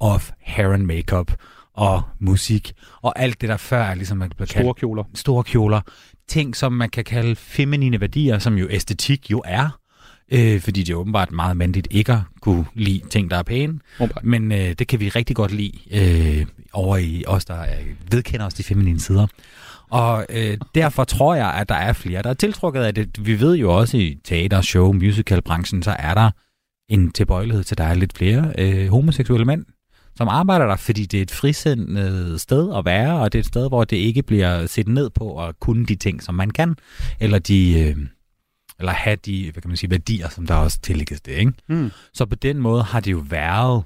of hair and makeup og musik og alt det, der før er ligesom at blive kaldt... Store kjoler. Store kjoler. Ting, som man kan kalde feminine værdier, som jo æstetik jo er. Øh, fordi det er åbenbart meget mandligt ikke at kunne lide ting, der er pæne. Åbenbart. Men øh, det kan vi rigtig godt lide øh, over i os, der vedkender os de feminine sider. Og øh, derfor tror jeg, at der er flere, der er tiltrukket af det. Vi ved jo også i teater, show, musicalbranchen, så er der en tilbøjelighed til, at der er lidt flere øh, homoseksuelle mænd, som arbejder der, fordi det er et frisindet sted at være, og det er et sted, hvor det ikke bliver set ned på at kunne de ting, som man kan, eller de... Øh, eller have de, hvad kan man sige, værdier, som der også tillægges det, ikke? Mm. Så på den måde har det jo været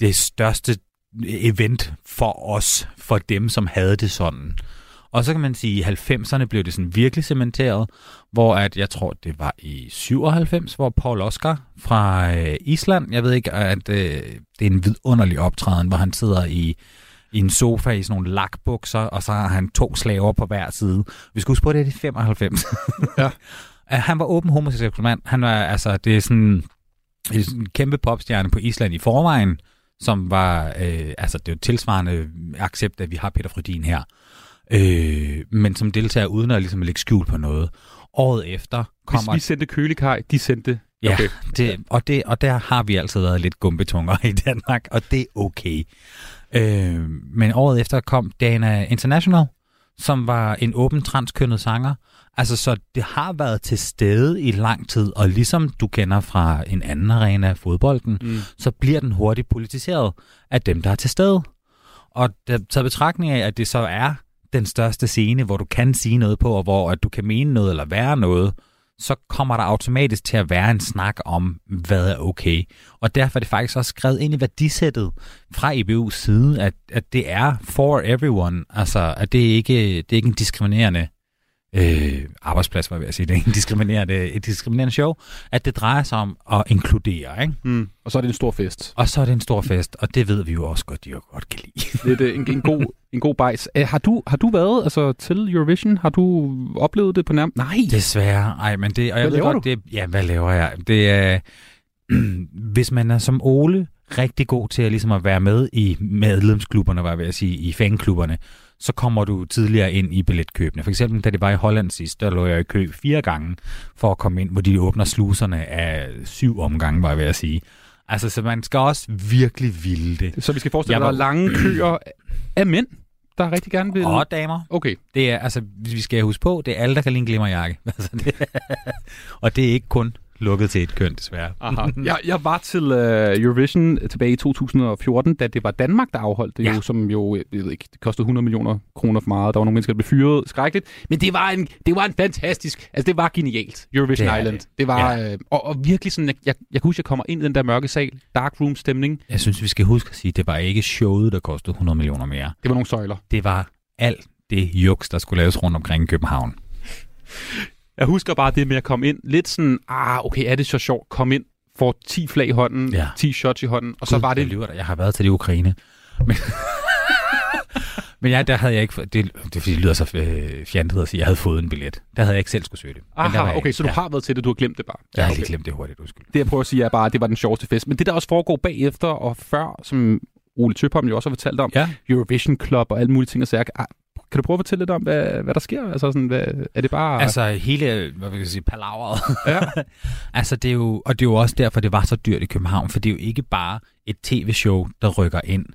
det største event for os, for dem, som havde det sådan. Og så kan man sige, at i 90'erne blev det sådan virkelig cementeret, hvor at jeg tror, det var i 97, hvor Paul Oscar fra øh, Island, jeg ved ikke, at øh, det er en vidunderlig optræden, hvor han sidder i, i en sofa i sådan nogle lakbukser, og så har han to slaver på hver side. Vi skal huske på, det er de 95. ja. Han var åben homoseksuel mand. Han var, altså, det er sådan en kæmpe popstjerne på Island i forvejen, som var, øh, altså det er jo tilsvarende accept, at vi har Peter Frødin her, øh, men som deltager uden at ligesom lægge skjul på noget. Året efter kommer... Hvis vi sendte kølekaj, de sendte... Ja, Okay. det, og, det, og der har vi altid været lidt gumbetunger i Danmark, og det er okay. Øh, men året efter kom Dana International, som var en åben transkønnet sanger. Altså, så det har været til stede i lang tid, og ligesom du kender fra en anden arena af fodbolden, Mm. så bliver den hurtigt politiseret af dem, der er til stede. Og der taget betragtning af, at det så er den største scene, hvor du kan sige noget på, og hvor at du kan mene noget eller være noget, så kommer der automatisk til at være en snak om, hvad er okay. Og derfor er det faktisk også skrevet ind i værdisættet fra EBU's side, at, at det er for everyone. Altså, at det ikke det er ikke en diskriminerende øh, arbejdsplads, var jeg ved at sige. Det er en diskriminerende, et diskriminerende show. At det drejer sig om at inkludere, ikke? Mm. Og så er det en stor fest. Og så er det en stor fest, og det ved vi jo også godt, de jo godt kan lide. Lidt øh, en, en, god, en god bejs. Æ, har, du, har du været altså, til Eurovision? Har du oplevet det på nærmest? Nej. Desværre. Ej, men det, og jeg Hvad ved godt, det, ja, hvad laver jeg? Det er, hvis man er som Ole rigtig god til at, ligesom at være med i medlemsklubberne, var jeg ved at sige, i fanklubberne, så kommer du tidligere ind i billetkøbene. For eksempel, da det var i Holland sidst, der lå jeg i kø fire gange for at komme ind, hvor de åbner sluserne af syv omgange, var jeg ved at sige. Altså, så man skal også virkelig ville det. Så vi skal forestille dig, var- der er lange køer af mænd, der rigtig gerne vil... Og damer. Okay. Det er, altså, vi skal huske på, det er alle, der kan lide en glimmerjakke. Altså, det, og det er ikke kun lukket til et køn, desværre. Aha. Jeg, jeg var til uh, Eurovision tilbage i 2014, da det var Danmark, der afholdt det, ja. Jo, som jo, jeg ved ikke, det kostede 100 millioner kroner for meget. Der var nogle mennesker, der blev fyret skrækkeligt. Men det var en, det var en fantastisk, altså det var genialt, Eurovision Det Island. det. Det var, Ja. øh, og, og virkelig sådan, jeg, jeg, jeg kan huske, jeg kommer ind i den der mørke sal, dark room stemning. Jeg synes, vi skal huske at sige, at det var ikke showet, der kostede 100 millioner mere. Det var nogle søjler. Det var alt det juks, der skulle laves rundt omkring i København. Jeg husker bare det med at komme ind, lidt sådan, ah, okay, er det så sjovt? Kom ind, får 10 flag i hånden, Ja. 10 shots i hånden, og så var Jeg det... lyver dig, jeg har været til det Ukraine. Men, men ja, der havde jeg ikke... Det, det, er fordi, det lyder så øh, fjantet at sige, jeg havde fået en billet. Der havde jeg ikke selv skulle søge det. Aha, jeg okay, så du ja. har været til det, du har glemt det bare. Jeg har okay. lige glemt det hurtigt, undskyld. Det jeg prøver at sige er bare, at det var den sjoveste fest. Men det der også foregår bagefter og før, som Ole Tøpholm jo også har fortalt om, ja. Eurovision Club og alle mulige ting og sager. Kan du prøve at fortælle lidt om, hvad, hvad der sker? Altså sådan, hvad, er det bare... Altså hele, hvad vil jeg sige, palaveret. Ja. altså det er jo, og det er jo også derfor, det var så dyrt i København, for det er jo ikke bare et tv-show, der rykker ind.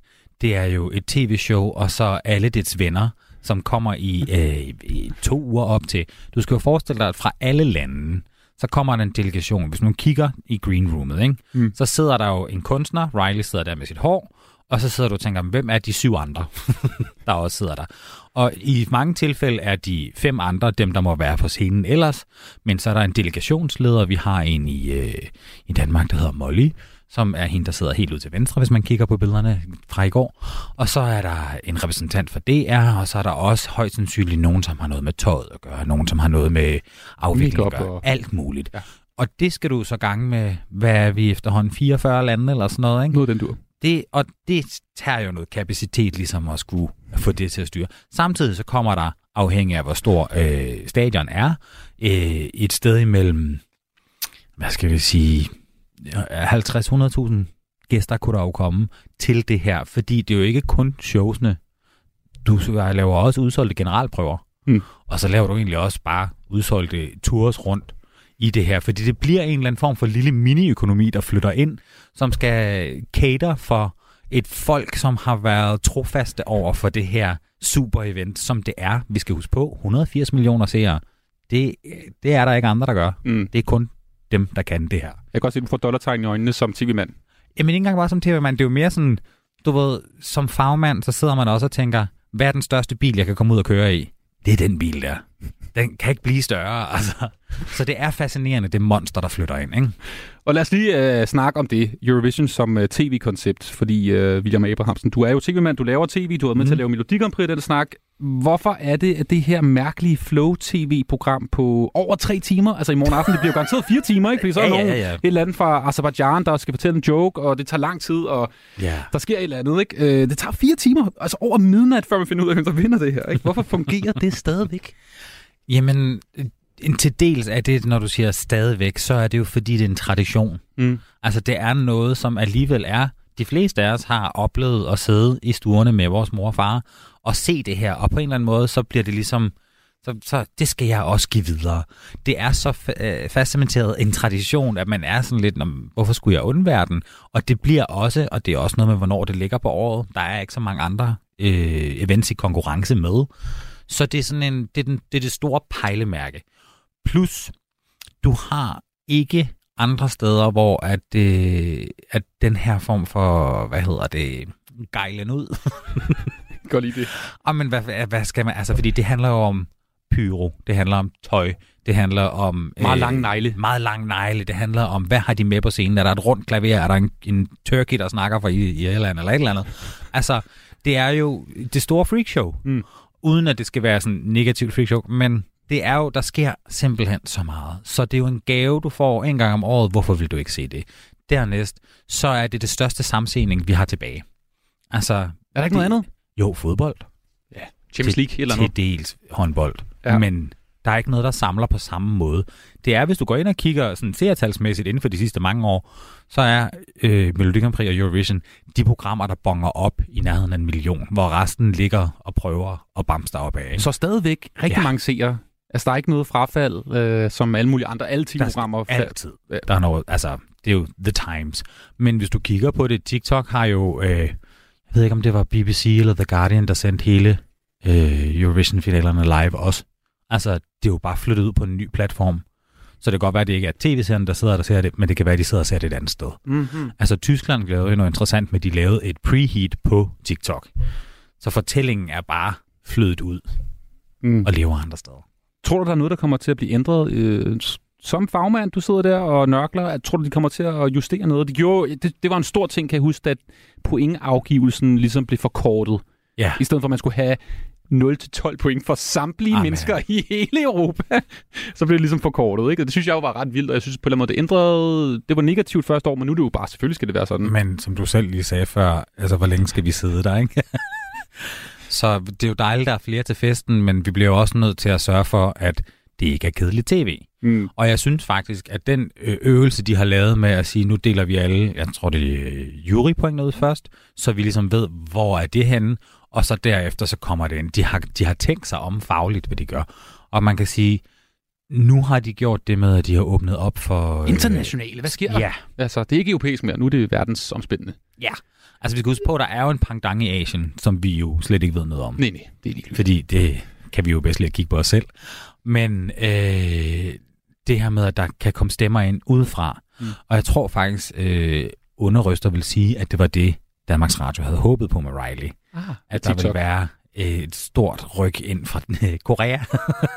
Det er jo et tv-show, og så alle dets venner, som kommer i, øh, i to uger op til. Du skal jo forestille dig, at fra alle lande, så kommer der en delegation. Hvis man kigger i green roomet, ikke? Mm. så sidder der jo en kunstner, Riley sidder der med sit hår, og så sidder du og tænker, hvem er de syv andre, der også sidder der? Og i mange tilfælde er de fem andre dem, der må være på scenen ellers, men så er der en delegationsleder, vi har en i, øh, i Danmark, der hedder Molly, som er hende, der sidder helt ud til venstre, hvis man kigger på billederne fra i går. Og så er der en repræsentant for DR, og så er der også højst sandsynligt nogen, som har noget med tøjet at gøre, nogen, som har noget med afvikling at gøre, alt muligt. Ja. Og det skal du så gange med, hvad er vi efterhånden, 44 lande eller sådan noget, ikke? Noget den dur. Det, og det tager jo noget kapacitet ligesom at skulle få det til at styre. Samtidig så kommer der, afhængig af hvor stor øh, stadion er, øh, et sted imellem, hvad skal vi sige, 50-100.000 gæster kunne der jo komme til det her, fordi det er jo ikke kun showsene. Du laver også udsolgte generalprøver, Mm. og så laver du egentlig også bare udsolgte tours rundt i det her, fordi det bliver en eller anden form for lille mini-økonomi, der flytter ind, som skal cater for et folk, som har været trofaste over for det her super-event, som det er. Vi skal huske på, 180 millioner seere. Det, det er der ikke andre, der gør. Mm. Det er kun dem, der kan det her. Jeg kan godt se, at du får dollartegn i øjnene som tv-mand. Jamen ikke engang bare som tv-mand, det er jo mere sådan, du ved, som fagmand, så sidder man også og tænker, hvad er den største bil, jeg kan komme ud og køre i? Det er den bil der. Den kan ikke blive større, altså. Så det er fascinerende, det monster, der flytter ind, ikke? Og lad os lige øh, snakke om det, Eurovision som øh, tv-koncept, fordi øh, William Abrahamsen, du er jo tv-mand, du laver tv, du har været med mm. til at lave Melodi Grand Prix den snak. Hvorfor er det, at det her mærkelige Flow-tv-program på over tre timer, altså i morgen aften, det bliver jo garanteret fire timer, ikke? Fordi så er Ja, der ja, nogen, ja. et eller andet fra Azerbaijan, der skal fortælle en joke, og det tager lang tid, og Ja. der sker et eller andet, ikke? Øh, det tager fire timer, altså over midnat, før man finder ud af, hvem der vinder det her, ikke? Hvorfor fungerer det stadigvæk? Jamen, en til dels er det, når du siger stadigvæk, så er det jo fordi, det er en tradition. Mm. Altså, det er noget, som alligevel er... De fleste af os har oplevet at sidde i stuerne med vores mor og far og se det her, og på en eller anden måde, så bliver det ligesom... Så, så det skal jeg også give videre. Det er så øh, fastcementeret en tradition, at man er sådan lidt, "Nå, men hvorfor skulle jeg undvære den? Og det bliver også, og det er også noget med, hvornår det ligger på året. Der er ikke så mange andre øh, events i konkurrence med. Så det er sådan en, det er, den, det er det store pejlemærke. Plus, du har ikke andre steder, hvor at, øh, at den her form for, hvad hedder det, gejlen ud. Godt lige det. Og men hvad, hvad- skal man, altså fordi det handler jo om pyro, det handler om tøj, det handler om... Meget lange negle. Meget lang negle, det handler om, hvad har de med på scenen? Er der et rundt klaver? Er der en, en turkey, der snakker fra I- Irland eller et eller andet? Altså, det er jo det store freakshow. Mm. Uden at det skal være sådan negativt freakshow, men det er jo, der sker simpelthen så meget. Så det er jo en gave, du får en gang om året. Hvorfor vil du ikke se det? Dernæst, så er det det største samsening, vi har tilbage. Altså, er der ikke noget andet? Jo, fodbold. Ja, Champions League eller noget. til dels håndbold. Ja. Men Der er ikke noget, der samler på samme måde. Det er, hvis du går ind og kigger sådan seertalsmæssigt inden for de sidste mange år, så er øh, Melodi Grand Prix og Eurovision de programmer, der bonger op i nærheden af en million, hvor resten ligger og prøver at bamse op af. Så stadigvæk rigtig Ja. mange seere. Altså, der er ikke noget frafald, øh, som alle mulige andre. Alle 10 Der er programmer. altid. Der er noget, altså, det er jo The Times. Men hvis du kigger på det, TikTok har jo, øh, jeg ved ikke om det var BBC eller The Guardian, der sendte hele øh, Eurovision-finalerne live også. Altså, det er jo bare flyttet ud på en ny platform. Så det kan godt være, at det ikke er tv-serien, der sidder der ser det, men det kan være, at de sidder og ser det et andet sted. Mhm. Altså, Tyskland lavede jo noget interessant med, at de lavede et preheat på TikTok. Så fortællingen er bare flyttet ud mm. og lever andre steder. Tror du, der er noget, der kommer til at blive ændret? Øh, som fagmand, du sidder der og nørkler, tror du, de kommer til at justere noget? De gjorde, det, det var en stor ting, kan jeg huske, at pointafgivelsen ligesom blev forkortet. Ja. I stedet for, at man skulle have 0-12 point for samtlige Amen. mennesker i hele Europa, så blev det ligesom forkortet. Ikke? Og det synes jeg jo var ret vildt, og jeg synes på en eller anden måde, det ændrede... Det var negativt første år, men nu er det jo bare, selvfølgelig skal det være sådan. Men som du selv lige sagde før, altså hvor længe skal vi sidde der, ikke? så det er jo dejligt, der er flere til festen, men vi bliver jo også nødt til at sørge for, at det ikke er kedeligt tv. Mm. Og jeg synes faktisk, at den øvelse, de har lavet med at sige, nu deler vi alle, jeg tror det er øh, jurypoint ud først, så vi ligesom ved, hvor er det henne, og så derefter så kommer det ind. De har, de har tænkt sig om fagligt, hvad de gør. Og man kan sige, nu har de gjort det med, at de har åbnet op for... øh, Internationale, hvad sker der? Ja. Altså, det er ikke europæisk mere, nu er det verdensomspændende. Ja. Altså, vi skal huske på, at der er jo en pangdang i Asien, som vi jo slet ikke ved noget om. Nej, nej, det er ligegyldigt. Fordi det kan vi jo bedst lige at kigge på os selv. Men øh, det her med, at der kan komme stemmer ind udefra. Mm. Og jeg tror faktisk, øh, underrøster vil sige, at det var det, Danmarks Radio havde håbet på med Riley. Ah, at der ville TikTok. være øh, et stort ryg ind fra øh, Korea,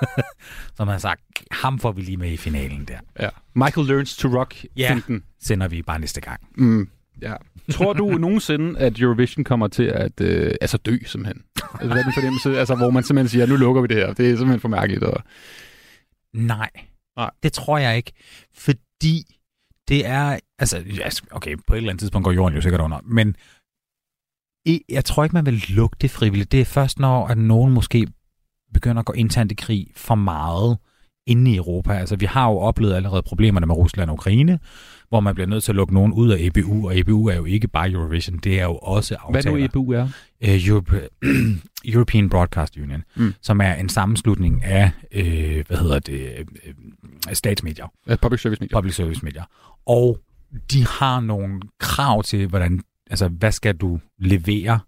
som har sagt, ham får vi lige med i finalen der. Ja. Michael Learns to Rock. Ja, finten. sender vi bare næste gang. Mm. Ja. Tror du nogensinde, at Eurovision kommer til at øh, altså dø, simpelthen? Altså, hvad er den fornemmelse, altså, hvor man simpelthen siger, nu lukker vi det her. Det er simpelthen for mærkeligt. Og... Nej. Nej. Det tror jeg ikke. Fordi det er... Altså, okay, på et eller andet tidspunkt går jorden jo sikkert under. Men jeg tror ikke, man vil lukke det frivilligt. Det er først, når at nogen måske begynder at gå internt i krig for meget inde i Europa. Altså, vi har jo oplevet allerede problemerne med Rusland og Ukraine, hvor man bliver nødt til at lukke nogen ud af EBU, og EBU er jo ikke bare Eurovision, det er jo også aftaler. Hvad nu EBU er? Øh, Europe, European Broadcast Union, Mm. som er en sammenslutning af, øh, hvad hedder det, øh, statsmedier. Uh, public service medier. Public service medier. Og de har nogle krav til, hvordan, altså, hvad skal du levere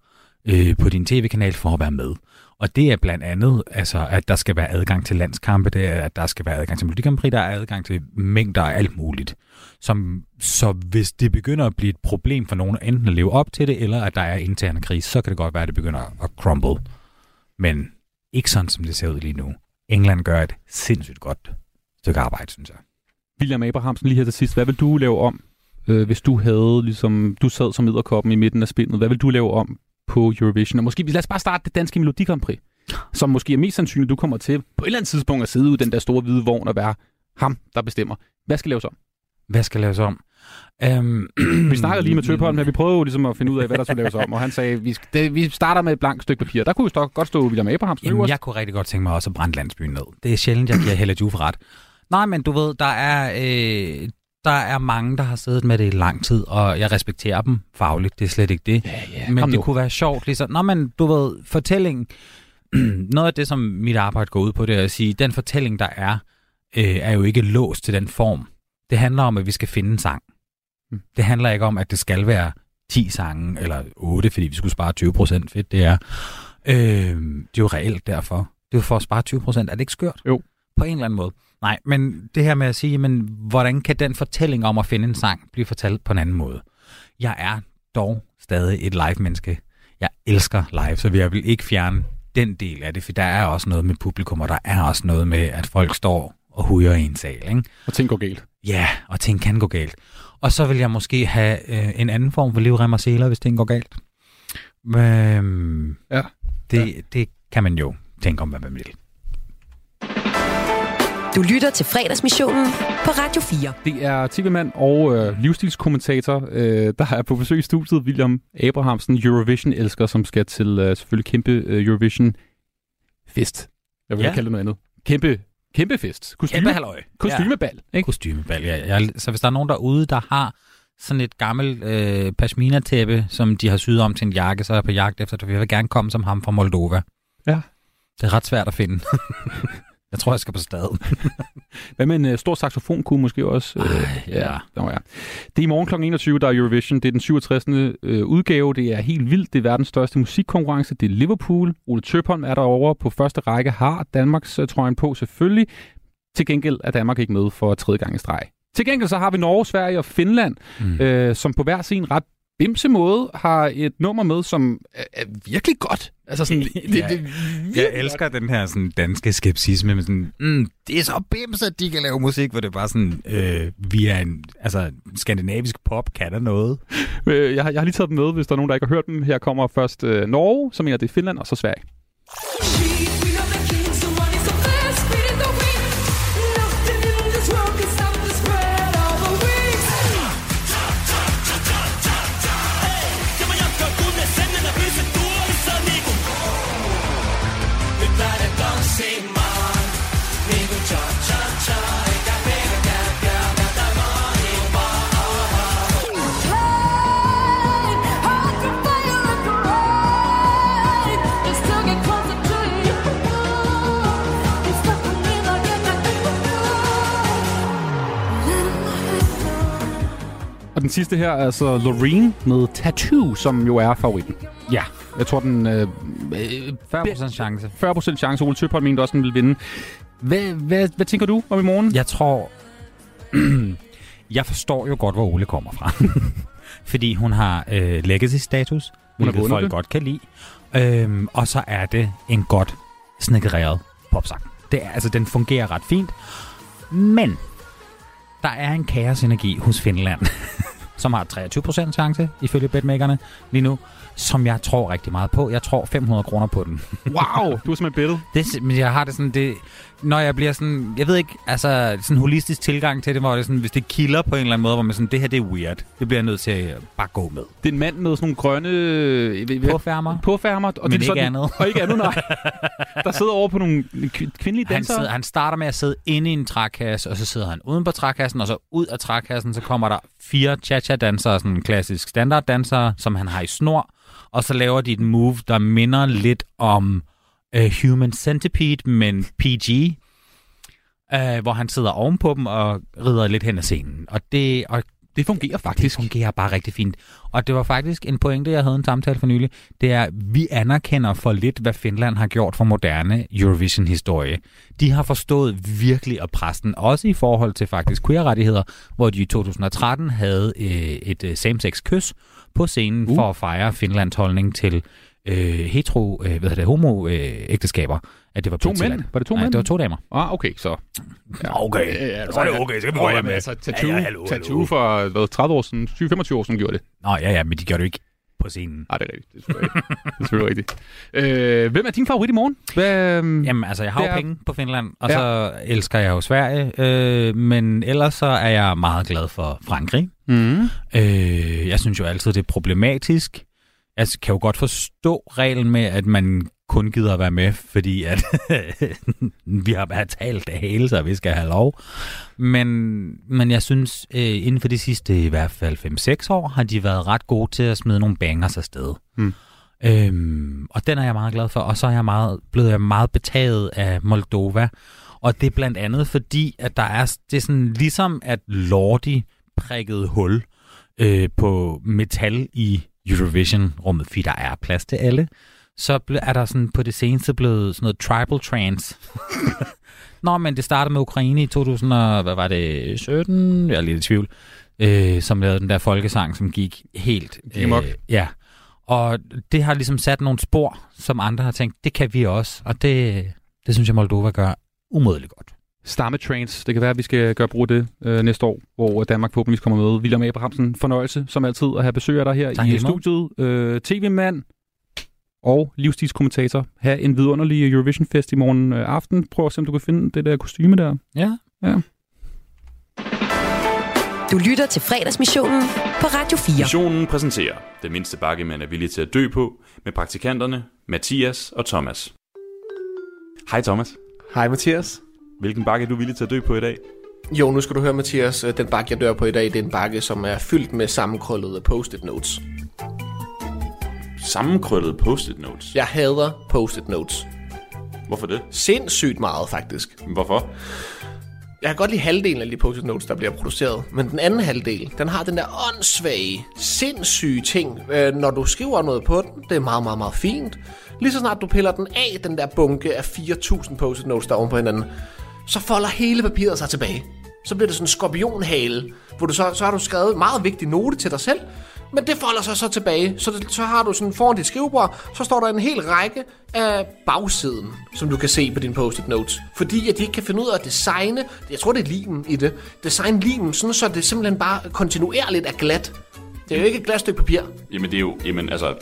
øh, på din tv-kanal for at være med. Og det er blandt andet, altså, at der skal være adgang til landskampe, det er, at der skal være adgang til Melodi der er adgang til mængder af alt muligt. Som, så hvis det begynder at blive et problem for nogen, enten at leve op til det, eller at der er interne krig, så kan det godt være, at det begynder at crumble. Men ikke sådan, som det ser ud lige nu. England gør et sindssygt godt stykke arbejde, synes jeg. William Abrahamsen, lige her til sidst. Hvad vil du lave om, øh, hvis du havde, ligesom, du sad som edderkoppen i midten af spillet? Hvad vil du lave om på Eurovision? Og måske, lad os bare starte det danske Melodi Grand Prix, som måske er mest sandsynligt, du kommer til på et eller andet tidspunkt at sidde ud i den der store hvide vogn og være ham, der bestemmer. Hvad skal laves om? Hvad skal laves om? Um, vi snakkede lige med Tøbholm, men vi prøvede jo ligesom at finde ud af, hvad der skulle laves om, og han sagde, vi, det, vi starter med et blankt stykke papir. Der kunne jo stå, godt stå William Abrahamsen Jamen, jeg kunne rigtig godt tænke mig også at brænde landsbyen ned. Det er sjældent, jeg giver Hella Juf ret. Nej, men du ved, der er, øh, der er mange, der har siddet med det i lang tid, og jeg respekterer dem fagligt. Det er slet ikke det. Ja, ja, men det nu. kunne være sjovt. Ligesom, Nå, men du ved, fortælling... Noget af det, som mit arbejde går ud på, det er at sige, den fortælling, der er, øh, er jo ikke låst til den form. Det handler om, at vi skal finde en sang. Mm. Det handler ikke om, at det skal være 10 sange, eller 8, fordi vi skulle spare 20 procent. Fedt, det er. Øh, det er jo reelt derfor. Det er jo for at spare 20 procent. Er det ikke skørt? Jo. På en eller anden måde. Nej, men det her med at sige, men hvordan kan den fortælling om at finde en sang blive fortalt på en anden måde? Jeg er dog stadig et live-menneske. Jeg elsker live, så jeg vil ikke fjerne den del af det, for der er også noget med publikum, og der er også noget med, at folk står og hujer i en sal. Ikke? Og ting går galt. Ja, og ting kan gå galt. Og så vil jeg måske have øh, en anden form for livrem og seler, hvis ting går galt. Men, ja. Det, ja. det kan man jo tænke om, hvad man vil. Du lytter til fredagsmissionen på Radio 4. Det er tv-mand og øh, livsstilskommentator, øh, der er på besøg i studiet, William Abrahamsen, Eurovision-elsker, som skal til øh, selvfølgelig kæmpe øh, Eurovision-fest. Jeg vil Ja. kalde det noget andet. Kæmpe Kæmpe fest. Kostyme, Kæmpe halløj. Kostymebal, ja. ikke? Kostymebal, ja. Jeg, så hvis der er nogen derude, der har sådan et gammelt øh, pashmina-tæppe, som de har syet om til en jakke, så er jeg på jagt efter det. Jeg vil gerne komme som ham fra Moldova. Ja. Det er ret svært at finde. jeg tror, jeg skal på staden. Hvad med en uh, stor saxofon kunne måske også? Uh, Ej, ja. Nå, ja. Det er i morgen kl. 21, der er Eurovision. Det er den 67. Uh, udgave. Det er helt vildt. Det er verdens største musikkonkurrence. Det er Liverpool. Ole Tøpholm er derovre på første række. Har Danmarks uh, trøjen på selvfølgelig. Til gengæld er Danmark ikke med for tredje gang i streg. Til gengæld så har vi Norge, Sverige og Finland, mm. øh, som på hver sin ret bimse måde har et nummer med, som er, er virkelig godt. Altså sådan, det, Ja. det, det, Jeg elsker den her sådan, danske skepsisme med sådan, mm, det er så bims, at de kan lave musik, hvor det er bare sådan, øh, vi er en, altså, skandinavisk pop, kan der noget? Øh, Jeg har, jeg har lige taget dem med, hvis der er nogen, der ikke har hørt dem. Her kommer først øh, Norge, så mener det er Finland, og så Sverige. Den sidste her er altså Loreen med Tattoo, som jo er favoritten. Ja, jeg tror den... Øh, øh, 40% chance. 40% chance. Ole Tøphold mente også, den vil vinde. Hvad, hvad, hvad tænker du om i morgen? Jeg tror... jeg forstår jo godt, hvor Ole kommer fra. Fordi hun har øh, legacy-status, hvilket folk det. godt kan lide. Øhm, og så er det en godt snekkereret popsang. Det er, altså, den fungerer ret fint. Men der er en kaosenergi hos Finland, som har 23% chance, ifølge betmakerne lige nu, som jeg tror rigtig meget på. Jeg tror 500 kroner på den. Wow, du er simpelthen bedre. Det, men jeg har det sådan, det, når jeg bliver sådan, jeg ved ikke, altså sådan en holistisk tilgang til det, hvor det sådan, hvis det kilder på en eller anden måde, hvor man sådan, det her det er weird, det bliver jeg nødt til at bare gå med. Det er en mand med sådan nogle grønne... øh, Påfærmer. Påfærmer. Og Men det er ikke sådan, andet. Og ikke andet, nej. Der sidder over på nogle kv- kvindelige Han, dansere. sidder, han starter med at sidde inde i en trækasse, og så sidder han uden på trækassen, og så ud af trækassen, så kommer der fire cha-cha-dansere, sådan en klassisk standarddansere, som han har i snor, og så laver de et move, der minder lidt om uh, Human Centipede, men PG, uh, hvor han sidder ovenpå dem og rider lidt hen ad scenen. Og det, og det fungerer faktisk. Det fungerer bare rigtig fint. Og det var faktisk en pointe, jeg havde en samtale for nylig. Det er, vi anerkender for lidt, hvad Finland har gjort for moderne Eurovision-historie. De har forstået virkelig at presse den, også i forhold til faktisk queer-rettigheder, hvor de i 2013 havde øh, et øh, same-sex kys på scenen uh. for at fejre Finlands holdning til øh, hetero, øh, hvad hedder det, homo-ægteskaber. at det var To mænd? Var det to Nej, mænd? det var to damer. Ah, okay, så... Ja. Okay. Ja, ja, Så er det okay, så kan vi gå hjem med. Altså, tattoo, Ja, ja, hallo, tattoo hallo. for hvad, 30 år siden, 20-25 år siden gjorde det. Nå, ja, ja, men de gjorde det ikke på scenen. Nej, det er rigtigt. Det er selvfølgelig rigtigt. det er selvfølgelig rigtigt. Øh, hvem er din favorit i morgen? Hvad, øhm, Jamen, altså, jeg har jo er- penge på Finland, og Ja. så elsker jeg jo Sverige, øh, men ellers så er jeg meget glad for Frankrig. Mm. Øh, jeg synes jo altid, det er problematisk. Jeg kan jo godt forstå reglen med, at man kun gider at være med, fordi at vi har bare talt af hele, så vi skal have lov. Men, men jeg synes, øh, inden for de sidste i hvert fald 5-6 år, har de været ret gode til at smide nogle bangers afsted. Mm. Øhm, og den er jeg meget glad for. Og så er jeg meget, blevet jeg meget betaget af Moldova. Og det er blandt andet fordi, at der er, det er sådan ligesom, at Lordi prikkede hul øh, på metal i Eurovision-rummet, fordi der er plads til alle. Så er der sådan på det seneste blevet sådan noget tribal trance. Nå, men det startede med Ukraine i 2000, og, hvad var det, 17? Jeg er lidt i tvivl. Øh, som lavede den der folkesang, som gik helt... øh, Gik amok. ja. Og det har ligesom sat nogle spor, som andre har tænkt, det kan vi også. Og det, det synes jeg, Moldova gør umådeligt godt. Stammetrains. Det kan være, at vi skal gøre brug af det øh, næste år, hvor Danmark forhåbentlig kommer med. William Abrahamsen, fornøjelse som altid at have besøg af dig her Tak, i måde. studiet. Øh, TV-mand og livsstilskommentator. Ha' en vidunderlig Eurovision-fest i morgen øh, aften. Prøv at se, om du kan finde det der kostyme der. Ja. Ja. Du lytter til fredagsmissionen på Radio 4. Missionen præsenterer Den mindste bakke, man er villig til at dø på, med praktikanterne Mathias og Thomas. Hej Thomas. Hej Mathias. Hvilken bakke er du villig til at dø på i dag? Jo, nu skal du høre, Mathias. øh, Den bakke, jeg dør på i dag, det er en bakke, som er fyldt med sammenkrøllede post-it notes. Sammenkrøllede post-it notes? Jeg hader post-it notes. Hvorfor det? Sindssygt meget, faktisk. Hvorfor? Jeg kan godt lide halvdelen af de post-it notes, der bliver produceret. Men den anden halvdel, den har den der åndssvage, sindssyge ting. Øh, når du skriver noget på den, det er meget, meget, meget fint. Lige så snart du piller den af, den der bunke af 4.000 post-it notes, der er oven på hinanden, så folder hele papiret sig tilbage. Så bliver det sådan en skorpionhale, hvor du så, så har du skrevet en meget vigtig note til dig selv, men det folder sig så tilbage. Så, det, så har du sådan foran dit skrivebord, så står der en hel række af bagsiden, som du kan se på dine post-it notes. Fordi at de ikke kan finde ud af at designe, jeg tror det er limen i det, design limen, sådan så det simpelthen bare kontinuerligt er glat. Det er jo ikke et glat stykke papir. Jamen, det er jo... Jamen, altså...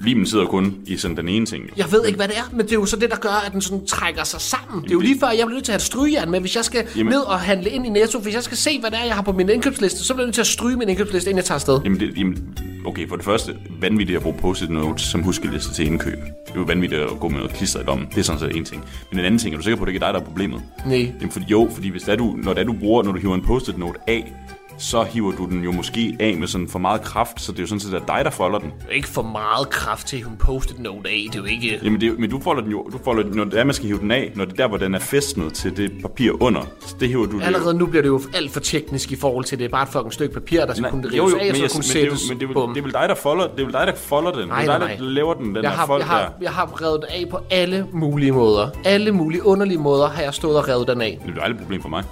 Limen sidder kun i sådan den ene ting. jo. Jeg ved ikke, hvad det er, men det er jo så det, der gør, at den sådan trækker sig sammen. Det er jo lige før, jeg bliver nødt til at have et strygejern med, hvis jeg skal Jamen- ned og handle ind i Netto. Hvis jeg skal se, hvad det er, jeg har på min indkøbsliste, så bliver jeg nødt til at stryge min indkøbsliste, inden jeg tager afsted. Jamen, det, jamen, okay, for det første, vanvittigt at bruge post-it notes som huskeliste til indkøb. Det er jo vanvittigt at gå med noget klister i lommen. Det er sådan set en ting. Men en anden ting, er du sikker på, at det ikke er dig, der er problemet? Nej. Jamen, fordi, jo, fordi hvis det er, du, når det er, du bruger, når du hiver en post-it note af, så hiver du den jo måske af med sådan for meget kraft, så det er jo sådan set er dig, der folder den. Ikke for meget kraft til en post-it note af, det er jo ikke... Jamen, det, er- men du folder den jo, du folder den, når det er, man skal hive den af, når det er der, hvor den er fæstnet til det papir under. Så det hiver du Allerede nu bliver det jo alt for teknisk i forhold til, det er bare et fucking stykke papir, der skal kunne jo, rives jo, af, men, og så jeg, kunne men, det, er jo- sættes. men det, er, jo- Bum. det er vel dig, der folder, det er vel dig, der folder den. Nej, det er nej, dig, der laver den, den jeg der har, fold jeg, har, der. jeg har revet den af på alle mulige måder. Alle mulige underlige måder har jeg stået og revet den af. Det er jo et problem for mig.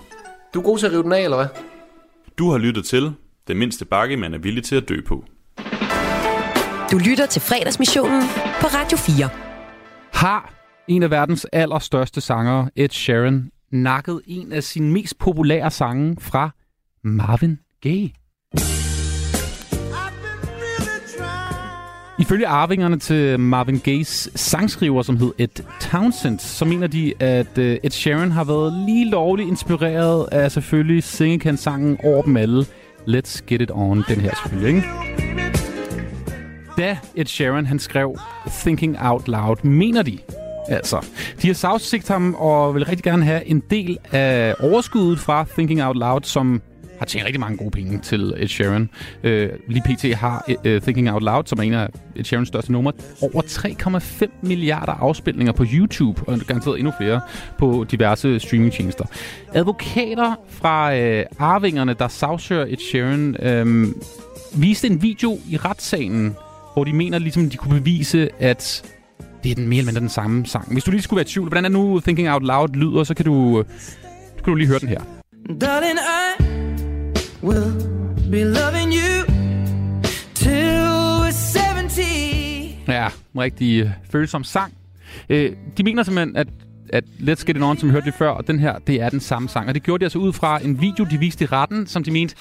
Du er god til at rive den af, eller hvad? Du har lyttet til Den mindste bakke, man er villig til at dø på. Du lytter til fredagsmissionen på Radio 4. Har en af verdens allerstørste sangere, Ed Sheeran, nakket en af sine mest populære sange fra Marvin Gaye. Ifølge arvingerne til Marvin Gayes sangskriver, som hed Ed Townsend, så mener de, at øh, Ed Sheeran har været lige lovligt inspireret af selvfølgelig singekan-sangen over dem alle. Let's Get It On, den her selvfølgelig, ikke? Da Ed Sheeran han skrev Thinking Out Loud, mener de altså. De har sagsigt ham og vil rigtig gerne have en del af overskuddet fra Thinking Out Loud, som har tjent rigtig mange gode penge til Ed Sheeran. Øh, lige pt. har uh, Thinking Out Loud, som er en af Ed Sheerans største numre, over 3,5 milliarder afspilninger på YouTube, og garanteret endnu flere på diverse streamingtjenester. Advokater fra øh, arvingerne, der sagsøger Ed Sheeran, øh, viste en video i retssagen, hvor de mener, ligesom de kunne bevise, at det er den mere eller mindre den samme sang. Hvis du lige skulle være i tvivl, hvordan er nu Thinking Out Loud lyder, så kan du, øh, så kan du lige høre den her. Darling, I will be loving you till we're 70. Ja, en rigtig øh, følsom sang. Øh, de mener simpelthen, at at Let's Get It On, som vi hørte det før, og den her, det er den samme sang. Og det gjorde de altså ud fra en video, de viste i retten, som de mente,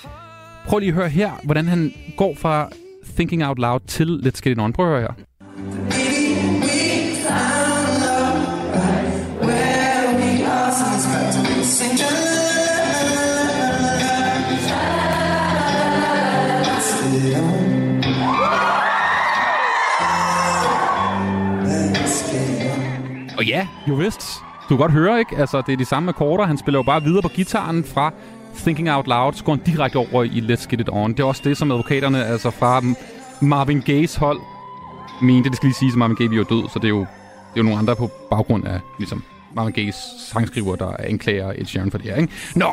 prøv lige at høre her, hvordan han går fra Thinking Out Loud til Let's Get It On. Prøv at høre her. Og ja, jo vist. Du kan godt høre, ikke? Altså, det er de samme akkorder. Han spiller jo bare videre på gitaren fra Thinking Out Loud, så går han direkte over i Let's Get It On. Det er også det, som advokaterne, altså fra Marvin Gayes hold, mente. Det skal lige sige, at Marvin Gaye er jo død, så det er jo, det er jo nogle andre på baggrund af, ligesom, Marvin Gayes sangskriver, der anklager Ed Sheeran for det her, ikke? Nå,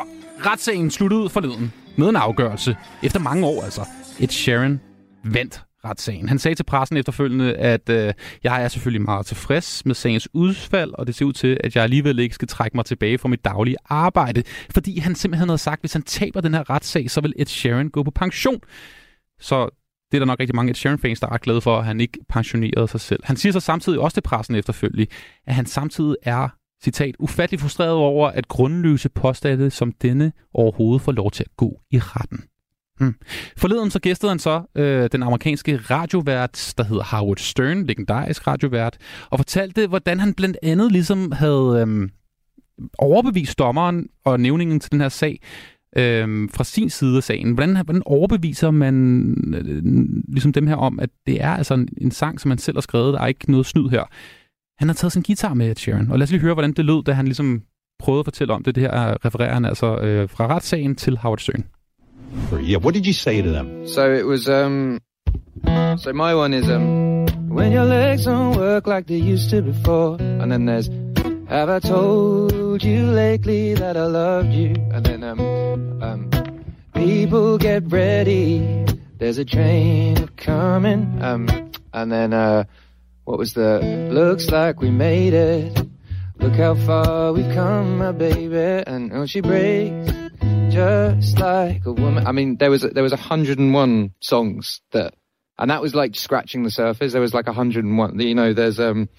retssagen sluttede forleden med en afgørelse. Efter mange år, altså. Ed Sheeran vandt retssagen. Han sagde til pressen efterfølgende, at øh, jeg er selvfølgelig meget tilfreds med sagens udfald, og det ser ud til, at jeg alligevel ikke skal trække mig tilbage fra mit daglige arbejde, fordi han simpelthen havde sagt, at hvis han taber den her retssag, så vil Ed Sheeran gå på pension. Så det er der nok rigtig mange Ed Sheeran-fans, der er ret glade for, at han ikke pensionerede sig selv. Han siger så samtidig også til pressen efterfølgende, at han samtidig er, citat, ufattelig frustreret over, at grundløse påstande som denne overhovedet får lov til at gå i retten. Mm. Forleden så gæstede han så øh, den amerikanske radiovært, der hedder Howard Stern, legendarisk radiovært, og fortalte, hvordan han blandt andet ligesom havde øh, overbevist dommeren og nævningen til den her sag øh, fra sin side af sagen. Hvordan, hvordan overbeviser man øh, ligesom dem her om, at det er altså en, en sang, som man selv har skrevet, der er ikke noget snyd her. Han har taget sin guitar med, Sharon, og lad os lige høre, hvordan det lød, da han ligesom prøvede at fortælle om det. Det her refererer han altså øh, fra retssagen til Howard Stern. Yeah, what did you say to them? So it was um so my one is um when your legs don't work like they used to before and then there's have I told you lately that I loved you? And then um um people get ready. There's a train coming um and then uh what was the looks like we made it. Look how far we've come my baby. And oh she breaks just like a woman. I mean, there was there was 101 songs that, and that was like scratching the surface. There was like 101. You know, there's um,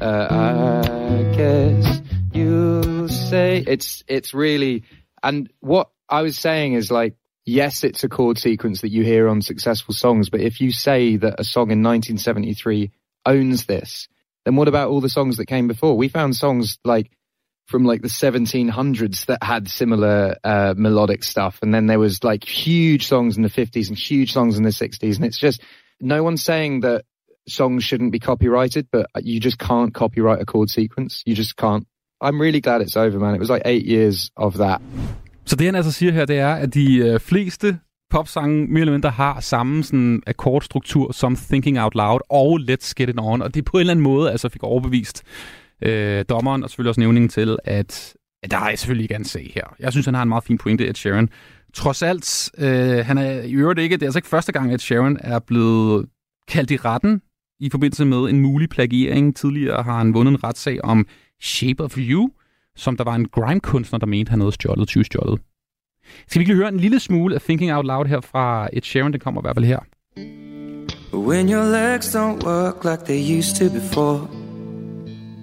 uh, I guess you say it's it's really, and what I was saying is like, yes, it's a chord sequence that you hear on successful songs, but if you say that a song in 1973 owns this, then what about all the songs that came before? We found songs like from like the 1700s that had similar uh, melodic stuff. And then there was like huge songs in the 50s and huge songs in the 60s. And it's just, no one's saying that songs shouldn't be copyrighted, but you just can't copyright a chord sequence. You just can't. I'm really glad it's over, man. It was like eight years of that. Så det han altså siger her, det er, at de øh, fleste popsange mere eller mindre har samme sådan akkordstruktur som Thinking Out Loud og Let's Get It On, og det på en eller anden måde altså fik overbevist øh, dommeren, og selvfølgelig også nævningen til, at, at der har jeg selvfølgelig ikke en sag her. Jeg synes, han har en meget fin pointe, Ed Sheeran. Trods alt, øh, han er i øvrigt ikke, det er altså ikke første gang, at Sharon er blevet kaldt i retten i forbindelse med en mulig plagiering. Tidligere har han vundet en retssag om Shape of You, som der var en grime-kunstner, der mente, han havde stjålet, 20 stjålet. Skal vi ikke lige høre en lille smule af Thinking Out Loud her fra Ed Sheeran? Den kommer i hvert fald her. When your legs don't work like they used to before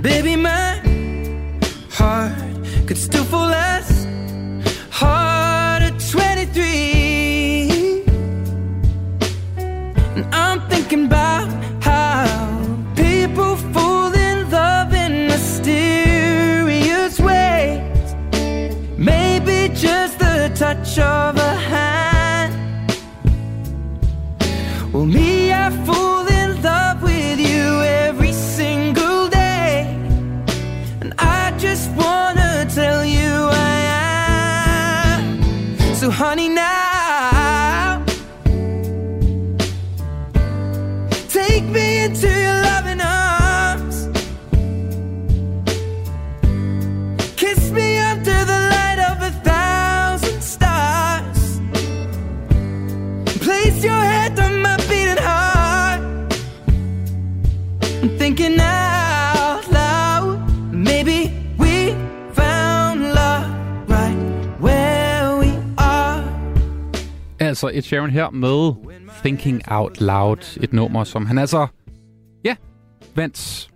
baby, my Altså Ed Sheeran her med Thinking Out Loud, et nummer, som han altså, ja, vandt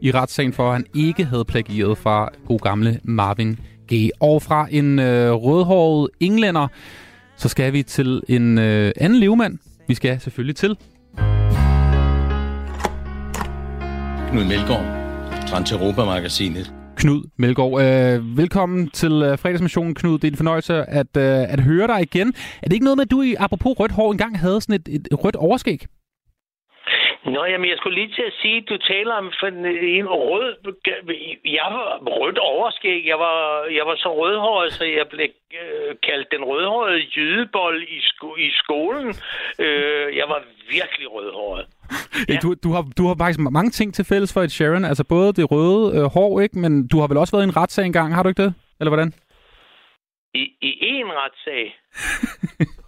i retssagen for, at han ikke havde plagieret fra god gamle Marvin Gaye. Og fra en øh, rødhåret englænder, så skal vi til en øh, anden levemand. Vi skal selvfølgelig til Knud Melgaard, Transeuropa-magasinet. Knud Melgaard. Øh, velkommen til øh, fredagsmissionen, Knud. Det er en fornøjelse at, øh, at høre dig igen. Er det ikke noget med, at du, i- apropos rødt hår, engang havde sådan et, et rødt overskæg? Nå, jamen, jeg skulle lige til at sige, du taler om en, en rød... Jeg var rødt overskæg. Jeg var, jeg var så rødhåret, så jeg blev øh, kaldt den rødhårede jydebold i, sko- i skolen. Øh, jeg var virkelig rødhåret. Ja. Du, du, har, du har faktisk mange ting til fælles for et Sharon. Altså både det røde øh, hår, ikke? Men du har vel også været i en retssag engang, har du ikke det? Eller hvordan? I, i én retssag.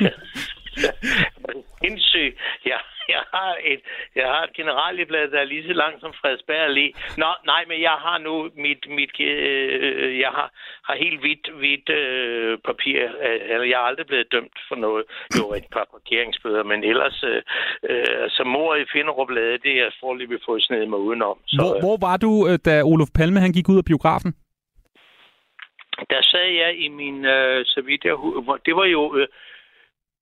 Sindssygt. Ja, jeg har et, jeg har et generalieblad, der er lige så langt som Frederiksberg Allé. Nå, nej, men jeg har nu mit, mit øh, jeg har, har helt hvidt, hvidt øh, papir. Øh, Eller jeg er aldrig blevet dømt for noget. Jo, et par parkeringsbøder, men ellers, øh, øh, så mor i Finderup Lade, det er jeg forløbig fået snedet mig udenom. Så, Hvor, hvor var du, øh, da Olof Palme han gik ud af biografen? der sad jeg i min, øh, så vidt jeg, det var jo, øh,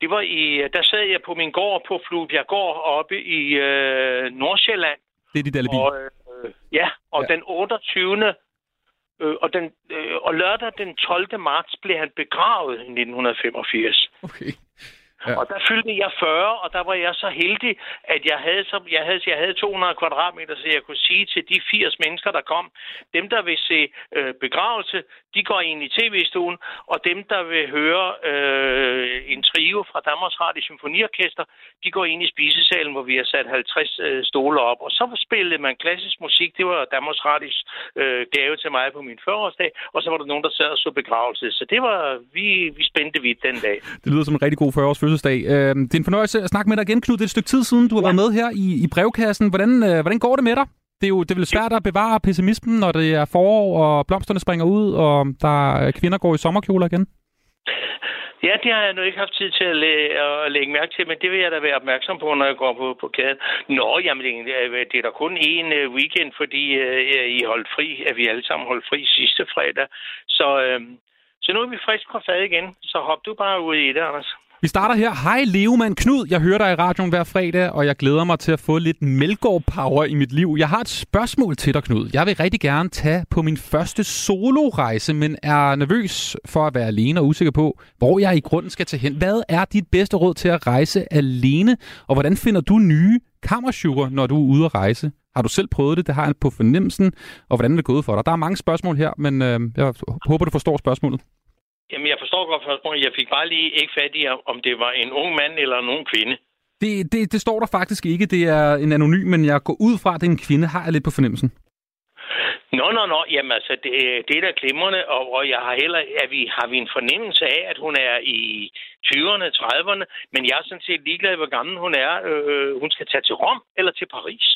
det var i, der sad jeg på min gård på Fluebjerggård oppe i øh, Nordsjælland. Det er dit alibi. Og, øh, ja, og ja. den 28. Øh, og, den, øh, og lørdag den 12. marts blev han begravet i 1985. Okay. Ja. Og der fyldte jeg 40, og der var jeg så heldig, at jeg havde, så, jeg havde, jeg havde 200 kvadratmeter, så jeg kunne sige til de 80 mennesker, der kom, dem, der vil se øh, begravelse, de går ind i tv-stuen, og dem, der vil høre øh, en trio fra Danmarks Radio Symfoniorkester, de går ind i spisesalen, hvor vi har sat 50 øh, stole op. Og så spillede man klassisk musik, det var Danmarks Radios øh, gave til mig på min 40-årsdag, og så var der nogen, der sad og så begravelse. Så det var, vi, vi spændte vidt den dag. Det lyder som en rigtig god 40-års fødselsdag. Øh, det er en fornøjelse at snakke med dig igen, Knud. Det er et stykke tid siden, du har ja. været med her i, i brevkassen. Hvordan, øh, hvordan går det med dig? Det er jo det er vel svært at bevare pessimismen, når det er forår, og blomsterne springer ud, og der er kvinder går i sommerkjoler igen. Ja, det har jeg nu ikke haft tid til at, læ- at lægge mærke til, men det vil jeg da være opmærksom på, når jeg går på, på gaden. Nå, jamen, det er, det er da kun én øh, weekend, fordi uh, I holdt fri, at vi alle sammen holdt fri sidste fredag. Så, uh, så nu er vi frisk fra fad igen, så hop du bare ud i det, Anders. Vi starter her. Hej, Levemand Knud. Jeg hører dig i radioen hver fredag, og jeg glæder mig til at få lidt Melgaard-power i mit liv. Jeg har et spørgsmål til dig, Knud. Jeg vil rigtig gerne tage på min første solorejse, men er nervøs for at være alene og usikker på, hvor jeg i grunden skal tage hen. Hvad er dit bedste råd til at rejse alene, og hvordan finder du nye kammersugar, når du er ude at rejse? Har du selv prøvet det? Det har jeg på fornemmelsen. Og hvordan er det gået for dig? Der er mange spørgsmål her, men øh, jeg håber, du forstår spørgsmålet. Jamen, jeg forstår godt spørgsmålet. Jeg fik bare lige ikke fat i, om det var en ung mand eller en ung kvinde. Det, det, det står der faktisk ikke. Det er en anonym, men jeg går ud fra, at det er en kvinde. Har jeg lidt på fornemmelsen. Nå, nå, nå. Jamen altså, det, det er da glimrende, og, og jeg har heller, at vi, har vi en fornemmelse af, at hun er i 20'erne, 30'erne, men jeg er sådan set ligeglad, hvor gammel hun er. Øh, hun skal tage til Rom eller til Paris.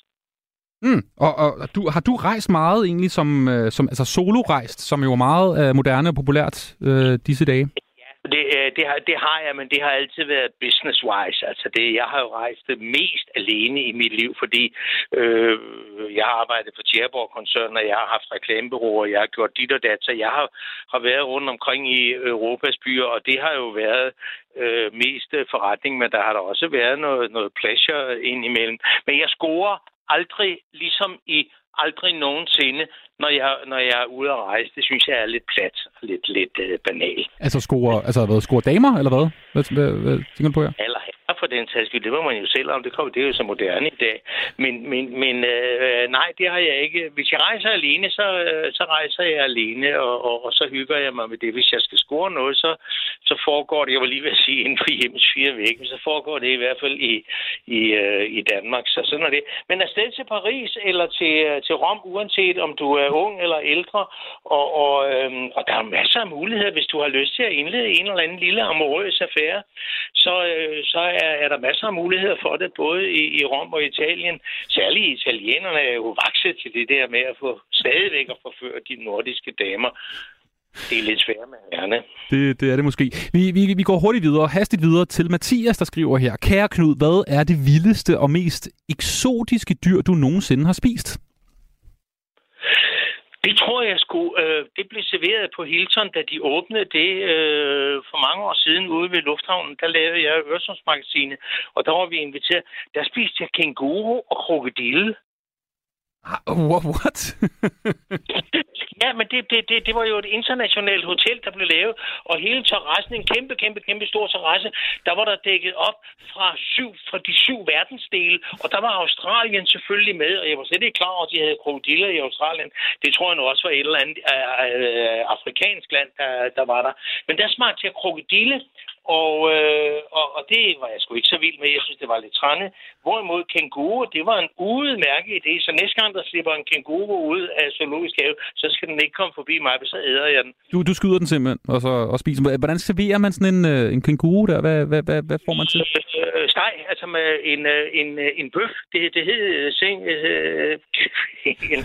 Mm. Og, og du, har du rejst meget egentlig som, øh, som altså solo-rejst, som jo er meget øh, moderne og populært øh, disse dage? Det, øh, det, har, det har jeg, men det har altid været business-wise. Altså det, jeg har jo rejst mest alene i mit liv, fordi øh, jeg har arbejdet for Tjerborg-koncernen, og jeg har haft reklamebureauer, jeg har gjort dit og dat, så jeg har, har været rundt omkring i Europas byer, og det har jo været øh, mest forretning, men der har der også været noget, noget pleasure indimellem. Men jeg scorer aldrig, ligesom i aldrig nogensinde, når jeg, når jeg er ude at rejse. Det synes jeg er lidt plat og lidt, lidt øh, banalt. Altså score, altså hvad, score damer, eller hvad? Hvad, hvad, hvad tænker du på her? Eller herrer for den sags skyld. Det må man jo selv om. Det, kommer, det er jo så moderne i dag. Men, men, men øh, nej, det har jeg ikke. Hvis jeg rejser alene, så, øh, så rejser jeg alene, og, og, og så hygger jeg mig med det. Hvis jeg skal score noget, så, så foregår det, jeg var lige ved at sige, inden for hjemmes fire vægge, så foregår det i hvert fald i, i, øh, i Danmark. Så sådan er det. Men afsted til Paris eller til, øh, til Rom, uanset om du er ung eller ældre, og, og, øhm, og der er masser af muligheder, hvis du har lyst til at indlede en eller anden lille amorøs affære, så, øh, så er, er der masser af muligheder for det, både i, i Rom og Italien. Særligt italienerne er jo vokset til det der med at få stadigvæk at forføre de nordiske damer. Det er lidt svært med herrene. Det, det er det måske. Vi, vi, vi går hurtigt videre, hastigt videre til Mathias, der skriver her. Kære Knud, hvad er det vildeste og mest eksotiske dyr, du nogensinde har spist? Det tror jeg skulle. Øh, det blev serveret på Hilton, da de åbnede det øh, for mange år siden ude ved Lufthavnen. Der lavede jeg Øresundsmagasinet, og der var vi inviteret. Der spiste jeg kænguru og krokodille. What? ja, men det, det, det, det var jo et internationalt hotel, der blev lavet, og hele terrassen, en kæmpe, kæmpe, kæmpe stor terrasse, der var der dækket op fra, syv, fra de syv verdensdele, og der var Australien selvfølgelig med, og jeg var slet ikke klar over, at de havde krokodiller i Australien. Det tror jeg nu også var et eller andet øh, øh, afrikansk land, der, der var der. Men der smagte jeg krokodille, og, øh, og, og det var jeg sgu ikke så vild med. Jeg synes, det var lidt trænde. Hvorimod kænguru, det var en udmærket idé. Så næste gang, der slipper en kænguru ud af zoologisk have, så skal den ikke komme forbi mig, så æder jeg den. Du, du skyder den simpelthen, og, så, og spiser den. Hvordan serverer man sådan en, øh, en kænguru der? Hvad, hvad, hvad, hvad får man til? Øh, steg, altså med en, øh, en, øh, en bøf. Det, det hed... Øh, seng, øh, en,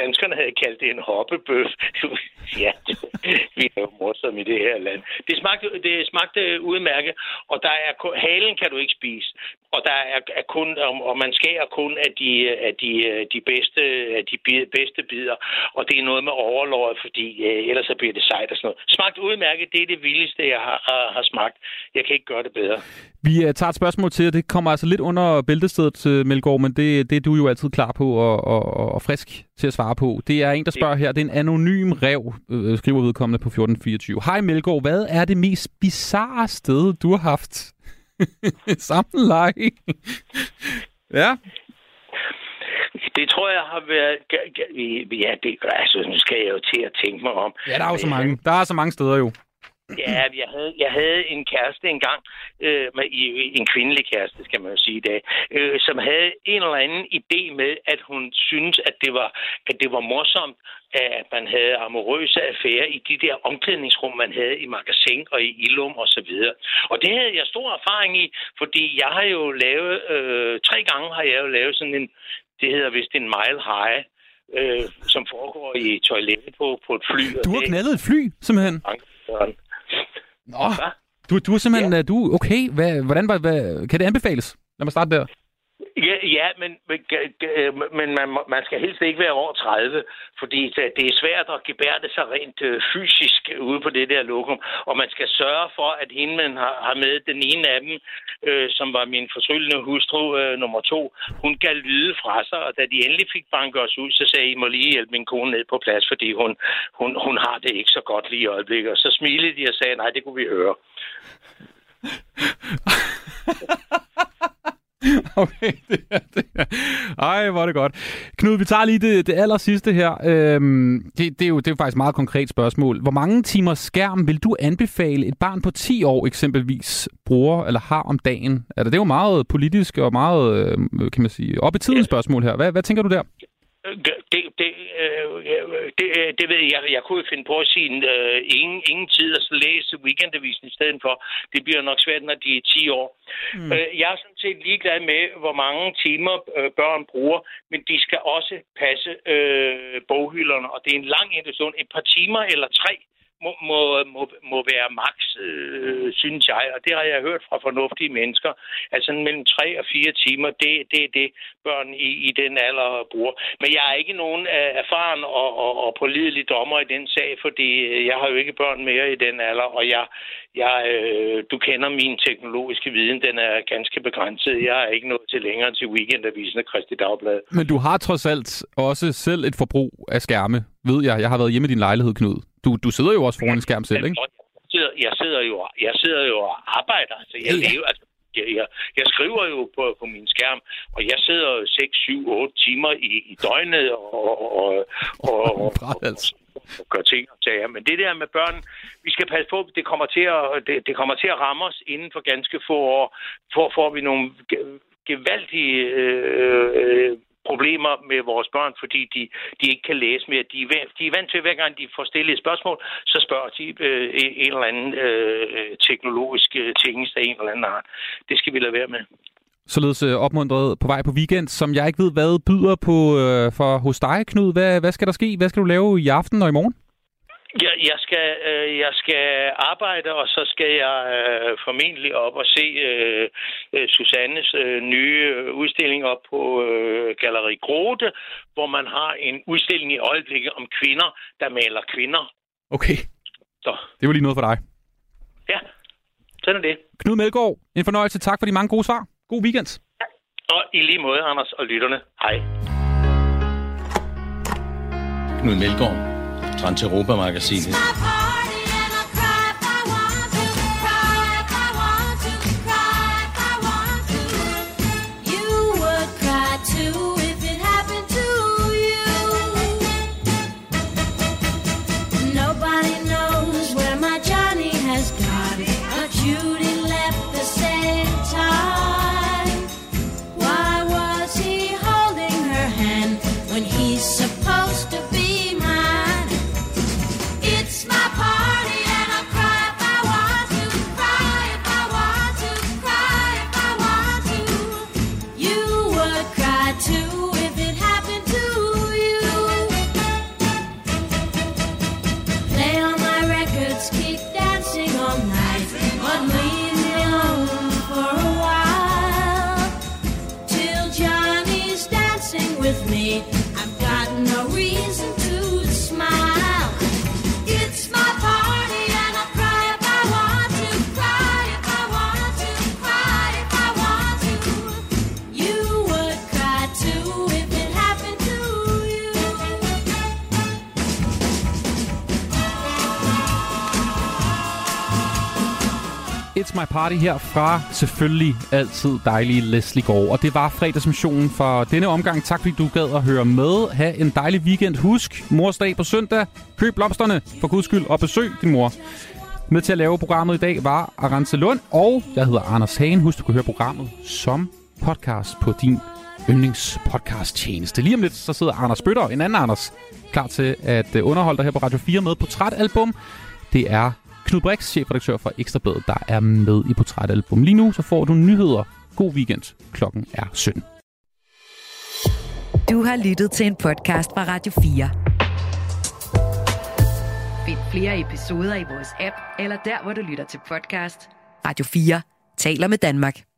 Danskerne havde kaldt det en hoppebøf. ja, vi er jo morsomme i det her land. Det smagte, det smagte udmærket, og der er kun, halen kan du ikke spise. Og der er, er kun, og man skærer kun af de, af de, de bedste, af de bedste bidder. Og det er noget med overløget, fordi øh, ellers så bliver det sejt og sådan noget. Smagt udmærket, det er det vildeste, jeg har, har, har smagt. Jeg kan ikke gøre det bedre. Vi øh, tager et spørgsmål til, og det kommer altså lidt under bæltestedet, øh, Melgaard, men det, det er du jo altid klar på og, og, og frisk til at svare på. Det er en, der spørger her. Det er en anonym rev, øh, skriver vedkommende på 1424. Hej Melgaard, hvad er det mest bizarre sted, du har haft sammenleje? ja. Det tror jeg har været... Ja, det, altså, nu skal jeg jo til at tænke mig om. Ja, der er jo så mange. Der er så mange steder jo. Ja, jeg havde, jeg havde en kæreste engang, øh, med, en kvindelig kæreste, skal man jo sige i dag, øh, som havde en eller anden idé med, at hun synes, at det var, at det var morsomt, at man havde amorøse affærer i de der omklædningsrum, man havde i magasin og i Ilum og så videre. Og det havde jeg stor erfaring i, fordi jeg har jo lavet, øh, tre gange har jeg jo lavet sådan en, det hedder vist en mile high, øh, som foregår i toilettet på, på et fly. Du har det- knaldet et fly, simpelthen. Nå, du, du er simpelthen... Ja. Du, okay, hvad, hvordan var, hvad, kan det anbefales? Lad mig starte der. Ja, ja men, men, men man, man skal helst ikke være over 30, fordi det det er svært at gebærde sig rent øh, fysisk ude på det der lokum, og man skal sørge for, at hende, man har, har med, den ene af dem, øh, som var min fortryllende hustru øh, nummer to, hun gav lyde fra sig, og da de endelig fik banket os ud, så sagde I må lige hjælpe min kone ned på plads, fordi hun, hun, hun har det ikke så godt lige i øjeblikket. Og så smilede de og sagde, nej, det kunne vi høre. Okay, det er, det er. Ej, hvor er det godt. Knud, vi tager lige det, det aller sidste her. Øhm, det, det, er jo, det er jo faktisk et meget konkret spørgsmål. Hvor mange timer skærm vil du anbefale et barn på 10 år eksempelvis bruger eller har om dagen? Altså, det er jo meget politisk og meget, øh, kan man sige, op i tiden spørgsmål her. Hvad, hvad tænker du der? Det, det, øh, det, det ved jeg. jeg. Kunne jo finde på at sige øh, ingen, ingen tid så læse weekendavisen i stedet for. Det bliver nok svært, når de er 10 år. Mm. Øh, jeg er sådan set ligeglad med, hvor mange timer øh, børn bruger, men de skal også passe øh, boghylderne, og det er en lang industri. Et par timer eller tre må, må, må, må være max, øh, synes jeg, og det har jeg hørt fra fornuftige mennesker. Altså mellem tre og fire timer, det, det er det, børn i, i den alder bruger. Men jeg er ikke nogen øh, erfaren og, og, og pålidelig dommer i den sag, fordi øh, jeg har jo ikke børn mere i den alder, og jeg, jeg, øh, du kender min teknologiske viden, den er ganske begrænset. Jeg er ikke nået til længere til weekendavisen af Kristi Dagblad. Men du har trods alt også selv et forbrug af skærme, ved jeg. Jeg har været hjemme i din lejlighed, Knud. Du, du sidder jo også foran en skærm selv, ikke? Jeg sidder, jeg sidder, jo, jeg sidder jo og arbejder. Altså, jeg, lever, altså, jeg, jeg, jeg skriver jo på, på min skærm, og jeg sidder jo 6, 7, 8 timer i, i døgnet og, og, og, og, og, og gør ting og sager. Men det der med børn, vi skal passe på, det kommer til at, det, det kommer til at ramme os inden for ganske få år. For får vi nogle ge- gevaldige øh, øh, problemer med vores børn, fordi de, de ikke kan læse mere. De er, de er vant til, hver gang de får stillet et spørgsmål, så spørger de øh, en eller anden øh, teknologisk øh, ting af en eller anden art. Det skal vi lade være med. Således øh, opmuntret på vej på weekend, som jeg ikke ved, hvad byder på øh, for hos dig, Knud. Hvad, hvad skal der ske? Hvad skal du lave i aften og i morgen? Jeg, jeg, skal, øh, jeg skal arbejde, og så skal jeg øh, formentlig op og se øh, øh, Susannes øh, nye øh, udstilling op på øh, Galeri Grote, hvor man har en udstilling i øjeblikket om kvinder, der maler kvinder. Okay. Så. Det var lige noget for dig. Ja, sådan er det. Knud Melgaard, en fornøjelse. Tak for de mange gode svar. God weekend. Og i lige måde, Anders og lytterne. Hej. Knud Melgaard, Transeuropa-magasinet. It's My Party her fra selvfølgelig altid dejlige Leslie Gård. Og det var fredagsmissionen for denne omgang. Tak fordi du gad at høre med. Ha' en dejlig weekend. Husk, morsdag på søndag. Køb blomsterne for guds skyld og besøg din mor. Med til at lave programmet i dag var Arance Lund, og jeg hedder Anders Hagen. Husk, du kan høre programmet som podcast på din yndlingspodcast tjeneste. Lige om lidt, så sidder Anders Bøtter, en anden Anders, klar til at underholde dig her på Radio 4 med Portrætalbum. Det er Knud Brix, chefredaktør for Ekstrabladet, der er med i Portrætalbum. Lige nu så får du nyheder. God weekend. Klokken er 17. Du har lyttet til en podcast fra Radio 4. Find flere episoder i vores app, eller der, hvor du lytter til podcast. Radio 4 taler med Danmark.